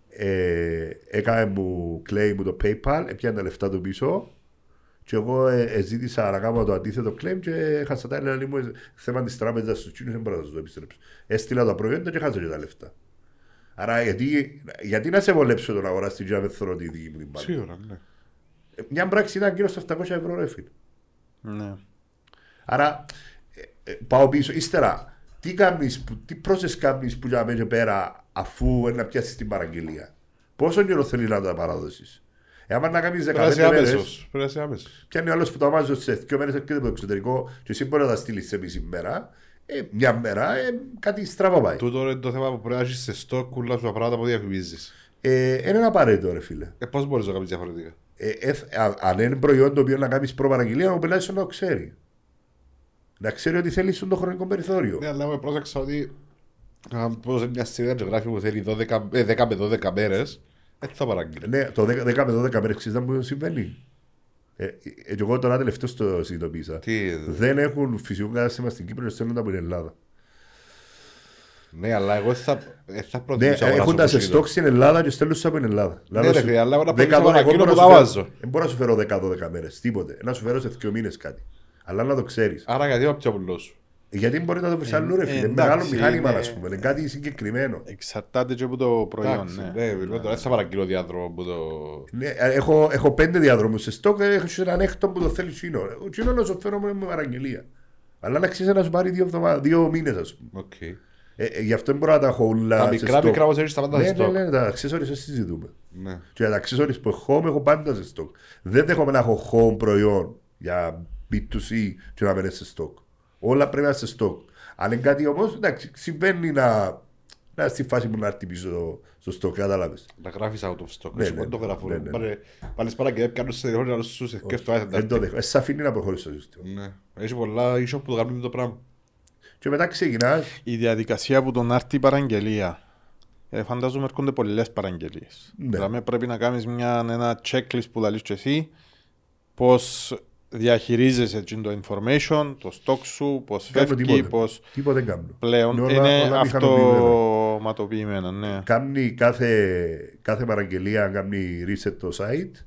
Speaker 2: Ε, έκανε μου claim μου το PayPal, έπιανε τα λεφτά του πίσω και εγώ ε, ε, ζήτησα να κάνω το αντίθετο claim και έχασα τα έλεγα μου ε, θέμα της τράπεζας στους Τσίνου δεν μπορώ να σας το επιστρέψω. Έστειλα τα προϊόντα και χάσα και τα λεφτά. Άρα γιατί, γιατί να σε βολέψω τον αγοράστη και να με θέλω τη δική μου την μπάλα.
Speaker 3: Σίγουρα, ναι.
Speaker 2: Ε, Μια πράξη ήταν γύρω στα 700 ευρώ ρε φίλε.
Speaker 1: Ναι.
Speaker 2: Άρα ε, ε, πάω πίσω. Ύστερα, τι, κάνεις, που- τι process κάνεις που για μέσα πέρα αφού να πιάσεις την παραγγελία; Πόσο καιρό θέλεις να τα παραδώσεις. Εάν να κάνεις 15
Speaker 3: Πέρασε
Speaker 2: μέρες,
Speaker 3: άμεσος. Πέρασε άμεσος.
Speaker 2: πιάνει άλλος που το αμάζω σε δύο μέρες έρχεται από το εξωτερικό και εσύ μπορεί να τα στείλεις σε μισή μέρα. Ε, μια μέρα ε, κάτι στραβά πάει.
Speaker 3: Τούτο είναι το θέμα που πρέπει να έχεις σε στόκ κουλά σου τα πράγματα που διαφημίζεις.
Speaker 2: Ε, είναι ένα απαραίτητο ρε φίλε.
Speaker 3: Ε, πώς μπορείς να κάνεις διαφορετικά;
Speaker 2: Ε, ε, α- αν είναι προϊόν το οποίο να κάνεις προπαραγγελία, ο πελάτης να το ξέρει. Να ξέρει ότι θέλει στον το χρονικό περιθώριο.
Speaker 3: Ναι, αλλά εγώ πρόσεξα ότι αν πω σε μια σειρά και γράφει που θέλει 12, ε, 10 με 12 μέρες, έτσι θα παραγγείλει.
Speaker 2: Ναι, το 10 10 με 12 μέρες ξέρεις να μου συμβαίνει. Ε, ε, και εγώ τώρα τελευταίο το συνειδητοποίησα.
Speaker 3: Τι,
Speaker 2: Δεν έχουν φυσικό κατάστημα στην Κύπρο και στέλνουν τα από την Ελλάδα.
Speaker 3: ναι, αλλά εγώ θα, ε, θα
Speaker 2: Ναι,
Speaker 3: προτιμήσω να
Speaker 2: έχουν τα σε
Speaker 3: αγοράσω
Speaker 2: στόκ στην Ελλάδα και στέλνουν σε από την Ελλάδα.
Speaker 3: Ναι, ρε φίλε, αλλά εγώ να
Speaker 2: Δέκα,
Speaker 3: προτιμήσω να
Speaker 2: εγώ
Speaker 3: παραγγείλω
Speaker 2: μπορώ
Speaker 3: που
Speaker 2: να
Speaker 3: τα
Speaker 2: σου φέρω-
Speaker 3: βάζω.
Speaker 2: Δεν μπορώ να σου φέρω 10-12 μέρες, τίποτε. Να σου φέρω σε δύο μήνες κάτι. Αλλά να το ξέρεις.
Speaker 3: Άρα γιατί ο πιο πουλός σου;
Speaker 2: Γιατί μπορεί να το βρεις αλλού, ρε
Speaker 1: ε,
Speaker 2: φίλε.
Speaker 1: εντάξει,
Speaker 2: Μεγάλο μηχάνημα,
Speaker 1: είναι-
Speaker 2: ας πούμε. Είναι κάτι συγκεκριμένο.
Speaker 1: Εξαρτάται και από το προϊόν.
Speaker 3: Εντάξει,
Speaker 1: Ναι.
Speaker 3: ναι, ναι, τώρα δεν θα παραγγείλω διάδρομο που το...
Speaker 2: Ναι, έχω, έχω πέντε διαδρόμου σε στόκ, έχω έναν έκτο που το θέλει τζείνο. Ο τζείνο να σου φέρω με παραγγελία. Αλλά να ξέρεις να σου πάρει δύο, εβδομάδες, δύο μήνες, ας πούμε.
Speaker 3: Οκ.
Speaker 2: Ε, ε, γι' αυτό δεν μπορώ να τα έχω όλα.
Speaker 3: Τα
Speaker 2: σε
Speaker 3: μικρά
Speaker 2: στόκ.
Speaker 3: μικρά όμως έχεις τα πάντα
Speaker 2: Ναι,
Speaker 3: σε
Speaker 2: ναι,
Speaker 3: στόκ.
Speaker 2: ναι, τα accessories δεν συζητούμε.
Speaker 3: Ναι.
Speaker 2: Και τα accessories που έχω, έχω πάντα σε στόκ. Δεν δέχομαι να έχω home προϊόν για B2C και να μένει σε στόκ. Όλα πρέπει να είναι σε στόκ. Αν είναι κάτι όμως, εντάξει, συμβαίνει να, να στη φάση που να έρθει πίσω στο, στο στόκ, κατάλαβες.
Speaker 3: Να γράφεις out of stock.
Speaker 2: Ναι,
Speaker 3: Όχι
Speaker 2: ναι,
Speaker 3: μόνο το
Speaker 2: ναι,
Speaker 3: γράφω.
Speaker 2: ναι, ναι.
Speaker 3: Πάρε- Βάλεις παραγγελία, πιάνεις σε τηλέφωνο, να σου σε σκέφτομαι,
Speaker 2: Δεν το δέχομαι. Ε, σε αφήνει να προχωρήσει το σύστημα.
Speaker 3: Ναι. Έχει πολλά e-shop που το κάνουν το πράγμα.
Speaker 2: Και μετά ξεκινάς.
Speaker 1: Η διαδικασία που τον άρτη η παραγγελία. Ε, φαντάζομαι έρχονται πολλές παραγγελίες.
Speaker 2: Ναι.
Speaker 1: Δηλαδή πρέπει να κάνεις ένα checklist που λαλείς και εσύ πώς διαχειρίζεσαι έτσι το information, το stock σου, πώς
Speaker 2: Κάνω
Speaker 1: φεύγει,
Speaker 2: τίποτε.
Speaker 1: πώς
Speaker 2: Τίποτα δεν κάνω.
Speaker 1: πλέον
Speaker 2: όλα-
Speaker 1: είναι
Speaker 2: όλα μηχανοποιημένα.
Speaker 1: αυτοματοποιημένο. Ναι.
Speaker 2: Κάνει κάθε, κάθε παραγγελία, κάνει reset το site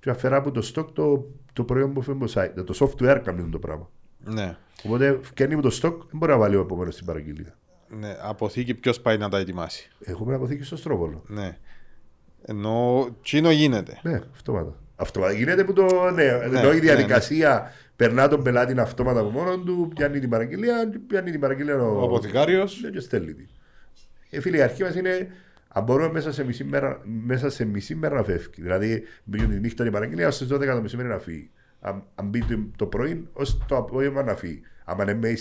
Speaker 2: και αφαιρά από το stock το, το προϊόν που φέρνει το site. Το software κάνει το πράγμα.
Speaker 1: ναι.
Speaker 2: Οπότε φτιάχνει από το stock, δεν μπορεί να βάλει ο επόμενο στην παραγγελία.
Speaker 1: ναι. Αποθήκη ποιος πάει να τα ετοιμάσει.
Speaker 2: Έχουμε αποθήκη στο στρόβολο.
Speaker 1: Ναι. Ενώ τσίνο γίνεται.
Speaker 2: Ναι, αυτόματα. Αυτόματα. Γίνεται που το. Ναι,
Speaker 1: Ναι,
Speaker 2: ενώ η
Speaker 1: ναι,
Speaker 2: διαδικασία περνά τον πελάτη αυτόματα από μόνο του, πιάνει την παραγγελία, πιάνει την παραγγελία ο,
Speaker 3: Ο αποθηκάριος.
Speaker 2: Ναι, και στέλνει την. Ε, φίλε, η αρχή μας είναι αν μπορούμε μέσα σε μισή μέρα, μέσα σε μισή μέρα να φεύγει. Δηλαδή, μπήκε τη νύχτα η παραγγελία, στι 12 το μεσημέρι να φύγει. Αν, αν μπει το, το πρωί, ως το απόγευμα να φύγει. Αν είναι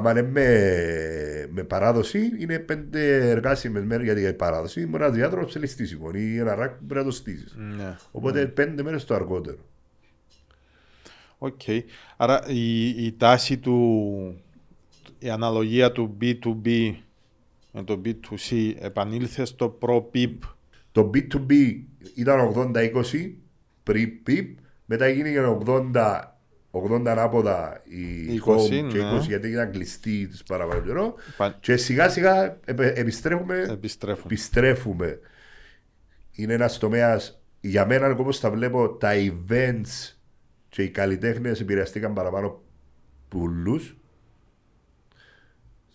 Speaker 2: με ACS. Αν είναι με, με παράδοση, είναι πέντε εργάσιμες μέρες γιατί η παράδοση μπορεί να διάδρομος σε ληστήσιμο ή ένα ρακ που πρέπει να το στήσεις.
Speaker 1: Ναι.
Speaker 2: Οπότε πέντε μέρες το αργότερο.
Speaker 1: Οκ. Άρα η, η τάση του, η αναλογία του B2B με το B2C επανήλθε στο ProPIP.
Speaker 2: Το B2B ήταν 80-20 pre-PIP, μετά γίνηκε 80, 80 ανάποδα η
Speaker 1: 20,
Speaker 2: home και
Speaker 1: ναι.
Speaker 2: 20 γιατί ήταν κλειστή της παραπάνω καιρό.
Speaker 1: Πα-
Speaker 2: Και σιγά σιγά επε- επιστρέφουμε,
Speaker 1: Επιστρέφουν.
Speaker 2: επιστρέφουμε. Είναι ένας τομέας, για μένα όπως τα βλέπω, τα events και οι καλλιτέχνες επηρεαστήκαν παραπάνω πουλού.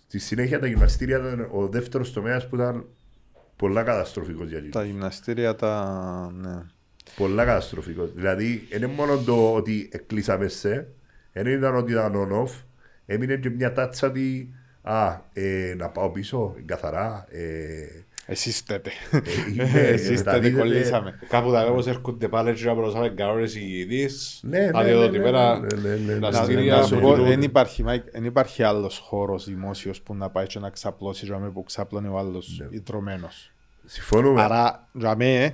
Speaker 2: Στη συνέχεια τα γυμναστήρια ήταν ο δεύτερος τομέας που ήταν πολλά καταστροφικός για εκείνους.
Speaker 1: Τα γυμναστήρια τα. Ναι.
Speaker 2: Πολλά καταστροφικό. Δηλαδή, δεν είναι μόνο το ότι κλείσαμε σε, δεν ήταν ότι ήταν on-off, έμεινε και μια τάτσα ότι α, ε, να πάω πίσω, καθαρά. Ε,
Speaker 1: Εσείς στέτε.
Speaker 2: είναι- <laughs>
Speaker 1: Εσείς στέτε,
Speaker 2: μεταδίδεται-
Speaker 1: κολλήσαμε.
Speaker 3: Κάπου τα όπως έρχονται πάλι και να προσάμε κανόνες ηγητής.
Speaker 2: Ναι, ναι,
Speaker 3: αδειοδοτημένα
Speaker 2: ναι, ναι, ναι, ναι, ναι.
Speaker 1: Να-
Speaker 3: πλαστήρια,
Speaker 1: να σου πω,
Speaker 3: σωτηρούν.
Speaker 1: Δεν υπάρχει, Μάικ, δεν υπάρχει άλλος χώρος δημόσιος που να πάει και να ξαπλώσει για που ξάπλωνε ο άλλος
Speaker 2: Ναι.
Speaker 1: ιτρωμένος.
Speaker 2: Συμφωνούμε.
Speaker 1: Άρα, για μέ,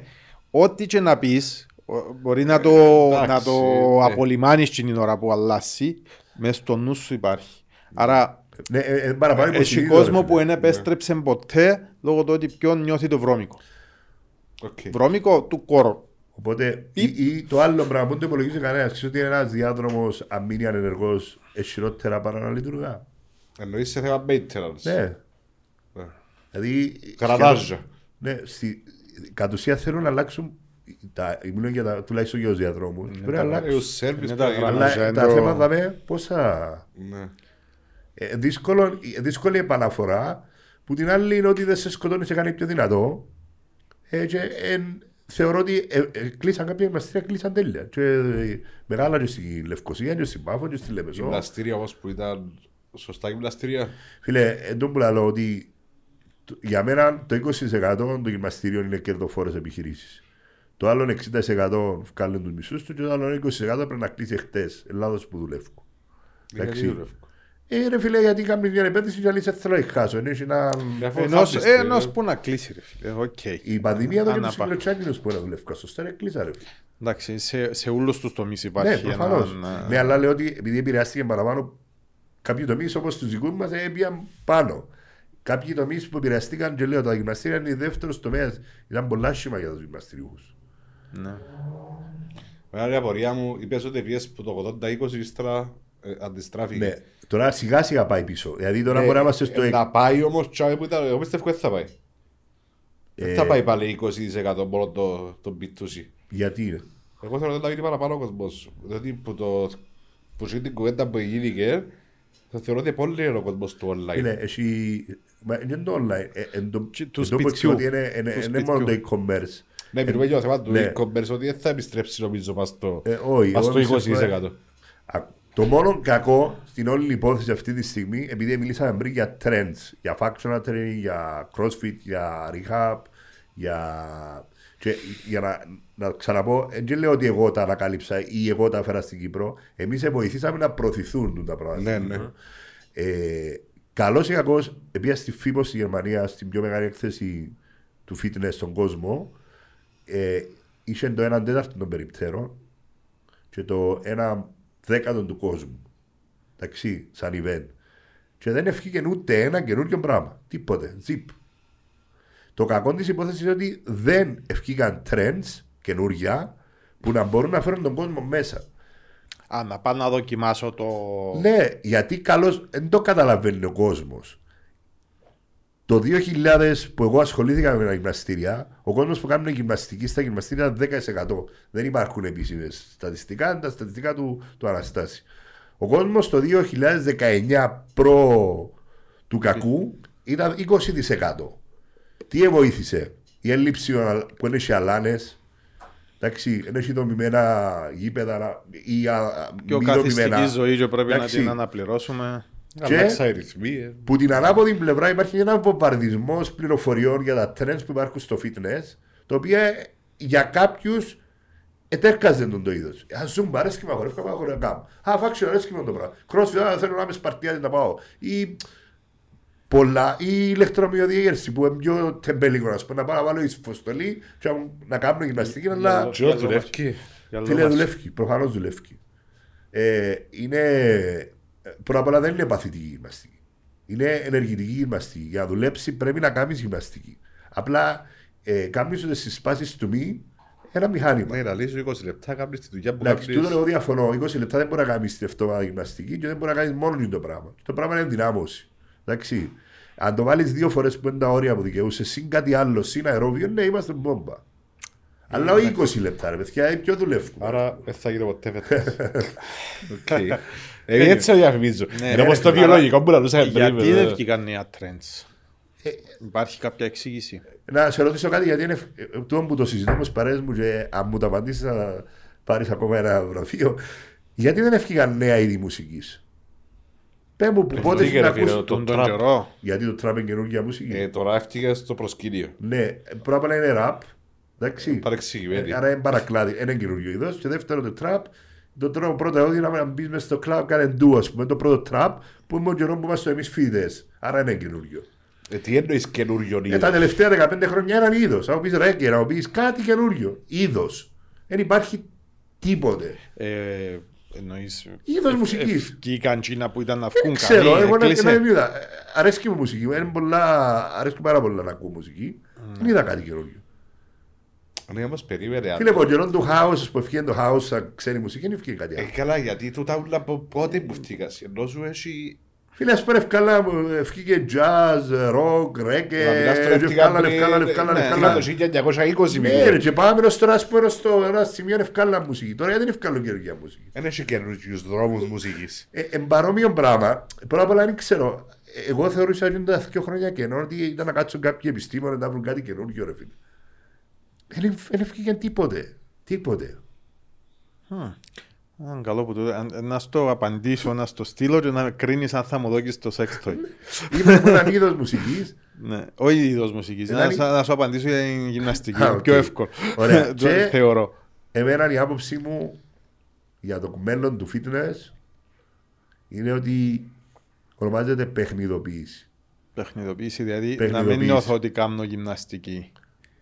Speaker 1: ό,τι και να πεις, ο- μπορεί να το,
Speaker 3: Εντάξει,
Speaker 1: να το
Speaker 3: ναι.
Speaker 1: απολυμάνεις την ώρα που αλλάσει, μέσα στο νου σου υπάρχει. Άρα,
Speaker 2: Ναι, ε, ε, παραπάνω
Speaker 1: έχει
Speaker 2: υποσυνείδητο,
Speaker 1: κόσμο
Speaker 2: ρε
Speaker 1: που
Speaker 2: φίλε.
Speaker 1: δεν επέστρεψε ποτέ λόγω του ότι ποιον νιώθει το βρώμικο.
Speaker 3: Οκ.
Speaker 1: Βρώμικο του κόρου.
Speaker 2: Οπότε, ή, ή το άλλο πράγμα που δεν το υπολογίζει κανένας, ξέρεις ότι ένας διάδρομος, αν μείνει ανενεργός, έχει χειρότερα παρά να λειτουργά;
Speaker 3: Εννοείς σε θέμα maintenance.
Speaker 2: Ναι.
Speaker 3: Ναι.
Speaker 2: Δηλαδή.
Speaker 3: Καρατάζα.
Speaker 2: σχεδόν- Ναι, στη, κατ' ουσία θέλουν να αλλάξουν. Τα, μιλούν για τα, τουλάχιστον για τους διαδρόμους. Πρέπει να αλλάξουν.
Speaker 3: Έως service
Speaker 1: Είναι τα
Speaker 3: πρέπει να γίνει.
Speaker 1: γραμμά.
Speaker 2: Αλλά
Speaker 1: είναι
Speaker 2: τα
Speaker 1: το-
Speaker 2: θέματα με πόσα.
Speaker 3: Ναι.
Speaker 2: Ε, δύσκολο, ε, δύσκολη επαναφορά που την άλλη είναι ότι δεν σε σκοτώνει σε κάνει πιο δυνατό. Ε, και, ε, θεωρώ ότι ε, ε, κλείσαν κάποια γυμναστήρια, κλείσαν τέλεια. Και, ε, μεγάλα και στη Λευκοσία, και στην Πάφο, και στη Λεμεσό.
Speaker 3: Γυμναστήρια όμως που ήταν σωστά γυμναστήρια.
Speaker 2: Φίλε, εντό που λέω ότι το- για μένα το 20% των γυμναστήριων είναι κερδοφόρες επιχειρήσεις. Το άλλο 60% βγάλουν τους μισούς τους και το άλλο 20% πρέπει να κλείσει χτες. Ελλάδος που δουλεύουν. Εντάξει.
Speaker 3: Γιατί δουλεύω.
Speaker 2: Ε, ρε φίλε, γιατί κάνεις μια επένδυση και αλήθεια θέλω να χάσω. Είναι ένα...
Speaker 3: Αφού
Speaker 1: Ενός,
Speaker 3: θα
Speaker 1: ε,
Speaker 3: πεις,
Speaker 1: ενός
Speaker 3: ε,
Speaker 1: που να κλείσει ρε φίλε. Οκ.
Speaker 2: Η πανδημία εδώ και του
Speaker 1: Αναπα-
Speaker 2: φιλοτσάκινους που να δουλεύουν. Σωστά, ρε, κλείσα ρε. φίλε.
Speaker 1: Εντάξει, σε, σε όλους τους τομείς
Speaker 2: Ναι,
Speaker 1: υπάρχει
Speaker 2: προφανώ.
Speaker 1: έναν, ε,
Speaker 2: Ναι, αλλά λέω ότι επειδή επηρεάστηκε παραπάνω, κάποιοι τομείς όπως τους δικούς μας έπιαν πάνω. Κάποιοι τομείς που επηρεαστήκαν και λέω τα γυμναστήρια είναι δεύτερος τομέας. Ήταν πολλά σχήμα για τους γυμναστηριού.
Speaker 1: ναι.
Speaker 3: Μεγάλη απορία μου, είπες ότι πιες που το 80-20 ύστερα ε, αντιστράφηκε.
Speaker 2: Ναι. Τώρα σιγά σιγά πάει πίσω. Δηλαδή τώρα
Speaker 3: Ε,
Speaker 2: μπορεί να είμαστε στο.
Speaker 3: ε, Να πάει όμως τσάμε που ήταν, εγώ πιστεύω ότι θα πάει. Δεν
Speaker 2: Ε,
Speaker 3: θα πάει πάλι 20% μόνο το, το B2C.
Speaker 2: Γιατί είναι;
Speaker 3: Εγώ θέλω να τα γίνει παραπάνω ο κόσμος. Δηλαδή που, το, που ζει την κουβέντα που γίνηκε, θα θεωρώ ότι πολύ είναι ο κόσμος του online.
Speaker 2: Είναι, έχει. Μα είναι το online. Ε, εν το-
Speaker 1: Και του
Speaker 2: εν το που
Speaker 1: σπιτιού.
Speaker 2: ότι είναι- είναι-
Speaker 1: Του
Speaker 2: Είναι μόνο το
Speaker 1: σπιτιού.
Speaker 2: e-commerce.
Speaker 3: Ναι, μιλούμε για το θέμα του
Speaker 2: ναι.
Speaker 3: e-commerce, ότι δεν θα επιστρέψει νομίζω μας στο,
Speaker 2: Ε, όχι,
Speaker 3: μας
Speaker 2: εγώ
Speaker 3: στο
Speaker 2: πιστεύω,
Speaker 3: 20%.
Speaker 2: Α, Το μόνο κακό στην όλη υπόθεση αυτή τη στιγμή, επειδή μιλήσαμε πριν για trends, για functional training, για crossfit, για rehab, για. Και για να, να ξαναπώ, δεν λέω ότι εγώ τα ανακάλυψα ή εγώ τα έφερα στην Κύπρο. Εμεί βοηθήσαμε να προωθηθούν τα πράγματα.
Speaker 3: Ναι,
Speaker 2: στην
Speaker 3: ναι.
Speaker 2: Κύπρο. Ε, Καλός ή κακός, επειδή στη FIBO στη Γερμανία, στην πιο μεγάλη έκθεση του fitness στον κόσμο, ε, είχε το 1 τέταρτο των περιπτέρων και το 1 δέκατο του κόσμου. Εντάξει, σαν event. Και δεν ευκήκε ούτε ένα καινούριο πράγμα. Τίποτε. Zip. Το κακό της υπόθεσης είναι ότι δεν ευκήκαν trends καινούρια που να μπορούν να φέρουν τον κόσμο μέσα.
Speaker 1: Α, να πάω να δοκιμάσω το...
Speaker 2: Ναι, γιατί καλώς δεν το καταλαβαίνει ο κόσμος. Το 2000 που εγώ ασχολήθηκα με τα γυμναστήρια, ο κόσμος που κάνει γυμναστική στα γυμναστήρια ήταν 10%. Δεν υπάρχουν επίσημες στατιστικά, είναι τα στατιστικά του, του Αναστάση. Ο κόσμος το 2019 προ του κακού ήταν 20%. Τι βοήθησε, η έλλειψη που είναι σε αλάνες, εντάξει, δεν έχει δομημένα γήπεδα ή α,
Speaker 1: Πιο
Speaker 2: μη
Speaker 1: καθιστικής
Speaker 2: δομημένα.
Speaker 1: ζωής και πρέπει
Speaker 2: Εντάξει.
Speaker 1: να την αναπληρώσουμε.
Speaker 2: Και-
Speaker 3: Αλλάξα οι ρυθμοί. ε.
Speaker 2: Που την ανάποδη πλευρά υπάρχει ένα βομβαρδισμός πληροφοριών για τα trends που υπάρχουν στο fitness, το οποίο για κάποιους ετέρκαζε τον το είδος. Α ζουν αρέσκει με αγορεύκα, πάω αγορεύκα κάνω. Α, φάξιο αρέσκει με το πράγμα. Crossfit, α, θέλω να είμαι σπαρτιάδι να πάω. Ή πολλά, ή ηλεκτρομυοδιέγερση που είναι πιο τεμπέλικο, να πούμε, να πάω να βάλω ισφοστολή και να- να κάνω γυμναστική, αλλά
Speaker 3: Και ό, δουλεύει.
Speaker 2: φίλε δουλεύει, προφανώς δουλεύει. Ε, είναι, πρώτα απ' όλα δεν είναι παθητική γυμναστική. Είναι ενεργητική γυμναστική. Για να δουλέψει πρέπει να κάνεις γυμναστική. Απλά ε, κάνεις ότι στι πάσει του μη ένα μηχάνημα.
Speaker 3: Ναι, να λύσω 20 λεπτά, κάνεις τη δουλειά που
Speaker 2: Εντάξει, τούτο
Speaker 3: κάνεις.
Speaker 2: εγώ διαφωνώ. 20 λεπτά δεν μπορεί να κάνεις την εβδομάδα γυμναστική και δεν μπορεί να κάνεις μόνο το πράγμα. Το πράγμα είναι ενδυνάμωση. Εντάξει. Αν το βάλεις δύο φορές που είναι τα όρια που δικαιούσες, συν κάτι άλλο, συν αερόβιο, ναι, είμαστε μπόμπα. Αλλά όχι 20 λεπτά, ρε παιδιά, είναι πιο δουλεύουμε.
Speaker 3: Άρα δεν θα γίνω ποτέ φέτος. <laughs> Οκ. Ε, Έτσι το διαφημίζω.
Speaker 1: Ναι,
Speaker 3: Είναι
Speaker 1: ρε,
Speaker 3: όπως το
Speaker 1: άρα-
Speaker 3: βιολογικό που λαλούσαμε πριν.
Speaker 1: Γιατί
Speaker 3: βέβαια.
Speaker 1: δεν βγήκαν νέα trends; Υπάρχει κάποια εξήγηση;
Speaker 2: Να σε ρωτήσω κάτι γιατί είναι ευ- ε, τούτο που το συζητούμε στις παρέες μου και αν μου το απαντήσεις θα πάρεις ακόμα ένα βραβείο. Γιατί δεν έφυγαν νέα είδη μουσικής; Πες μου που πότε
Speaker 3: Έφυγε,
Speaker 2: να
Speaker 3: ρε φίλε,
Speaker 2: ακούς...
Speaker 3: το
Speaker 1: Τον τον
Speaker 3: τραπ.
Speaker 1: καιρό.
Speaker 2: Γιατί το τραπ είναι καινούργια μουσική.
Speaker 3: Ε, τώρα έφτιαγε στο προσκήνιο.
Speaker 2: Ναι, πρώτα απ' όλα είναι ραπ. Εντάξει.
Speaker 3: Παρεξηγημένη.
Speaker 2: Ε, Άρα είναι παρακλάδι. Ένα καινούργιο είδος. Και δεύτερο το τραπ. Το τρόπο πρώτο ότι να μπεις μέσα στο κλαμπ, κάνε ντου, ας πούμε. Το πρώτο τραπ που είναι ο καιρός που είμαστε εμείς φοιτητές. Άρα είναι καινούργιο.
Speaker 3: Ε, τι εννοείς καινούριο
Speaker 2: Ε, τα
Speaker 3: είδος;
Speaker 2: τελευταία 15 χρόνια έναν είδος. Αν πεις ρέγγε, να πεις κάτι καινούριο. Είδος. Δεν υπάρχει τίποτε.
Speaker 1: Ε, εννοείς...
Speaker 2: Είδος
Speaker 1: ευ-
Speaker 2: μουσικής.
Speaker 1: Ευκήκαν τσίνα που ήταν να
Speaker 2: Δεν
Speaker 1: βγουν
Speaker 2: ξέρω,
Speaker 1: καλοί,
Speaker 2: εγώ να,
Speaker 1: έκλεισε.
Speaker 2: να δεν είδα. Ε, Αρέσκει μου η μουσική. Είναι πολλά, αρέσκει πάρα πολλά να ακούω μουσική. Δεν είδα κάτι καινούριο.
Speaker 3: Ναι, όμως περίμενε.
Speaker 2: Φίλε, από καιρόν του house που έφυγε το house σαν ξένη μουσική, δεν έφυγε κάτι
Speaker 3: Ε,
Speaker 2: άλλο.
Speaker 3: καλά, γιατί τούτα όλα από πότε που φτύκας. Ενώ σου έχει...
Speaker 2: Φίλε, ας πούμε ευκάλα μου, έφυγε jazz, rock,
Speaker 3: Να
Speaker 2: reggae,
Speaker 3: μιλάς τώρα
Speaker 2: και ευκάλα,
Speaker 3: πριν,
Speaker 2: ευκάλα,
Speaker 3: ε,
Speaker 2: ευκάλα,
Speaker 3: ναι,
Speaker 2: ευκάλα.
Speaker 3: το 1920
Speaker 2: Ναι ρε, και πάμε ως τώρα, ας πούμε, στο ένα σημείο ευκάλα μουσική. Τώρα γιατί είναι ευκάλω καινούργια μουσική;
Speaker 3: Δεν έχει καινούργιους δρόμους μουσικής.
Speaker 2: Ε, ε, παρόμοιο πράγμα, πρώτα απ' όλα δεν ξέρω. Ε, Εγώ θεωρούσα ότι τα δύο χρόνια κενό ότι ήταν να κάτσουν κάποιοι επιστήμονες να βρουν κάτι καινούργιο, ρε φίλε. Δεν δεν έφυγε τίποτε. Τίποτε.
Speaker 1: Α, Καλό που το... αν- Να στο απαντήσω, να στο στείλω και να κρίνεις αν θα μου δώσεις το sex toy.
Speaker 2: Είμαι από έναν είδος μουσικής
Speaker 1: Ναι, όχι είδος μουσικής.
Speaker 2: Ένα
Speaker 1: Να,
Speaker 2: είναι-
Speaker 1: να σου απαντήσω για την γυμναστική. <laughs>
Speaker 2: Α,
Speaker 1: είναι
Speaker 2: οκ.
Speaker 1: Πιο εύκολο.
Speaker 2: Ωραία. <laughs>
Speaker 1: Το
Speaker 2: Και-
Speaker 1: Θεωρώ.
Speaker 2: Εμένα η άποψή μου για το μέλλον του fitness είναι ότι ονομάζεται παιχνιδοποίηση.
Speaker 1: Παιχνιδοποίηση, δηλαδή να
Speaker 2: Παιχνιδοποίηση.
Speaker 1: μην νιώθω ότι κάνω γυμναστική.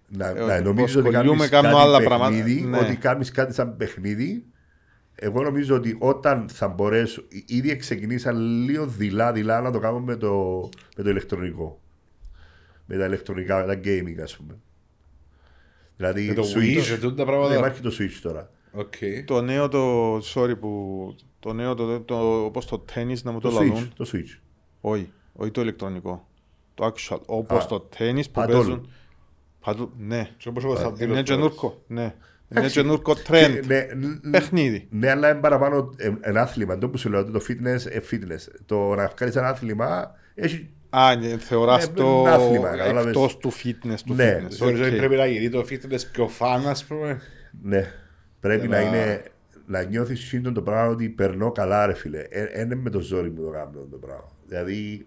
Speaker 2: Να,
Speaker 1: Ε,
Speaker 2: να
Speaker 1: ότι
Speaker 2: νομίζεις ότι
Speaker 1: ασχολιούμαι,
Speaker 2: κάνεις
Speaker 1: κάνω
Speaker 2: κάτι
Speaker 1: άλλα
Speaker 2: παιχνίδι,
Speaker 1: πράγματα. Ναι.
Speaker 2: ότι κάνεις κάτι σαν παιχνίδι. Εγώ νομίζω ότι όταν θα μπορέσω, ή- ήδη ξεκινήσαν λίγο δειλά-δειλά να το κάνουμε με το, με το ηλεκτρονικό. Με τα ηλεκτρονικά, με τα gaming ας πούμε. Δηλαδή,
Speaker 3: Με το
Speaker 2: Switch.
Speaker 3: Wii και τούτα τα
Speaker 2: Ναι,
Speaker 3: πράγματα.
Speaker 2: υπάρχει το Switch τώρα.
Speaker 3: Οκ.
Speaker 1: Το νέο το. Sorry που. Το νέο το. το όπως το τέννις να μου το,
Speaker 2: Το Switch.
Speaker 1: λαλούν.
Speaker 2: Το Switch.
Speaker 1: Όχι, όχι το ηλεκτρονικό. Το actual. Όπως
Speaker 2: Α,
Speaker 1: το τέννις που
Speaker 2: padel.
Speaker 1: παίζουν. Padel, ναι.
Speaker 3: Και όπως εγώ θα δίνω
Speaker 1: Είναι
Speaker 3: τώρα.
Speaker 1: καινούρκο. Ναι. Είναι
Speaker 2: Εντάξει.
Speaker 1: καινούρκο
Speaker 2: Και,
Speaker 1: trend.
Speaker 2: ναι, ν-
Speaker 1: Παιχνίδι.
Speaker 2: Ναι, αλλά είναι παραπάνω ε, ένα άθλημα. Το που σου λέω ότι το fitness, ε, fitness. Το να κάνεις ένα άθλημα έχει.
Speaker 1: Α, ναι, θεωράς
Speaker 2: Ε,
Speaker 1: το
Speaker 2: ένα άθλημα, κατάλαβες.
Speaker 1: εκτός του fitness. Του
Speaker 2: Ναι,
Speaker 1: fitness.
Speaker 3: Θεωρείς ότι
Speaker 1: Οκ.
Speaker 3: πρέπει να γίνει το fitness πιο fun, ας πούμε.
Speaker 2: Ναι, πρέπει να
Speaker 3: Ένα-
Speaker 2: είναι. Να νιώθεις σύντον το πράγμα ότι περνώ καλά, ρε φίλε. Ε, Είναι με το ζόρι μου το κάνω το πράγμα. Δηλαδή.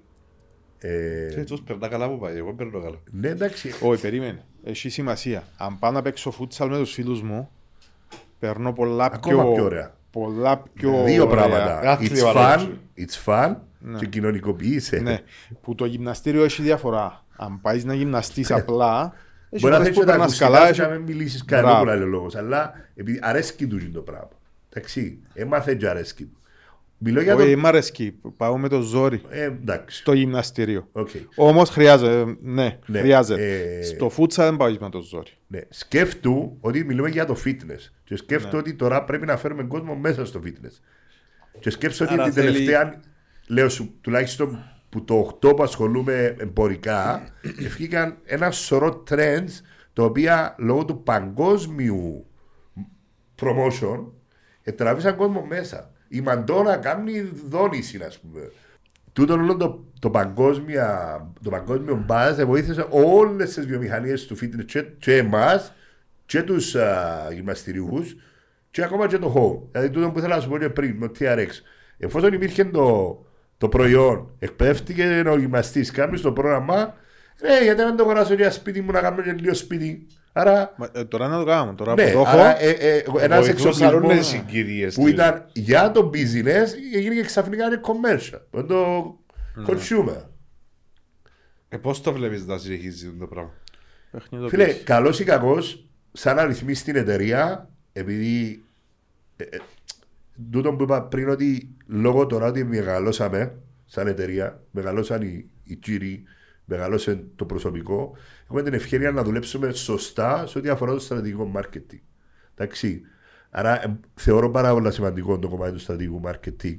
Speaker 2: Ε,
Speaker 3: Και τους περνά καλά που πάει, εγώ περνώ καλά.
Speaker 2: ναι, εντάξει.
Speaker 1: Όχι, περίμενε. Έχει σημασία. Αν πάω να παίξω φούτσαλ με τους φίλους μου, περνώ πολλά
Speaker 2: Ακόμα
Speaker 1: πιο...
Speaker 2: πιο ωραία.
Speaker 1: Πολλά πιο
Speaker 2: Δύο
Speaker 1: ωραία.
Speaker 2: πράγματα. It's
Speaker 3: Άθλημα,
Speaker 2: fun,
Speaker 3: λόγω
Speaker 2: it's fun και κοινωνικοποιείσαι.
Speaker 1: Ναι. Που το γυμναστήριο έχει διαφορά. Αν πάεις να γυμναστείς απλά, <laughs> έχει
Speaker 2: Μπορεί να
Speaker 1: φορές
Speaker 2: θες
Speaker 1: που
Speaker 2: και τα
Speaker 1: περνάς
Speaker 2: ακουστικά
Speaker 1: καλά.
Speaker 2: σου να
Speaker 1: έχει-
Speaker 2: μην μιλήσεις κανένα
Speaker 1: Μπράβο.
Speaker 2: που λέει ο λόγος. Αλλά επειδή αρέσκει του το πράγμα. Εντάξει, έμαθε και αρέσκει του. Μιλώ για το...
Speaker 1: Όχι, μ' αρέσκει. Πάω με το ζόρι
Speaker 2: Ε, εντάξει,
Speaker 1: στο γυμναστήριο.
Speaker 2: οκ.
Speaker 1: Όμως χρειάζεται. Ναι,
Speaker 2: Ναι,
Speaker 1: χρειάζεται.
Speaker 2: ε,
Speaker 1: Στο φούτσαλ δεν πάω με το ζόρι.
Speaker 2: Ναι. Σκέφτου ότι μιλούμε για το fitness. Και σκέφτου
Speaker 1: Ναι.
Speaker 2: ότι τώρα πρέπει να φέρουμε κόσμο μέσα στο fitness. Και σκέψου ότι
Speaker 1: Άρα
Speaker 2: την
Speaker 1: θέλει-
Speaker 2: τελευταία, λέω σου, τουλάχιστον που το 8 που ασχολούμαι εμπορικά, βγήκαν ένα σωρό trends τα οποία λόγω του παγκόσμιου promotion τραβήσαν κόσμο μέσα. Η Μαντόνα κάνει δόνηση, ας πούμε. Τούτο όλο το, το, παγκόσμια, το παγκόσμιο μπάζ βοήθησε όλες τις βιομηχανίες του fitness και, και εμάς και τους γυμναστηριού και ακόμα και το home. Δηλαδή τούτο που ήθελα να σου πω και πριν με το TRX. Εφόσον υπήρχε το, το προϊόν, εκπαιδεύτηκε ο γυμναστής, κάνεις το πρόγραμμα, ε, γιατί δεν το αγοράσω για σπίτι μου να κάνω και λίγο σπίτι. Άρα,
Speaker 1: Μα, ε, τώρα να το κάνουμε. Τώρα
Speaker 2: ναι,
Speaker 1: που το έχω.
Speaker 2: άρα ε, ε, ένας
Speaker 3: Βοηθούσαν όλες οι
Speaker 2: εξοπλισμός
Speaker 3: συγκυρίες.
Speaker 2: που
Speaker 3: της.
Speaker 2: ήταν για το business έγινε και ξαφνικά είναι commercial. Με το consumer.
Speaker 3: Ε, πώς το βλέπεις να συνεχίζει το πράγμα;
Speaker 1: παιχνιδοποίηση.
Speaker 2: Φίλε, καλός ή κακός, σαν να ρυθμίσεις την εταιρεία, επειδή. Ε, ε, τούτο που είπα πριν ότι λόγω τώρα ότι μεγαλώσαμε σαν εταιρεία, μεγαλώσαν οι, οι κύριοι, μεγαλώσε το προσωπικό, έχουμε την ευκαιρία να δουλέψουμε σωστά σε ό,τι αφορά το στρατηγικό marketing. Εντάξει. Άρα ε, θεωρώ πάρα πολύ σημαντικό το κομμάτι του στρατηγικού marketing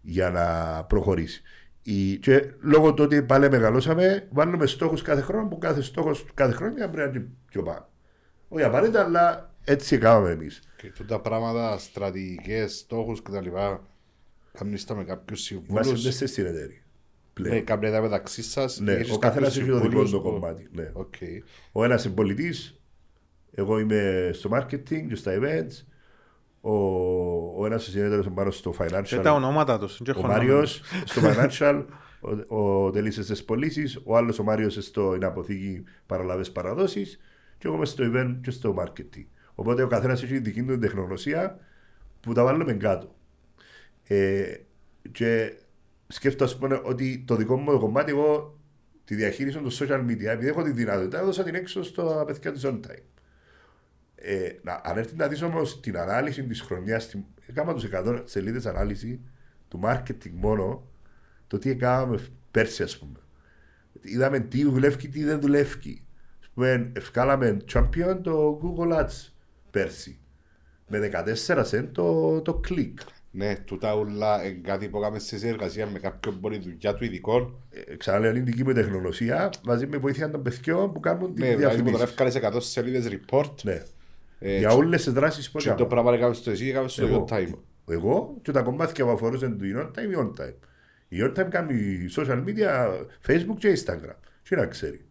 Speaker 2: για να προχωρήσει. Η, και λόγω του ότι πάλι μεγαλώσαμε, βάλουμε στόχους κάθε χρόνο που κάθε στόχος κάθε χρόνο πρέπει να είναι πιο πάνω. Όχι απαραίτητα, αλλά έτσι κάναμε εμείς.
Speaker 3: Και τούτα πράγματα, στρατηγικές, στόχους κτλ. Κάνεις τα με κάποιους
Speaker 2: Είμαστε
Speaker 3: συμβούλους.
Speaker 2: τέσσερι στην εταιρεία. Πλέον.
Speaker 3: Ναι, κάποια τα μεταξύ σας.
Speaker 2: Ναι, ο καθένας έχει το δικό του κομμάτι. Ναι.
Speaker 3: Οκ.
Speaker 2: Ο ένας είναι πωλητή, εγώ είμαι στο marketing και στα events. Ο, ο ένας συνέταιρος είναι πάνω στο
Speaker 1: Και τα
Speaker 2: financial.
Speaker 1: ονόματα τους. και
Speaker 2: Ο
Speaker 1: έχω
Speaker 2: Μάριος
Speaker 1: νόημα.
Speaker 2: στο financial. Ο, ο Τελής στις πωλήσεις. Ο άλλος ο Μάριος στο είναι αποθήκη παραλαβές παραδόσεις. Και εγώ είμαι στο event και στο marketing. Οπότε ο καθένας έχει τη δική του τεχνογνωσία που τα βάλουμε κάτω. Ε, και σκέφτομαι ας πούμε, ότι το δικό μου το κομμάτι εγώ τη διαχείριση των social media, επειδή έχω τη δυνατότητα, έδωσα την έξω στα παιδιά του on time. Ε, να, αν έρθει να δεις όμως την ανάλυση της χρονιάς, έκανα τους 100 σελίδες ανάλυση του marketing μόνο, το τι έκαναμε πέρσι ας πούμε. Είδαμε τι δουλεύει, τι δεν δουλεύει. Ας πούμε, ευκάλαμε champion το Google Ads πέρσι. Με 14 cent το, το click.
Speaker 3: Ναι, τούτα ούλα είναι κάτι που έκαμε σε συνεργασία με κάποιον μπορεί δουλειά του ειδικών.
Speaker 2: Ε, ξαναλέω, είναι δική μου τεχνογνωσία μαζί με βοήθεια των παιδιών που κάνουν τη
Speaker 3: Ναι, δηλαδή που τώρα
Speaker 2: διαφημίσεις.
Speaker 3: έφκαλες 100 σελίδες report.
Speaker 2: Ναι.
Speaker 3: Ε,
Speaker 2: Για
Speaker 3: και-
Speaker 2: όλες τις δράσεις που
Speaker 3: Και το
Speaker 2: έκανα.
Speaker 3: πράγμα έκαμε στο εσύ, έκαμε στο
Speaker 2: Εγώ.
Speaker 3: your time.
Speaker 2: Εγώ και τα κομμάτια που αφορούσαν το on time, on time. Η on time κάνει social media, Facebook και Instagram. Τι να ξέρει.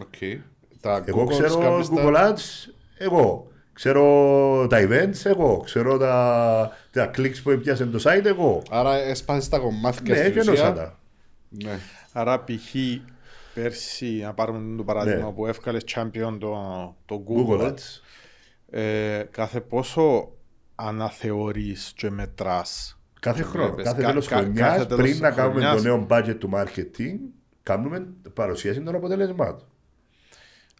Speaker 3: Οκ. Τα
Speaker 2: Εγώ
Speaker 3: Googles
Speaker 2: ξέρω
Speaker 3: κάνεις τα-
Speaker 2: Google Ads, εγώ. Ξέρω τα events, εγώ. Ξέρω τα, τα clicks που έπιασε το site, εγώ.
Speaker 3: Άρα έσπασες τα κομμάτια
Speaker 2: Ναι,
Speaker 3: στην
Speaker 2: και
Speaker 3: ουσία.
Speaker 2: ενώσα τα.
Speaker 3: Ναι.
Speaker 1: Άρα π.χ. πέρσι, να πάρουμε το παράδειγμα
Speaker 2: Ναι.
Speaker 1: που έβκαλες campaign το, το
Speaker 2: Google
Speaker 1: Google,
Speaker 2: Ads.
Speaker 1: ε, κάθε πόσο αναθεωρείς και μετράς.
Speaker 2: Κάθε
Speaker 1: Και
Speaker 2: χρόνο,
Speaker 1: βλέπεις.
Speaker 2: κάθε
Speaker 1: Κα-
Speaker 2: τέλος
Speaker 1: κα-
Speaker 2: χρονιάς,
Speaker 1: κάθε τέλος
Speaker 2: πριν να κάνουμε
Speaker 1: χρονιάς.
Speaker 2: το νέο budget του marketing, κάνουμε παρουσίαση των αποτελεσμάτων.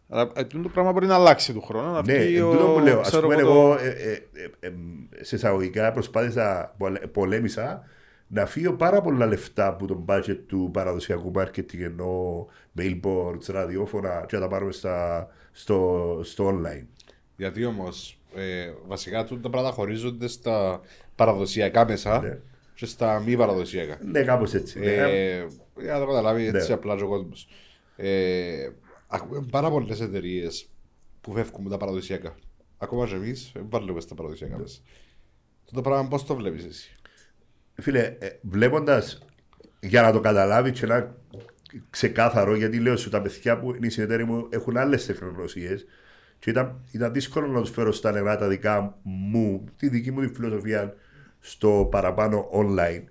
Speaker 1: Άρα ε, το πράγμα μπορεί να αλλάξει του χρόνου. Να
Speaker 2: Ναι,
Speaker 1: βγει
Speaker 2: εν
Speaker 1: ο-
Speaker 2: τούτο που λέω. Ας
Speaker 1: ξέρω
Speaker 2: πούμε,
Speaker 1: εγώ,
Speaker 2: εγώ ε, ε, ε, ε, σε εισαγωγικά προσπάθησα, πολε- πολέμησα να φύγω πάρα πολλά λεφτά από τον budget του παραδοσιακού marketing ενώ billboards, ραδιόφωνα και να τα πάρουμε στα, στο, στο online.
Speaker 3: Γιατί όμως ε, βασικά τούτα τα πράγματα χωρίζονται στα παραδοσιακά μέσα
Speaker 2: Ναι.
Speaker 3: και στα μη παραδοσιακά.
Speaker 2: Ναι, κάπως έτσι. ναι.
Speaker 3: Ε, για να το καταλάβει έτσι
Speaker 2: Ναι.
Speaker 3: απλά ο κόσμος. Ε, ακούμε πάρα πολλές εταιρείες που φεύγουν με τα παραδοσιακά. Ακόμα και εμείς βάλουμε στα παραδοσιακά μέσα. Το πράγμα πώς το βλέπεις εσύ;
Speaker 2: Φίλε, ε, βλέποντας για να το καταλάβεις και να ξεκάθαρο, γιατί λέω σου τα παιδιά που είναι οι συνεταίροι μου έχουν άλλες τεχνογνωσίες και ήταν, ήταν δύσκολο να τους φέρω στα νερά τα δικά μου, τη δική μου τη φιλοσοφία στο παραπάνω online.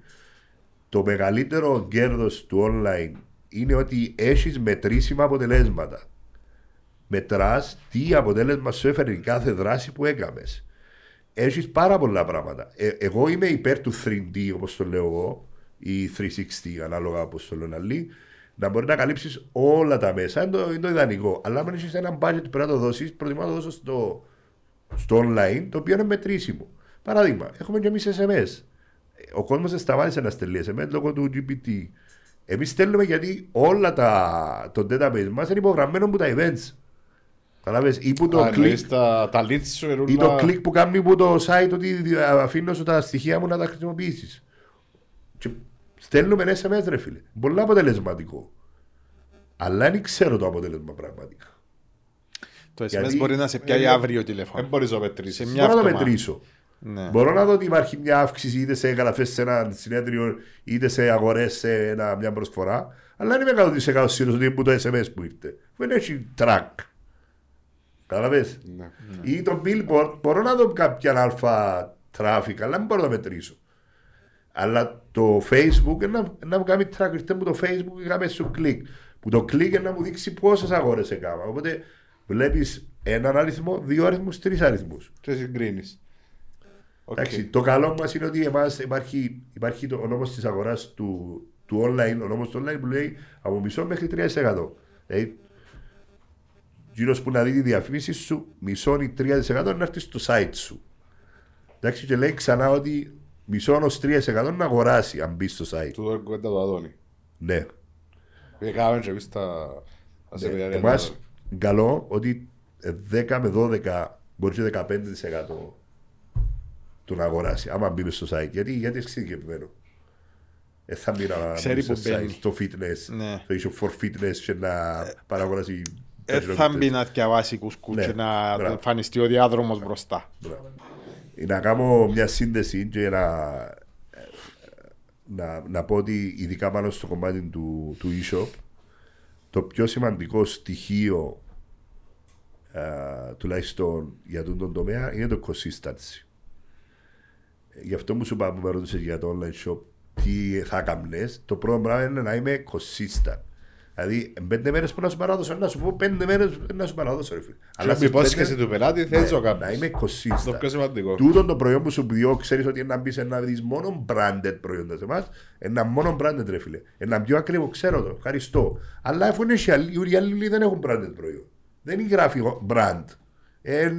Speaker 2: Το μεγαλύτερο κέρδος του online είναι ότι έχεις μετρήσιμα αποτελέσματα. Μετράς τι αποτέλεσμα σου έφερε η κάθε δράση που έκαμες. Έχεις πάρα πολλά πράγματα. Ε, εγώ είμαι υπέρ του 3D, όπως το λέω εγώ, ή 360, ανάλογα όπως το λένε άλλοι, να μπορεί να καλύψεις όλα τα μέσα. Είναι το, είναι το ιδανικό. Αλλά αν έχεις ένα budget που πρέπει να το δώσεις, προτιμώ να το δώσω στο, στο online, το οποίο είναι μετρήσιμο. Παράδειγμα, έχουμε και εμείς SMS. Ο κόσμος δεν σταμάτησε να στέλνει SMS λόγω του GPT. Εμείς στέλνουμε γιατί όλα τα, το database μας είναι υπογραμμένο από τα events. Καταλάβες, ή που το
Speaker 3: Α,
Speaker 2: click
Speaker 3: εννοείς τα, τα leads σου
Speaker 2: ή
Speaker 3: εννοούν
Speaker 2: το
Speaker 3: να-
Speaker 2: κλικ που κάνει που το site ότι δι- αφήνω σου τα στοιχεία μου να τα χρησιμοποιήσεις. Και στέλνουμε ένα SMS ρε φίλε. Πολύ αποτελεσματικό. Αλλά δεν ξέρω το αποτέλεσμα πραγματικά.
Speaker 1: Το SMS
Speaker 2: γιατί-
Speaker 1: μπορεί να σε πιάει
Speaker 3: ε,
Speaker 1: αύριο
Speaker 3: Δεν
Speaker 1: τηλέφωνο.
Speaker 3: μπορείς να
Speaker 1: Σε
Speaker 3: μετρήσεις.
Speaker 1: μια
Speaker 2: Μπορώ να το
Speaker 1: αυτόμα.
Speaker 2: μετρήσω.
Speaker 1: Ναι.
Speaker 2: Μπορώ να δω ότι υπάρχει μια αύξηση είτε σε εγγραφές σε ένα συνέδριο είτε σε αγορές σε ένα, μια προσφορά. Αλλά δεν είμαι 100% σίγουρο ότι είναι που το SMS που ήρθε. Δεν έχει track. Κατάλαβες.
Speaker 3: Ναι.
Speaker 2: Ή το billboard μπορώ να δω κάποια αλφα traffic, αλλά δεν μπορώ να μετρήσω. Αλλά το Facebook είναι να, να μου κάνει track. Ήρθε μου το Facebook είχαμε σου κλικ. Που το κλικ είναι να μου δείξει πόσες αγορές έκανα. Οπότε βλέπεις έναν αριθμό, δύο αριθμούς, τρεις αριθμούς.
Speaker 3: Και συγκρίνεις.
Speaker 2: Εντάξει, το καλό μας είναι ότι εμάς υπάρχει, υπάρχει το, ο νόμος της αγοράς του, του online, ο νόμος του online που λέει από μισό μέχρι 3%. Δηλαδή, γύρω που να δει τη διαφήμιση σου, μισό ή 3% να έρθεις στο site σου. Εντάξει, και λέει ξανά ότι μισό ω 3% να αγοράσει αν μπεις στο site.
Speaker 3: Του δω κουβέντα του Αδόνη.
Speaker 2: Ναι.
Speaker 3: Έκαναμε και εμείς τα τα σεμινάρια του
Speaker 2: Εμάς
Speaker 3: Αδόνη.
Speaker 2: καλό ότι ε, 10 με 12 μπορεί και 15% του να αγοράσει. Άμα μπει μες στο site. Γιατί, γιατί είναι εξειδικευμένο. Ε, θα μπει να
Speaker 1: Ξέρει
Speaker 2: μπει στο
Speaker 1: που
Speaker 2: site,
Speaker 1: μπαίνει.
Speaker 2: στο fitness,
Speaker 1: Ναι.
Speaker 2: το issue for fitness και να παραγοράσει. τα
Speaker 1: Ε, θα μπει
Speaker 2: χειρότερα.
Speaker 1: να διαβάσει κουσκού
Speaker 2: Ναι,
Speaker 1: και να
Speaker 2: μπράβο.
Speaker 1: εμφανιστεί ο διάδρομος μπροστά.
Speaker 2: Μπράβο. Ε, Να κάνω μια σύνδεση και να ε, να, να πω ότι ειδικά πάνω στο κομμάτι του, του e-shop το πιο σημαντικό στοιχείο α, τουλάχιστον για τον, τον τομέα είναι το consistency. Γι' αυτό μου σου είπα που με ρωτήσες για το online shop τι θα έκαμνες, το πρώτο πράγμα είναι να είμαι consistent. Δηλαδή, πέντε μέρες που να σου παράδοσω, να σου πω πέντε μέρες να σου παράδοσω. Ρε, φίλε.
Speaker 3: Αλλά
Speaker 2: στις
Speaker 3: με υπόσχεση
Speaker 2: πέντε-
Speaker 3: του πελάτη θέλει να
Speaker 2: Ναι,
Speaker 3: το
Speaker 2: Να
Speaker 3: κάνει.
Speaker 2: είμαι
Speaker 3: Το
Speaker 2: consistent.
Speaker 3: πιο σημαντικό.
Speaker 2: Τούτο το προϊόν που σου πει, ξέρεις ότι να μπεις να δεις μόνο branded προϊόντα σε εμάς. Ένα μόνο branded, ρε φίλε. Ένα πιο ακριβό, ξέρω το. Ευχαριστώ. Αλλά αφού είναι και άλλοι, οι άλλοι δεν έχουν branded προϊόν. Δεν είναι γράφει brand. Ε,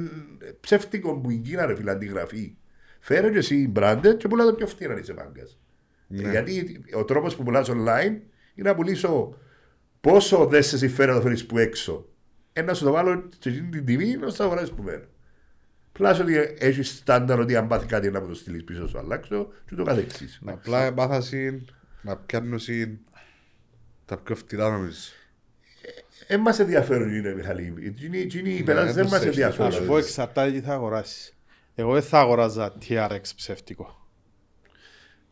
Speaker 2: ψεύτικο που είναι Κίνα, ρε φίλε, αντιγραφή. Φέρε και εσύ branded και πουλά το πιο φτηνά αν είσαι μάγκας.
Speaker 3: Ναι.
Speaker 2: Γιατί ο τρόπος που πουλάς online είναι να πουλήσω πόσο δεν σε συμφέρει να το φέρεις που έξω. Ένα σου το βάλω σε εκείνη την τιμή να στο αγοράσει που μένει. Πλάσο ότι έχει στάνταρ ότι αν πάθει κάτι να μου το στείλεις πίσω σου αλλάξω και το καθεξής.
Speaker 3: Απλά μάθασαι να πιάνουν τα πιο φτηνά νομίζω.
Speaker 2: Δεν μας ενδιαφέρουν είναι Μιχαλή. Εκείνοι- εκείνοι Οι πελάτες δεν
Speaker 3: τους
Speaker 2: μας
Speaker 3: έχει,
Speaker 1: Θα σου
Speaker 2: ενδιαφέρουν.
Speaker 1: πω εξαρτάται τι θα αγοράσεις. Εγώ δεν θα αγοράζα TRX ψεύτικο.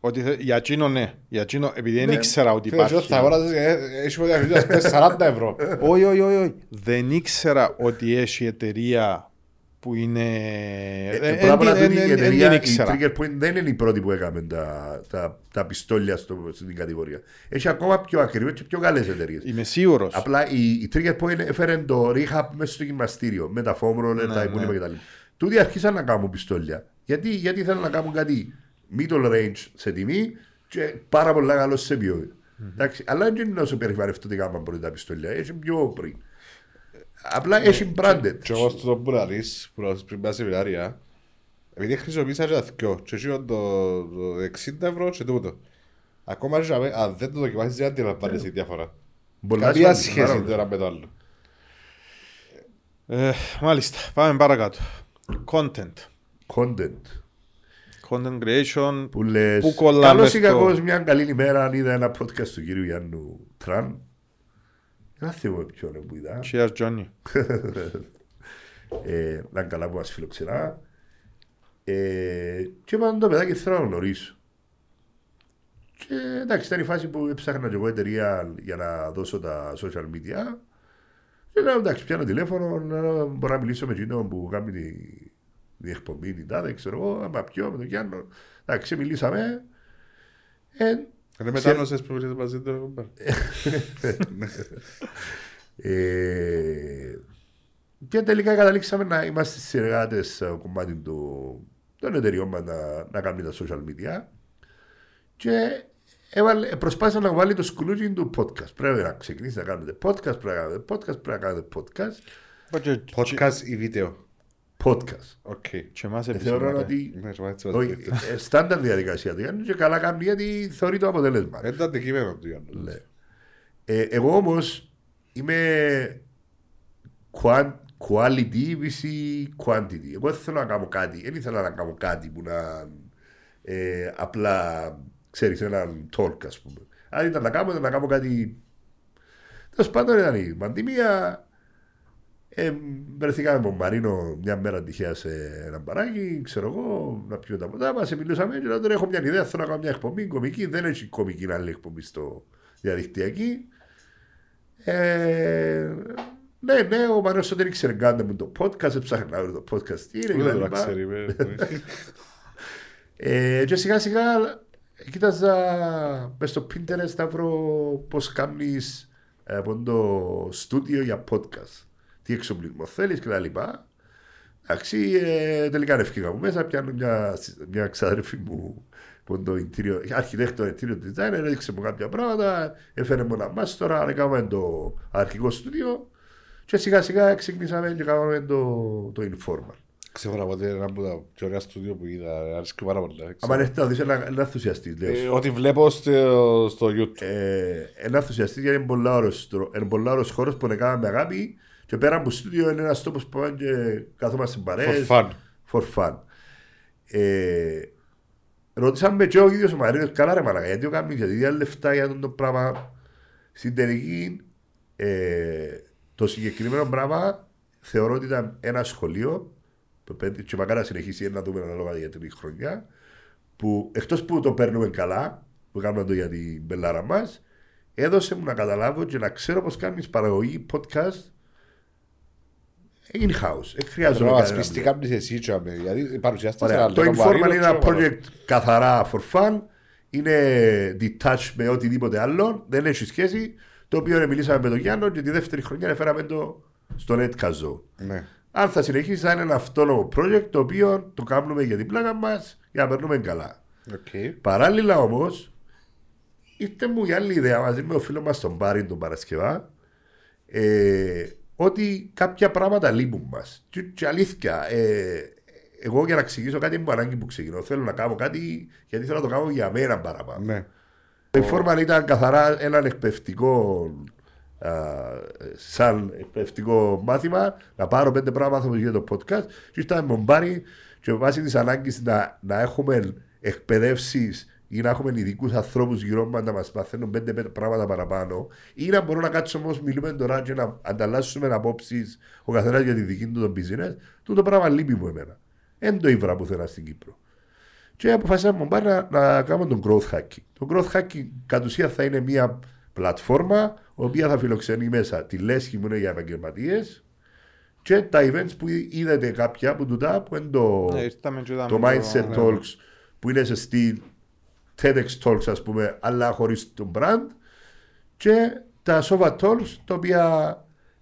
Speaker 1: Ότι θε- για εκείνο ναι. Για εκείνο, επειδή δεν ήξερα ότι
Speaker 3: Φίλε,
Speaker 1: υπάρχει.
Speaker 3: θα αγοράζεις, ε, έχει που διαφημίσεις, πες 40 ευρώ. <laughs>
Speaker 1: Όχι, όχι, όχι, όχι. Δεν ήξερα ότι έχει εταιρεία που είναι.
Speaker 2: Ε,
Speaker 1: Ε,
Speaker 2: Πολλά πολλά
Speaker 1: εν-
Speaker 2: τούτη
Speaker 1: εν-
Speaker 2: η
Speaker 1: εν-
Speaker 2: εταιρεία,
Speaker 1: Δεν
Speaker 2: η
Speaker 1: ήξερα.
Speaker 2: Trigger Point δεν είναι η πρώτη που έκαμε τα, τα, τα πιστόλια στο, στην κατηγορία. Έχει ακόμα πιο ακριβές και πιο καλές εταιρείες.
Speaker 1: Είμαι σίγουρος.
Speaker 2: Απλά η, η Trigger Point έφερε το rehab μέσα στο γυμναστήριο με τα foam roller,
Speaker 1: Ναι,
Speaker 2: τα υπόλοιπα
Speaker 1: ναι.
Speaker 2: κτλ. Τούτοι αρχίσαν να κάνουν πιστόλια. Γιατί, γιατί θέλουν να κάνουν κάτι middle range σε τιμή και πάρα πολλά καλό σε ποιότητα. Εντάξει, αλλά δεν είναι όσο περηφανευτώ ότι κάνουν πρώτα τα πιστόλια. Έχει πιο πριν. Απλά έχει branded.
Speaker 3: Και εγώ στο που λαρείς, που λαρείς πριν πάει σε σεμινάρια, επειδή χρησιμοποίησα και τα δυο, και εσύ το το 60 ευρώ και τούτο. Ακόμα και να- αν δεν το δοκιμάσεις δεν αντιλαμβάνεσαι η διαφορά.
Speaker 2: Πολλά
Speaker 3: Καμία
Speaker 2: σημαντικά, πάρα
Speaker 3: σχέση
Speaker 2: πολλά.
Speaker 3: το ένα με το άλλο.
Speaker 1: Ε, μάλιστα, πάμε παρακάτω. Content.
Speaker 2: Content.
Speaker 1: Content creation.
Speaker 2: Που λες,
Speaker 1: Πού κολλάμε
Speaker 2: καλώς ή
Speaker 1: στο-
Speaker 2: κακώς μια καλή ημέρα αν είδα ένα podcast του κύριου Γιάννου Τραν. Δεν θυμάμαι ποιον είναι που είδα.
Speaker 1: Cheers, Johnny. <laughs>
Speaker 2: Ε, να είναι καλά που μας φιλοξενά. Ε, και είπαν το παιδάκι θέλω να γνωρίσω. Και εντάξει, ήταν η φάση που έψαχνα και εγώ εταιρεία για να δώσω τα social media. Και λέω εντάξει, πιάνω τηλέφωνο, να μπορώ να μιλήσω με εκείνον που κάνει τη, την εκπομπή, την τάδε, ξέρω εγώ, άμα πιω με τον Γιάννο. Εντάξει, μιλήσαμε. Ε,
Speaker 3: Είναι μετάνοσες που βρίσκεται μαζί του. <laughs>
Speaker 2: Ε, και τελικά καταλήξαμε να είμαστε συνεργάτε στο κομμάτι του, των εταιριών μας να, να κάνουμε τα social media. Και έβαλε, προσπάθησε να βάλει το σκουλούτσι του podcast. Πρέπει να ξεκινήσει να κάνετε podcast, πρέπει να κάνετε podcast, πρέπει να κάνετε podcast.
Speaker 3: Podcast ή βίντεο.
Speaker 2: Podcast.
Speaker 3: OK.
Speaker 1: Και εμάς
Speaker 2: Ε,
Speaker 1: επίσης,
Speaker 2: θεωρώ
Speaker 1: μωρέ.
Speaker 2: ότι.
Speaker 3: Ναι, σου έτσι
Speaker 2: Όχι, ε, στάνταρ διαδικασία του Γιάννου και καλά κάνει γιατί θεωρεί το αποτέλεσμα.
Speaker 3: Είναι το αντικείμενο του Γιάννου.
Speaker 2: Ναι. Ε, εγώ όμως είμαι quan- quality vs quantity. Εγώ δεν θέλω να κάνω κάτι. Δεν ήθελα να κάνω κάτι που να ε, απλά ξέρεις έναν talk, ας πούμε. Αν ήταν να κάνω, ήταν να κάνω κάτι. Τέλος πάντων ήταν η πανδημία. Ε, βρεθήκαμε με τον Μαρίνο μια μέρα τυχαία σε ένα μπαράκι, ξέρω εγώ, να πιούμε τα ποτά μας. Μιλούσαμε και λέω τώρα έχω μια ιδέα. Θέλω να κάνω μια εκπομπή κομική. Δεν έχει κομική άλλη εκπομπή στο διαδικτυακή. Ε, ναι, ναι, ο Μαρίνος δεν ήξερε καν μου το podcast, έψαχνε να βρει το podcast τι είναι.
Speaker 3: Δεν το
Speaker 2: κτλ.
Speaker 3: ξέρει. με- <laughs>
Speaker 2: Ε, και σιγά σιγά κοίταζα μες στο Pinterest να βρω πώς κάνεις ε, από το στούντιο για podcast. Τι εξοπλισμό θέλεις και τα λοιπά. Εντάξει, ε, τελικά ρευκήκα μου μέσα, πιάνω μια, μια ξαδέρφη μου που είναι το interior, αρχιτέκτο interior designer, έδειξε μου κάποια πράγματα, έφερε μου ένα μάστορα, έκαναμε το αρχικό στούντιο και σιγά σιγά ξεκινήσαμε και κάναμε το, το informal.
Speaker 3: Ξέρω από ότι είναι ένα από τα πιο ωραία στούντιο που είδα. Αρέσκει πάρα πολύ. ξέρω.
Speaker 2: Αν έρθει να δεις ένα, ένα ενθουσιαστής, λέω.
Speaker 3: Ε, Ό,τι βλέπω στο στο YouTube.
Speaker 2: ε, ένα ενθουσιαστή γιατί είναι πολλά ωραίος τρο- είναι πολλά ωραίος χώρος που έκαναμε με αγάπη και πέρα από το στούντιο είναι ένας τόπος που πάμε και καθόμαστε παρέες
Speaker 3: For fun.
Speaker 2: for fun. Ε, ρωτήσαμε και ο ίδιος ο Μαρίνος καλά ρε μαλάκα γιατί ο κάνεις γιατί δίνει λεφτά για αυτό το πράγμα στην τελική ε, το συγκεκριμένο πράγμα θεωρώ ότι ήταν ένα σχολείο που πέντε- και μακάρι να συνεχίσει να δούμε ανάλογα για την χρονιά που εκτός που το παίρνουμε καλά που κάνουμε το για την πελάρα μας, έδωσε μου να καταλάβω και να ξέρω πώς κάνει παραγωγή podcast in-house. Δεν χρειάζομαι
Speaker 3: Τώρα,
Speaker 2: κανένα
Speaker 3: ας πεις τι
Speaker 2: πλέον.
Speaker 3: κάνεις εσύ τσάμε, γιατί παρουσιάστες
Speaker 2: Ωραία.
Speaker 3: ένα
Speaker 2: Το
Speaker 3: λίγο
Speaker 2: Informal
Speaker 3: βαρύ,
Speaker 2: είναι ένα
Speaker 3: ξέρω,
Speaker 2: project καθαρά for fun. Είναι detached με οτιδήποτε άλλο. Δεν έχει σχέση. Το οποίο μιλήσαμε με τον Γιάννο και τη δεύτερη χρονιά έφεραμε το στο Netcast
Speaker 3: Ναι.
Speaker 2: Αν θα συνεχίσει, θα είναι ένα αυτόνομο project το οποίο το κάνουμε για την πλάκα μας για να περνούμε καλά.
Speaker 3: Οκ.
Speaker 2: Παράλληλα όμως, ήρθε μου η άλλη ιδέα μαζί με ο φίλο μας τον Μπάριν τον Παρασκευά ε, ότι κάποια πράγματα λείπουν μας. Και, και αλήθεια, ε, εγώ για να εξηγήσω κάτι μου ανάγκη που ξεκινώ. Θέλω να κάνω κάτι γιατί θέλω να το κάνω για μένα παραπάνω.
Speaker 3: Ναι.
Speaker 2: Η φόρμα ήταν καθαρά ένα εκπαιδευτικό α, σαν εκπαιδευτικό μάθημα να πάρω πέντε πράγματα για το podcast και ήρθα με τον Μπάρι και βάσει της ανάγκης να, να έχουμε εκπαιδεύσεις ή να έχουμε ειδικούς ανθρώπους γύρω μας να μας μαθαίνουν πέντε, πέντε πράγματα παραπάνω, ή να μπορούμε να κάτσουμε όπω μιλούμε τώρα και να ανταλλάσσουμε απόψεις ο καθένας για τη δική του τον business, τούτο πράγμα λείπει μου εμένα. Εν το ήβρα που θέλω στην Κύπρο. Και αποφασίσαμε να, να, να κάνουμε τον growth hacking. Το growth hacking κατ' ουσία θα είναι μια πλατφόρμα η οποία θα φιλοξενεί μέσα τη λέσχη που είναι για επαγγελματίες και τα events που είδατε κάποια από τούτα που είναι το,
Speaker 1: Ναι, ήρθαμε και είδαμε
Speaker 2: το Mindset
Speaker 1: ναι.
Speaker 2: Talks που είναι σε στυλ TEDx Talks ας πούμε αλλά χωρίς τον brand. Και τα Sova Talks τα οποία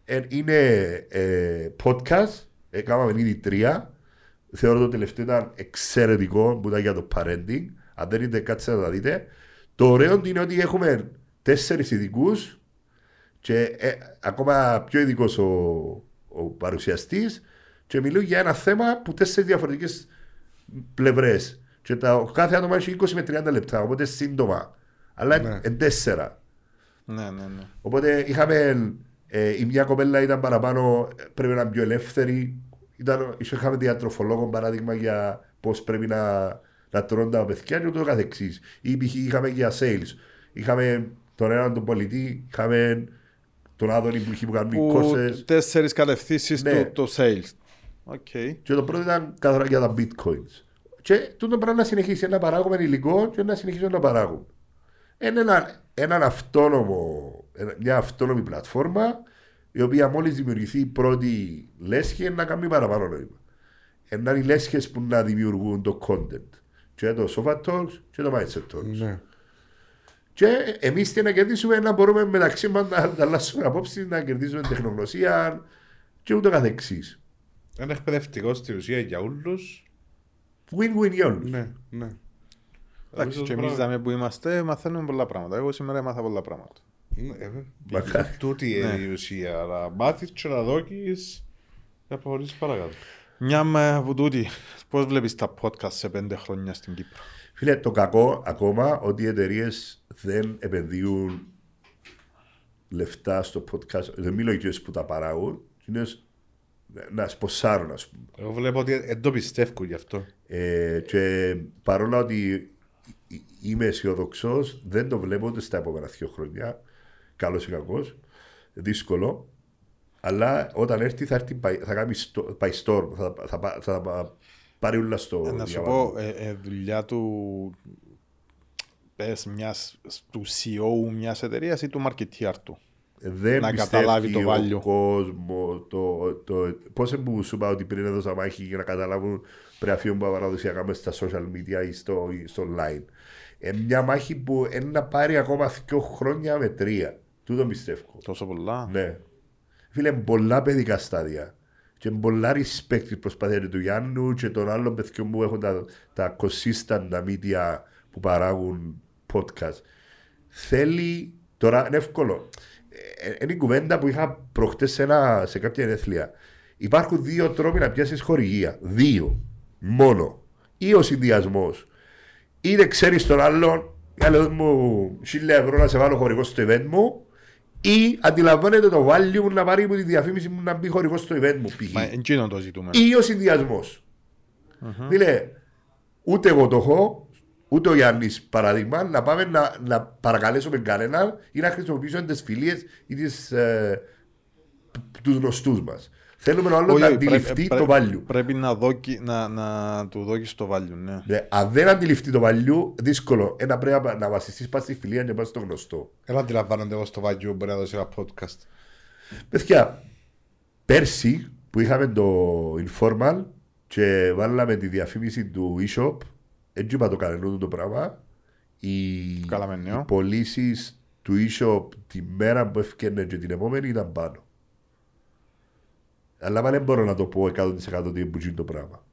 Speaker 2: ε, είναι ε, podcast. Έκαναμε ήδη τρία. Θεωρώ το τελευταίο ήταν εξαιρετικό που ήταν για το parenting. Αν δεν είδατε κάτσε να τα δείτε. Το ωραίο είναι ότι έχουμε τέσσερις ειδικούς και ε, ακόμα πιο ειδικός ο, ο παρουσιαστής και μιλούν για ένα θέμα που τέσσερις διαφορετικές πλευρές. Και τα, ο κάθε άτομο έχει 20 με 30 λεπτά, οπότε σύντομα. Αλλά
Speaker 3: Ναι.
Speaker 2: εν τέσσερα.
Speaker 1: Ναι, ναι, ναι.
Speaker 2: Οπότε είχαμε ε, η μια κοπέλα ήταν παραπάνω, ε, πρέπει να είναι πιο ελεύθερη. Ήταν, ίσως είχαμε διατροφολόγο παράδειγμα για πώς πρέπει να, να τρώνε τα παιδιά και ούτω καθεξής. Ή π.χ. είχαμε για sales. Είχαμε τον έναν τον πωλητή, είχαμε τον Άδωνη που είχε που κάνει
Speaker 1: Που
Speaker 2: courses.
Speaker 1: τέσσερις κατευθύνσεις
Speaker 2: Ναι.
Speaker 1: του το sales. OK.
Speaker 2: Και το πρώτο ήταν καθαρά για τα bitcoins. Και τούτο πρέπει να συνεχίσει να παράγουμε υλικό και να συνεχίσουν να παράγουν. Είναι ένα, έναν αυτόνομο, ένα- μια αυτόνομη πλατφόρμα η οποία μόλις δημιουργηθεί η πρώτη λέσχη να κάνει παραπάνω νόημα. Είναι οι λέσχες που να δημιουργούν το content. Και το Sofa Talks και το Mindset Talks.
Speaker 3: Ναι.
Speaker 2: Και εμείς τι να κερδίσουμε να μπορούμε μεταξύ μας να ανταλλάσσουμε απόψεις, να κερδίσουμε τεχνογνωσία και ούτω καθεξής.
Speaker 3: Είναι εκπαιδευτικό στην ουσία για όλους.
Speaker 2: Win-win για όλους.
Speaker 3: Ναι, ναι.
Speaker 1: Εντάξει, και εμείς δάμε που είμαστε μαθαίνουμε πολλά πράγματα. Εγώ σήμερα έμαθα πολλά πράγματα.
Speaker 3: Ναι, ε,
Speaker 2: Μακάρι.
Speaker 3: Τούτη είναι η ουσία. Να μάθεις και να δόκεις να προχωρήσεις παρακάτω.
Speaker 1: Μια με που τούτη, πώς βλέπεις τα podcast σε πέντε χρόνια στην Κύπρο;
Speaker 2: Φίλε, το κακό ακόμα ότι οι εταιρείες δεν επενδύουν λεφτά στο podcast. Δεν μιλώ για που τα παράγουν, είναι να σποσάρουν, ας πούμε.
Speaker 3: Εγώ βλέπω ότι δεν το πιστεύω γι' αυτό.
Speaker 2: Ε, και παρόλα ότι είμαι αισιοδοξός, δεν το βλέπω ούτε στα επόμενα δύο χρόνια. Καλός ή κακός. Δύσκολο. Αλλά όταν έρθει θα, έρθει, by- θα κάνει στο- by storm. Θα, θα, θα, θα πάρει όλα στο
Speaker 1: Ε, να σου
Speaker 2: διάβασμα.
Speaker 1: πω, ε, ε, δουλειά του πες μιας, του CEO μιας εταιρείας ή του marketeer του.
Speaker 2: δεν
Speaker 1: να
Speaker 2: πιστεύει
Speaker 1: καταλάβει το
Speaker 2: ο
Speaker 1: value.
Speaker 2: κόσμος το, το, πώς που σου είπα ότι πριν έδωσα μάχη για να καταλάβουν πρέπει να φύγουν παραδοσιακά μέσα στα social media ή στο, ή στο online. Ε, μια μάχη που είναι να πάρει ακόμα δύο χρόνια με τρία. Τούτο πιστεύω.
Speaker 1: Τόσο πολλά.
Speaker 2: Ναι. Φίλε, πολλά παιδικά στάδια. Και πολλά respect η προσπάθεια του Γιάννου και των άλλων παιδιών που έχουν τα, τα consistent τα media που παράγουν podcast. Θέλει, τώρα είναι εύκολο. Ε, Είναι η κουβέντα που είχα προχτές σε, ένα, σε κάποια ενέθλια. Υπάρχουν δύο τρόποι να πιάσεις χορηγία. Δύο. Μόνο. Ή ο συνδυασμός. Είτε ξέρεις τον άλλον, άλλο μου χίλια ευρώ να σε βάλω χορηγός στο event μου, ή αντιλαμβάνεται το value μου να πάρει από τη διαφήμιση μου να μπει χορηγός στο event μου. π.χ.
Speaker 1: Μα εκείνο το ζητούμε.
Speaker 2: Ή ο συνδυασμός. Δηλαδή, ούτε εγώ το έχω, ούτε ο Γιάννης παράδειγμα, να πάμε να, να παρακαλέσουμε κανέναν ή να χρησιμοποιήσουμε τις φιλίες ή τις, ε, τους γνωστούς μας. Θέλουμε ο άλλος
Speaker 1: Όχι,
Speaker 2: να
Speaker 1: όχι, πρέπει-
Speaker 2: αντιληφθεί
Speaker 1: πρέπει-
Speaker 2: το value.
Speaker 1: Πρέπει να, δώκει, να, να του δώσει το value, ναι.
Speaker 2: Ναι, αν δεν αντιληφθεί το value, δύσκολο. Ένα πρέπει να- να βασιστείς πας στη φιλία και πας στο γνωστό.
Speaker 3: Δεν αντιλαμβάνονται εγώ στο βαγιού μπορεί να δώσει ένα podcast.
Speaker 2: Παιδιά, πέρσι που είχαμε το informal και βάλαμε τη διαφήμιση του e-shop, έτσι είπα το κανένα το πράγμα, οι,
Speaker 1: Βγάλαμε νέο.
Speaker 2: οι πωλήσεις του e-shop τη μέρα που έφτιανε και την επόμενη ήταν πάνω. Αλλά δεν μπορώ να το πω 100% ότι είναι το πράγμα.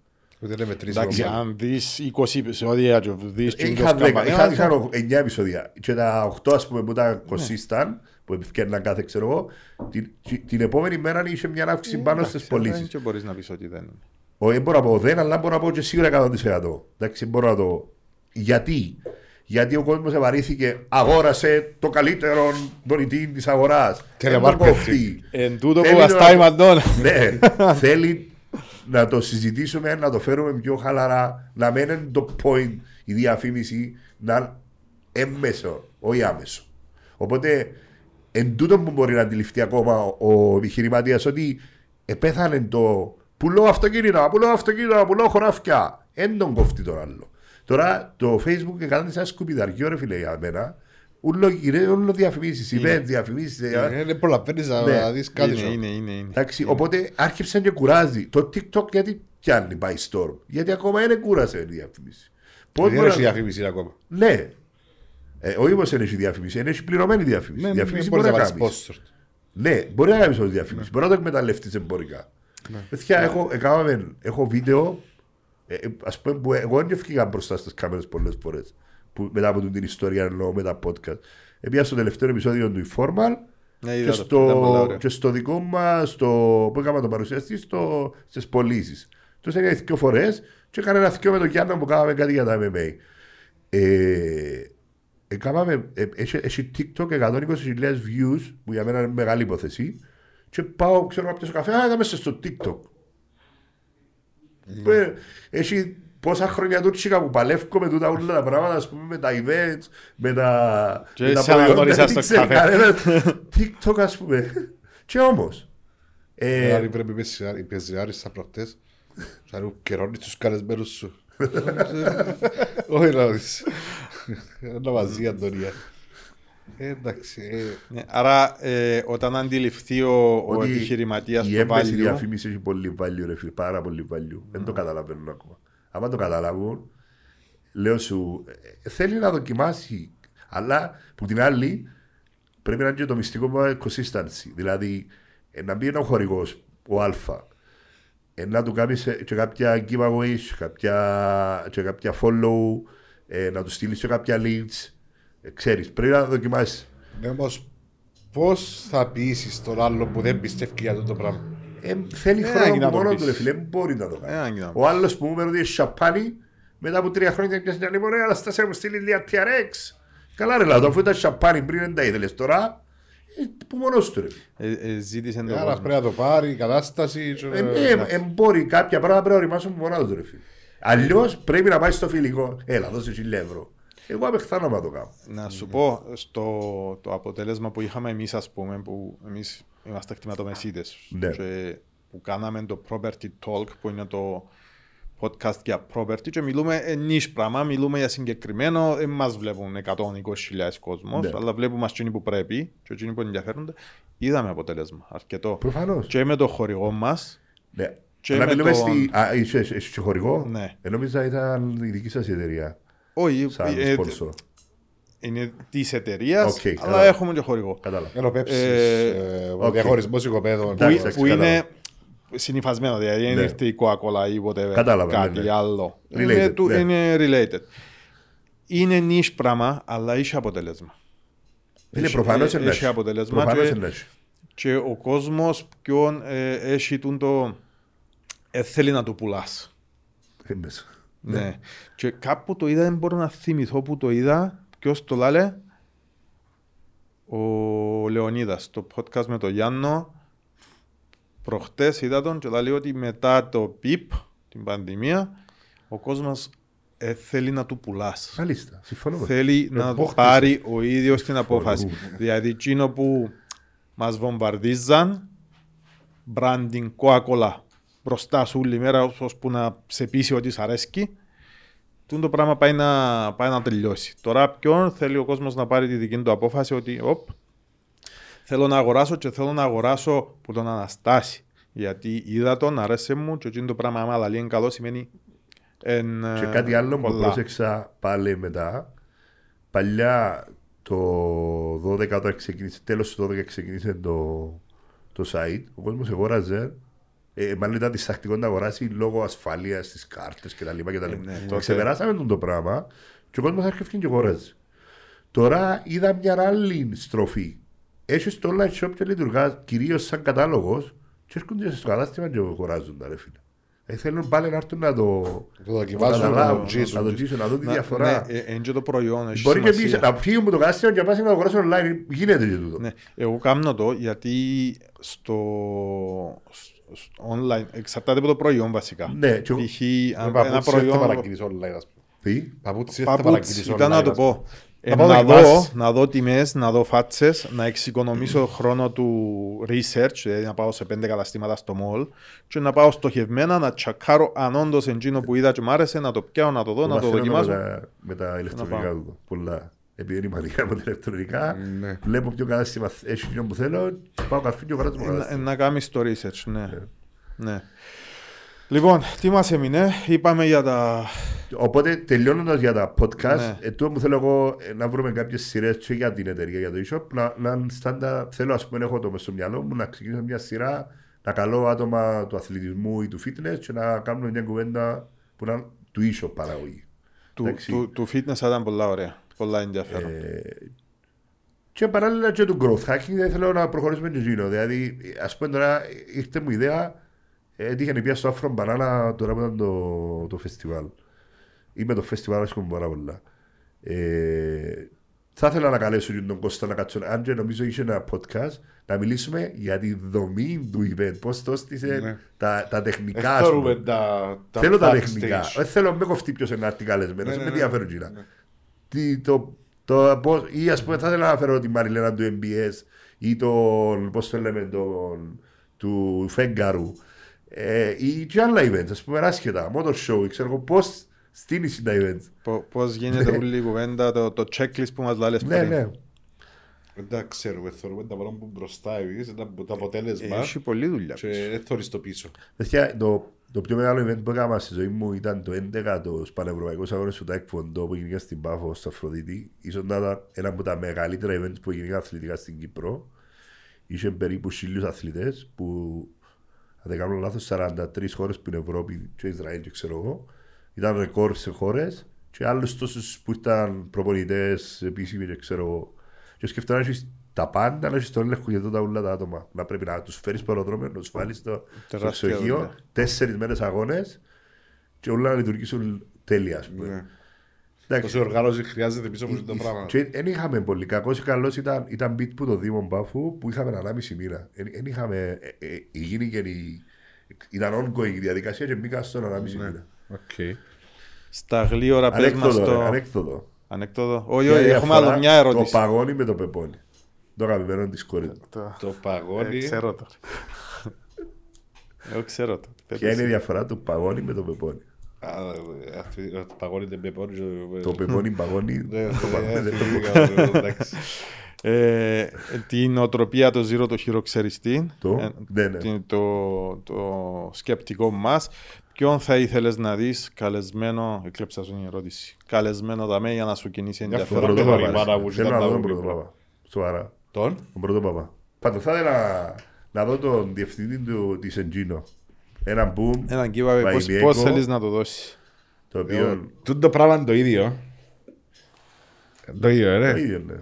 Speaker 3: Ούτε είναι μετρήσιμο.
Speaker 1: Εντάξει, αν δεις 20 επεισόδια και δεις
Speaker 2: Είχα,
Speaker 1: τσίγκος
Speaker 2: 10, είχα,
Speaker 1: καμπανέλας,
Speaker 2: είχα 9 επεισόδια. Και τα 8 ας πούμε που
Speaker 1: Ναι.
Speaker 2: ήταν consistent, που ευκαιρναν κάθε ξέρω εγώ, την, την επόμενη μέρα είχε μια αύξηση πάνω στις
Speaker 1: εντάξει,
Speaker 2: πωλήσεις.
Speaker 1: δεν και μπορείς να πεις ότι δεν είναι.
Speaker 2: Όχι, δεν μπορώ να πω δεν, αλλά μπορώ να πω και σίγουρα 100%. Εντάξει, μπορώ να το. Γιατί, Γιατί ο κόσμος ευαρύθηκε, αγόρασε το καλύτερο δωρητή της αγοράς.
Speaker 3: Telemarketing.
Speaker 1: Εν τούτο
Speaker 2: Θέλει
Speaker 1: που
Speaker 2: να-
Speaker 1: βαστάει μαντών. <laughs>
Speaker 2: ναι, <laughs> θέλει να το συζητήσουμε, να το φέρουμε πιο χαλαρά, να μην είναι το point η διαφήμιση, να είναι έμμεσο, όχι άμεσο. Οπότε, εν τούτο που μπορεί να αντιληφθεί ακόμα ο, ο επιχειρηματίας ότι επέθανε το πουλώ αυτοκίνητα, πουλώ αυτοκίνητα, πουλώ χωράφια. Εν τον κόφτει τον άλλο. Τώρα το facebook έκανε σαν σκουπιδαριό, ρε φίλε, για μένα. Ούλο, γυρέ, όλο διαφημίσεις, event, διαφημίσεις. ε,
Speaker 3: Ε, Δεν προλαβαίνεις
Speaker 2: Ναι.
Speaker 3: να δεις κάτι.
Speaker 1: Είναι,
Speaker 3: σου.
Speaker 1: είναι, είναι. είναι.
Speaker 2: Εντάξει, οπότε άρχισε και κουράζει. Το TikTok γιατί πιάνει by storm; Γιατί ακόμα είναι κούρασε η διαφήμιση. Πώς
Speaker 3: Δεν
Speaker 2: μπορεί
Speaker 3: έχει
Speaker 2: να-
Speaker 3: διαφήμιση ακόμα.
Speaker 2: Ναι. Ε, όχι όμως δεν έχει διαφήμιση, είναι έχει πληρωμένη διαφήμιση.
Speaker 3: Ναι,
Speaker 2: διαφήμιση
Speaker 3: δεν
Speaker 2: μπορεί
Speaker 3: μπορείς
Speaker 2: να
Speaker 3: να βάλεις
Speaker 2: κάνεις.
Speaker 3: sponsor.
Speaker 2: Ναι, μπορεί να κάνεις όλη διαφήμιση. Μπορεί να το εκμεταλλευτείς εμπορικά. Παιδιά, έχω, έκαναμε, έχω βίντεο, ε, ε, ας πούμε, που εγώ δεν ευκήγα μπροστά στις κάμερες πολλές φορές. Που, μετά από την ιστορία εννοώ με τα podcast. Επειδή στο τελευταίο επεισόδιο του Informal
Speaker 1: Ναι,
Speaker 2: και,
Speaker 1: είδα το.
Speaker 2: στο,
Speaker 1: Ήταν πολλά ωραία.
Speaker 2: και στο δικό μας, στο, που έκανα τον παρουσιαστή, στο, στις πωλήσεις. Τους έκανε δύο φορές και έκανε ένα θείο με τον Γιάννα που κάναμε κάτι για τα MMA. Ε, έκαναμε, ε, έχει, έχει TikTok 120.000 views, που για μένα είναι μεγάλη υπόθεση. Και πάω, ξέρω να πιάσω καφέ, α, ήταν μέσα στο TikTok. Ε, έχει πόσα χρόνια τούτσικα που παλεύω με τούτα όλα τα πράγματα, ας πούμε, με τα events, με τα,
Speaker 1: Και
Speaker 2: με τα
Speaker 1: σε αναγνώρισα στο
Speaker 2: ξέρει
Speaker 1: καφέ.
Speaker 2: κανένας. TikTok, ας πούμε. Και όμως, ε,
Speaker 3: Δηλαδή πρέπει οι πεζιάρισα προχτές να ρου καιρώνεις τους καλεσμένους σου. <laughs> Όχι να δεις. Ένα μαζί Αντωνία. Ε, Εντάξει. ε,
Speaker 1: Ναι, Άρα, ε, όταν αντιληφθεί ο, ο
Speaker 2: ότι
Speaker 1: επιχειρηματίας
Speaker 2: η
Speaker 1: το
Speaker 2: έμμεση
Speaker 1: value,
Speaker 2: διαφήμισης έχει πολύ value, ρε φίλε, πάρα πολύ value. Δεν το καταλαβαίνουν ακόμα. Άμα το καταλάβουν, λέω σου, ε, θέλει να δοκιμάσει. Αλλά που την άλλη, πρέπει να είναι και το μυστικό μου consistency. Δηλαδή, ε, να μπει ένα χορηγός, ο Α, ε, να του κάνεις και κάποια giveaways, κάποια, και κάποια follow, ε, να του στείλεις και κάποια leads. Ε, ξέρεις, πρέπει να δοκιμάσεις.
Speaker 3: Ναι, όμως πώς θα πείσεις τον άλλο που δεν πιστεύει για αυτό το πράγμα;
Speaker 2: Ε, θέλει
Speaker 1: Ε,
Speaker 2: χρόνο
Speaker 1: άγγι να
Speaker 2: από
Speaker 1: το
Speaker 2: μόνο
Speaker 1: πεις.
Speaker 2: του, ρε φίλε, μπορεί να το
Speaker 1: Ε,
Speaker 2: κάνει.
Speaker 1: άγγι να το
Speaker 2: Ο άλλος που μου είπε ότι σαπάνι, μετά από τρία χρόνια πιάσεις μια λίμωνα, αλλά στάσια μου στείλει λίγα TRX. Καλά, ρε λάδο, αφού ήταν σαπάνι πριν δεν τα ήθελες τώρα, ε, που μόνος του ρε.
Speaker 1: ε, ε, ζήτησε το
Speaker 3: Άρα
Speaker 1: κόσμο.
Speaker 3: πρέπει να το πάρει, η κατάσταση. και-
Speaker 2: Ε, ε, ε, μπορεί κάποια πράγματα πρέπει να οριμάσουν που μόνος του ρε φίλε. Αλλιώς πρέπει να πάει στο φιλικό. Έλα, δώσε χιλιά ευρώ. Εγώ απεχθάνω να το κάνω.
Speaker 1: Να σου πω, στο το αποτέλεσμα που είχαμε εμείς, ας πούμε, που εμείς είμαστε κτηματομεσίτες
Speaker 2: Ναι.
Speaker 1: και που κάναμε το Property Talk, που είναι το podcast για property και μιλούμε ενίς πράγμα, μιλούμε για συγκεκριμένο, δεν μας βλέπουν 120.000 κόσμος,
Speaker 2: Ναι.
Speaker 1: αλλά βλέπουμε μας εκείνοι που πρέπει και εκείνοι που ενδιαφέρονται. Είδαμε αποτέλεσμα, αρκετό.
Speaker 2: Προφανώς.
Speaker 1: Και με το χορηγό μας,
Speaker 2: Ναι.
Speaker 1: Και
Speaker 2: Αλλά
Speaker 1: με
Speaker 2: μιλούμε
Speaker 1: τον-
Speaker 2: στη. Α, είσαι είσαι και χορηγό;
Speaker 1: Ναι.
Speaker 2: Ε, νόμιζα ήταν η δική σας εταιρεία.
Speaker 1: Όχι,
Speaker 2: Σαν
Speaker 1: ε,
Speaker 2: sponsor.
Speaker 1: είναι της εταιρείας,
Speaker 2: Οκ,
Speaker 1: αλλά
Speaker 2: κατάλαβα.
Speaker 1: έχουμε και χορηγό.
Speaker 2: Κατάλαβα.
Speaker 3: Ενώ πέψεις,
Speaker 1: Ε,
Speaker 3: ε, ο
Speaker 2: οκ.
Speaker 3: διαχωρισμός οικοπέδων.
Speaker 1: που,
Speaker 2: Εντάξει,
Speaker 1: που
Speaker 2: εντάξει,
Speaker 1: είναι συνυφασμένο, δηλαδή δεν
Speaker 2: Ναι.
Speaker 1: ήρθε η Coca-Cola ή whatever,
Speaker 2: Κατάλαβα,
Speaker 1: κάτι
Speaker 2: ναι, ναι.
Speaker 1: άλλο.
Speaker 2: Related,
Speaker 1: είναι, του-
Speaker 2: ναι.
Speaker 1: είναι related. Είναι niche πράγμα, αλλά έχει αποτέλεσμα.
Speaker 2: Είναι
Speaker 1: Έχει-
Speaker 2: προφανώς
Speaker 1: ε, έχει αποτέλεσμα
Speaker 2: Προφανώς
Speaker 1: και-
Speaker 2: είναι.
Speaker 1: Και ο κόσμος ποιον ε, έχει τούν το... Ε, θέλει να το πουλάς.
Speaker 2: Έμπαισα.
Speaker 1: Ναι. Και κάπου το είδα, δεν μπορώ να θυμηθώ που το είδα. Ποιος το λάλε; Ο Λεωνίδας, το podcast με τον Γιάννο. Προχτές είδα τον και λέει ότι μετά το πιπ, την πανδημία, ο κόσμος ε, θέλει να του πουλάς.
Speaker 2: Μάλιστα. Συμφωνώ. με
Speaker 1: Θέλει να
Speaker 3: απόκτηση.
Speaker 1: πάρει ο ίδιος την απόφαση.
Speaker 2: Συμφωνώ.
Speaker 1: Δηλαδή, εκείνο που μας βομβαρδίζαν, branding Coca-Cola μπροστά σου όλη μέρα ώσπου να σε πείσει ότι σ' αρέσκει, τούτο το πράγμα πάει να, πάει να τελειώσει. Τώρα ποιον θέλει ο κόσμος να πάρει τη δική του απόφαση ότι οπ, θέλω να αγοράσω και θέλω να αγοράσω που τον Αναστάσει. Γιατί είδα τον, αρέσει μου και εκείνο το πράγμα άμα λέει είναι καλό σημαίνει εν,
Speaker 2: Και
Speaker 1: ε,
Speaker 2: κάτι άλλο που
Speaker 1: πολλά.
Speaker 2: πρόσεξα πάλι μετά. Παλιά το 12 όταν ξεκίνησε, τέλος του 12 ξεκίνησε το, το site, ο κόσμος αγόραζε ε, μάλλον ήταν διστακτικό να αγοράσει λόγω ασφάλειας στις κάρτες κτλ.
Speaker 1: Ε, ναι,
Speaker 2: κτλ.
Speaker 1: τότε-
Speaker 2: Ξεπεράσαμε τον το πράγμα και ο κόσμος άρχισε και αγοράζει. Τώρα είδα μια άλλη στροφή. Έχεις το online shop και λειτουργάς κυρίως σαν κατάλογος και έρχονται στο κατάστημα και αγοράζουν τα ρε φίλε. Ε, θέλουν πάλι να έρθουν να το,
Speaker 3: Το δοκιμάζουν,
Speaker 2: να
Speaker 3: να
Speaker 2: καταλάβουν,
Speaker 3: το τζίσουν.
Speaker 2: να το τζίσουν, να δουν τη
Speaker 1: Να-
Speaker 2: διαφορά.
Speaker 1: Ναι, ε, είναι και το προϊόν. έχει
Speaker 2: Μπορεί και
Speaker 1: σημασία.
Speaker 2: εμείς να φύγουμε από το κατάστημα και να πάμε να το αγοράσουμε online. Γίνεται και τούτο.
Speaker 1: Ναι, εγώ κάνω το γιατί στο, στο online εξαρτάται από το προϊόν βασικά.
Speaker 2: Ναι, και εγώ-
Speaker 1: Π.χ. αν
Speaker 3: Ένα
Speaker 1: ένα
Speaker 3: παπούτσι δεν θα
Speaker 1: προϊόν.
Speaker 3: παραγγείλεις online, ας πούμε.
Speaker 2: Τι;
Speaker 3: Παπούτσις δεν θα παραγγείλεις
Speaker 1: Παπούτσις,
Speaker 3: online,
Speaker 1: ήταν να το
Speaker 3: ας πούμε.
Speaker 1: πω. Ε,
Speaker 3: Να πάω
Speaker 1: να, δω,
Speaker 3: δοκιμάσεις.
Speaker 1: να δω τιμές, να δω φάτσες, να εξοικονομήσω χρόνο του research, δηλαδή να πάω σε πέντε καταστήματα στο mall και να πάω στοχευμένα να τσακάρω αν όντως εκείνο που είδα και μ' άρεσε, να το πιάω, να το δω, να το
Speaker 2: μαθαίνω
Speaker 1: δοκιμάσω.
Speaker 2: Με τα, με τα ηλεκτρονικά
Speaker 1: πάω.
Speaker 2: του. Πολλά. Επειδή είναι μανικά με τα ηλεκτρονικά,
Speaker 3: Ναι.
Speaker 2: βλέπω ποιο κατάστημα έχει εκείνο που θέλω, πάω καρφί και αγοράζω το
Speaker 1: Ε, να- ε,
Speaker 2: κατάστημα.
Speaker 1: να κάνεις το research, ναι. ναι. Λοιπόν, τι μας έμεινε, είπαμε για τα...
Speaker 2: Οπότε τελειώνοντας για τα podcast,
Speaker 1: Ναι.
Speaker 2: ε, τούτο που θέλω εγώ ε, να βρούμε κάποιες σειρές και για την εταιρεία, για το e-shop, να, να είναι στάντα, θέλω ας πούμε, έχω το μες στο μυαλό μου να ξεκινήσω μια σειρά, να καλώ άτομα του αθλητισμού ή του fitness και να κάνουμε μια κουβέντα που να είναι του e-shop παραγωγή.
Speaker 1: Του,
Speaker 2: Εντάξει.
Speaker 1: του, του fitness θα ήταν πολλά ωραία, πολλά ενδιαφέρον.
Speaker 2: Ε, και παράλληλα και του growth hacking δεν θέλω να προχωρήσουμε και εκείνο. Δηλαδή, ας πούμε τώρα ήρθε μου η ιδέα, έτυχε να πια στο Afro Banana τώρα που ήταν το, το φεστιβάλ. Είμαι το φεστιβάλ, άσχομαι πάρα πολλά. Ε, θα ήθελα να καλέσω και τον Κώστα να κάτσω, αν και νομίζω είχε ένα podcast, να μιλήσουμε για τη δομή του event, πώς το έστησε,
Speaker 3: Ναι.
Speaker 2: τα, τα τεχνικά.
Speaker 3: Δεν
Speaker 2: ας πούμε.
Speaker 3: θέλουμε τα τα
Speaker 2: Θέλω τα
Speaker 3: backstage.
Speaker 2: τεχνικά. Δεν θέλω να με κοφτεί ποιος είναι να έρθει καλεσμένος.
Speaker 3: Ναι,
Speaker 2: Δεν
Speaker 3: ναι,
Speaker 2: με
Speaker 3: ναι.
Speaker 2: ενδιαφέρον εκείνα.
Speaker 3: Ναι.
Speaker 2: Τι, το, το, πώς, ή ας πούμε θα ήθελα να φέρω τη Μαριλένα του MBS ή τον, πώς το λέμε, τον, του Φέγγαρου ε, ή και άλλα events, ας πούμε άσχετα, motor show, ξέρω εγώ πώς στείνεις τα events.
Speaker 1: Πο- Πώς γίνεται όλη η κουβέντα, το, το checklist που μας λάλες
Speaker 2: Ναι,
Speaker 1: πριν.
Speaker 2: ναι.
Speaker 3: Δεν τα ξέρουμε, θεωρούμε τα πράγματα που μπροστά εμείς, τα- το αποτέλεσμα
Speaker 1: Έχει πολλή δουλειά.
Speaker 3: και δεν θεωρείς το πίσω.
Speaker 2: Παιδιά, το, το πιο μεγάλο event που έκανα στη ζωή μου ήταν το 11 το Πανευρωπαϊκό Αγώνες του Taekwondo που γίνηκε στην Πάφο, στο Αφροδίτη. Ίσως να ήταν ένα από τα μεγαλύτερα events που γίνηκαν αθλητικά στην Κύπρο. Είχε περίπου χίλιους αθλητές που, αν δεν κάνω λάθος, 43 χώρες που είναι Ευρώπη και Ισραήλ και ξέρω εγώ. Ήταν ρεκόρ σε χώρες και άλλους τόσους που ήταν προπονητές, επίσημοι και ξέρω εγώ. Και σκεφτόμουν να έχεις τα πάντα, να έχεις τον έλεγχο για τότε όλα τα άτομα. Να πρέπει να τους φέρεις στο αεροδρόμιο, να τους βάλεις στο, στο
Speaker 1: Τεράστια
Speaker 2: ξεχείο,
Speaker 1: δουλειά.
Speaker 2: τέσσερις μέρες αγώνες και όλα να λειτουργήσουν τέλεια, ας πούμε.
Speaker 3: Ναι.
Speaker 2: Εντάξει.
Speaker 3: Τόση οργάνωση χρειάζεται πίσω από αυτό το πράγμα.
Speaker 2: Και δεν είχαμε πολύ. Κακός ή καλός ήταν, ήταν beat που το Δήμο Μπάφου που είχαμε ανάμιση μοίρα. Δεν είχαμε. Ε, ε, γίνει και η, ήταν ongoing η διαδικασία και μπήκα στον ανάμιση μοίρα.
Speaker 3: Οκ.
Speaker 1: Στα γλύωρα πες μας
Speaker 2: Ανέκδοτο, ρε,
Speaker 1: το...
Speaker 2: ανέκδοτο.
Speaker 1: Ανέκδοτο. Όχι,
Speaker 2: Ποια
Speaker 1: όχι,
Speaker 2: είναι η
Speaker 1: έχουμε
Speaker 2: διαφορά
Speaker 1: άλλο μια ερώτηση.
Speaker 2: Το παγόνι με το πεπόνι. Το αγαπημένο τη κόρη μου.
Speaker 1: Το-
Speaker 3: Το
Speaker 1: Ε,
Speaker 3: παγόνι.
Speaker 1: Ξέρω το. Εγώ ξέρω το.
Speaker 2: Ποια είναι η διαφορά του παγόνι με το πεπόνι;
Speaker 3: Α, ε, αυτή- Το παγόνι δεν με πόνι.
Speaker 2: Το πεπόνι παγόνι.
Speaker 3: Ναι,
Speaker 2: το παγόνι
Speaker 3: ναι,
Speaker 2: δεν το
Speaker 3: θυμήθηκα, εντάξει. <laughs>
Speaker 1: Ε, την οτροπία το zero το χειροξεριστή.
Speaker 2: Το,
Speaker 1: Ε,
Speaker 2: ναι, ναι.
Speaker 1: την- το, το σκεπτικό μας. Ποιον θα ήθελες να δεις καλεσμένο, εκλέψα σου την ερώτηση, καλεσμένο δαμέ για να σου κινήσει
Speaker 3: Μια
Speaker 2: Το
Speaker 3: φορά
Speaker 1: ενδιαφέρον.
Speaker 2: πρώτο
Speaker 3: με τον
Speaker 2: παπά.
Speaker 3: Ιμάνα που
Speaker 2: Θέλω
Speaker 3: ήταν
Speaker 2: να δω
Speaker 3: τα
Speaker 2: τον πρώτο
Speaker 3: μικρό.
Speaker 2: παπά. Σοβαρά.
Speaker 3: Τον;
Speaker 2: Τον πρώτος παπά. Πάντως θα ήθελα να δω τον διευθυντή του της Εντζίνο. Ένα boom
Speaker 1: Έναν giveaway, πώς,
Speaker 2: Βαϊμιέκο.
Speaker 1: πώς θέλεις να το δώσεις;
Speaker 2: το οποίο.
Speaker 3: Τούτο το πράγμα είναι το ίδιο. Το ίδιο,
Speaker 2: Το
Speaker 3: ρε.
Speaker 2: ίδιο, ναι.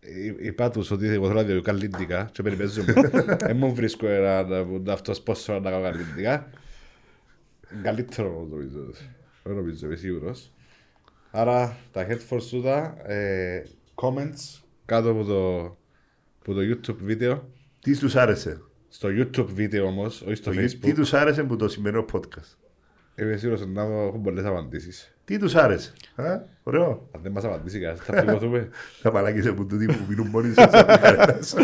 Speaker 3: Εί- Είπα τους ότι εγώ θέλω να διαλύω καλλιντικά και περιπέζω <laughs> μου. Δεν μου βρίσκω έναν αυτός πώς θέλω να κάνω καλλιντικά. Καλύτερο νομίζω. Δεν νομίζω, είμαι σίγουρος. Άρα τα headphones σου τα ε, comments κάτω από το, από το YouTube βίντεο.
Speaker 2: Τι τους άρεσε;
Speaker 3: Στο YouTube βίντεο όμως, όχι στο
Speaker 2: Το- Τι
Speaker 3: Facebook.
Speaker 2: τους άρεσε που το σημερινό podcast;
Speaker 3: Είμαι σίγουρος ότι να έχουν πολλές απαντήσεις.
Speaker 2: Τι τους άρεσε. Α, ωραίο.
Speaker 3: Αν δεν μας απαντήσει κανένας, θα πληγωθούμε. <laughs>
Speaker 2: Τα μαλάκες από τούτοι που μιλούν μόνοι τους. έτσι, απ' κανένας.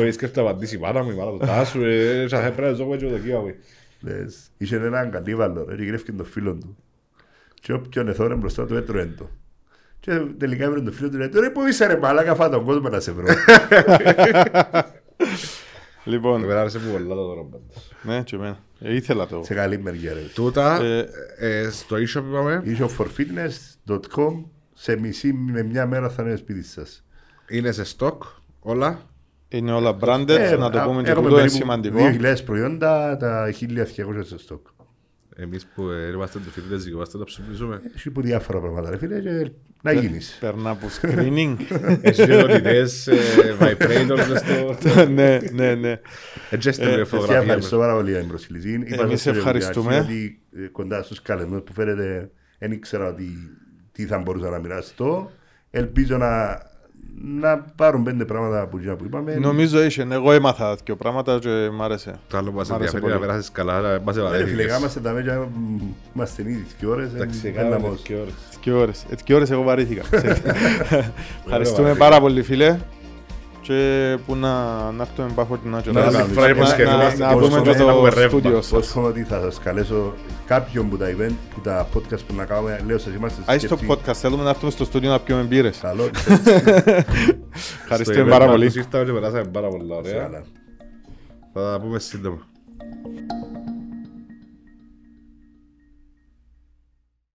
Speaker 3: Όχι, σκέφτε να απαντήσει η μάνα μου, η μάνα του τάσου, ε, θα πρέπει να ζω και το κύμα μου.
Speaker 2: Λες, Είχε έναν κατήβαλο, ρε, και γρέφηκε τον φίλο του. Και όποιον εθώρε μπροστά του έτρωε το. Και τελικά έβρε τον φίλο του λέει, ρε που είσαι ρε μαλάκα, φά τον κόσμο να σε βρω.
Speaker 1: Λοιπόν,
Speaker 3: Εμένα άρεσε μου πολλά το δώρο πάντως.
Speaker 1: ναι, και εμένα. Ε, ήθελα το.
Speaker 2: σε καλή μεριά ρε.
Speaker 3: Τούτα,
Speaker 1: Ε,
Speaker 3: ε, στο e-shop είπαμε,
Speaker 2: Isofforfitness.com σε μισή με μια μέρα θα είναι σπίτι σας.
Speaker 3: είναι σε stock όλα.
Speaker 1: Είναι όλα branded, να το πούμε και
Speaker 2: Ε, έχουμε
Speaker 1: τούτο είναι
Speaker 2: περίπου
Speaker 1: σημαντικό.
Speaker 2: 2.000 προϊόντα, τα 1.200 στο στόκ.
Speaker 3: Εμείς που ε, είμαστε το φίλοι είμαστε να ψηφίσουμε.
Speaker 2: Έχει που διάφορα πράγματα ρε φίλε και να γίνεις.
Speaker 1: Περνά από <laughs> screening. <laughs>
Speaker 3: Έχει δυνατητές, ε, vibrators μες στο... <laughs>
Speaker 1: ναι, ναι, ναι.
Speaker 3: Έτσι έστειλε
Speaker 1: Ε,
Speaker 3: η
Speaker 2: Σας
Speaker 3: φωτογραφία
Speaker 2: ευχαριστώ
Speaker 3: μου.
Speaker 2: πάρα πολύ για την προσφυλισή. Είπα
Speaker 1: Εμείς
Speaker 2: στο
Speaker 1: ευχαριστούμε.
Speaker 2: Ότι ε, κοντά στους καλεσμένους που φέρετε δεν ήξερα ότι τι θα μπορούσα να μοιραστώ. Ελπίζω να, να πάρουν πέντε πράγματα που, που είπαμε.
Speaker 1: Νομίζω είχε. Εγώ έμαθα δύο πράγματα και μ' άρεσε.
Speaker 3: Το άλλο που μας
Speaker 1: Μ' άρεσε
Speaker 3: ενδιαφέρει να
Speaker 1: πολύ.
Speaker 3: περάσεις καλά, να μας
Speaker 2: Ε, Ρε φίλε,
Speaker 3: ευαρέθηκες.
Speaker 2: είμαστε τα μέτια, μ, είμαστε ήδη δύο ώρες. ε,
Speaker 3: Εντάξει,
Speaker 2: δεν
Speaker 3: κάναμε
Speaker 2: να πω.
Speaker 3: και ώρες.
Speaker 1: Τι ώρες. Ε, τι ώρες εγώ βαρύθηκα. <laughs> Ευχαριστούμε
Speaker 3: βαρύθηκα.
Speaker 1: πάρα πολύ φίλε. Και που να, να έρθουμε πάχο την άτια.
Speaker 2: Να
Speaker 1: Να,
Speaker 2: κάνουμε.
Speaker 1: να,
Speaker 3: υποσχεθούμαστε
Speaker 1: να,
Speaker 3: και
Speaker 1: πούμε
Speaker 3: προσφέρουμε
Speaker 1: και
Speaker 3: να έχουμε
Speaker 1: το
Speaker 3: ρεύμα.
Speaker 1: στούντιο σας.
Speaker 2: Εύχομαι ότι θα σας καλέσω κάποιον που τα event, που τα podcast που να κάνουμε, λέω σας είμαστε
Speaker 1: Άι στο
Speaker 2: σκεφτοί.
Speaker 1: podcast, θέλουμε να έρθουμε στο στούντιο να πιούμε μπύρες.
Speaker 2: Καλό. <laughs>
Speaker 1: Ευχαριστούμε πάρα πολύ.
Speaker 3: Ήρθαμε και περάσαμε πάρα πολλά
Speaker 2: Σε
Speaker 3: ωραία.
Speaker 2: καλά.
Speaker 3: Θα τα πούμε σύντομα.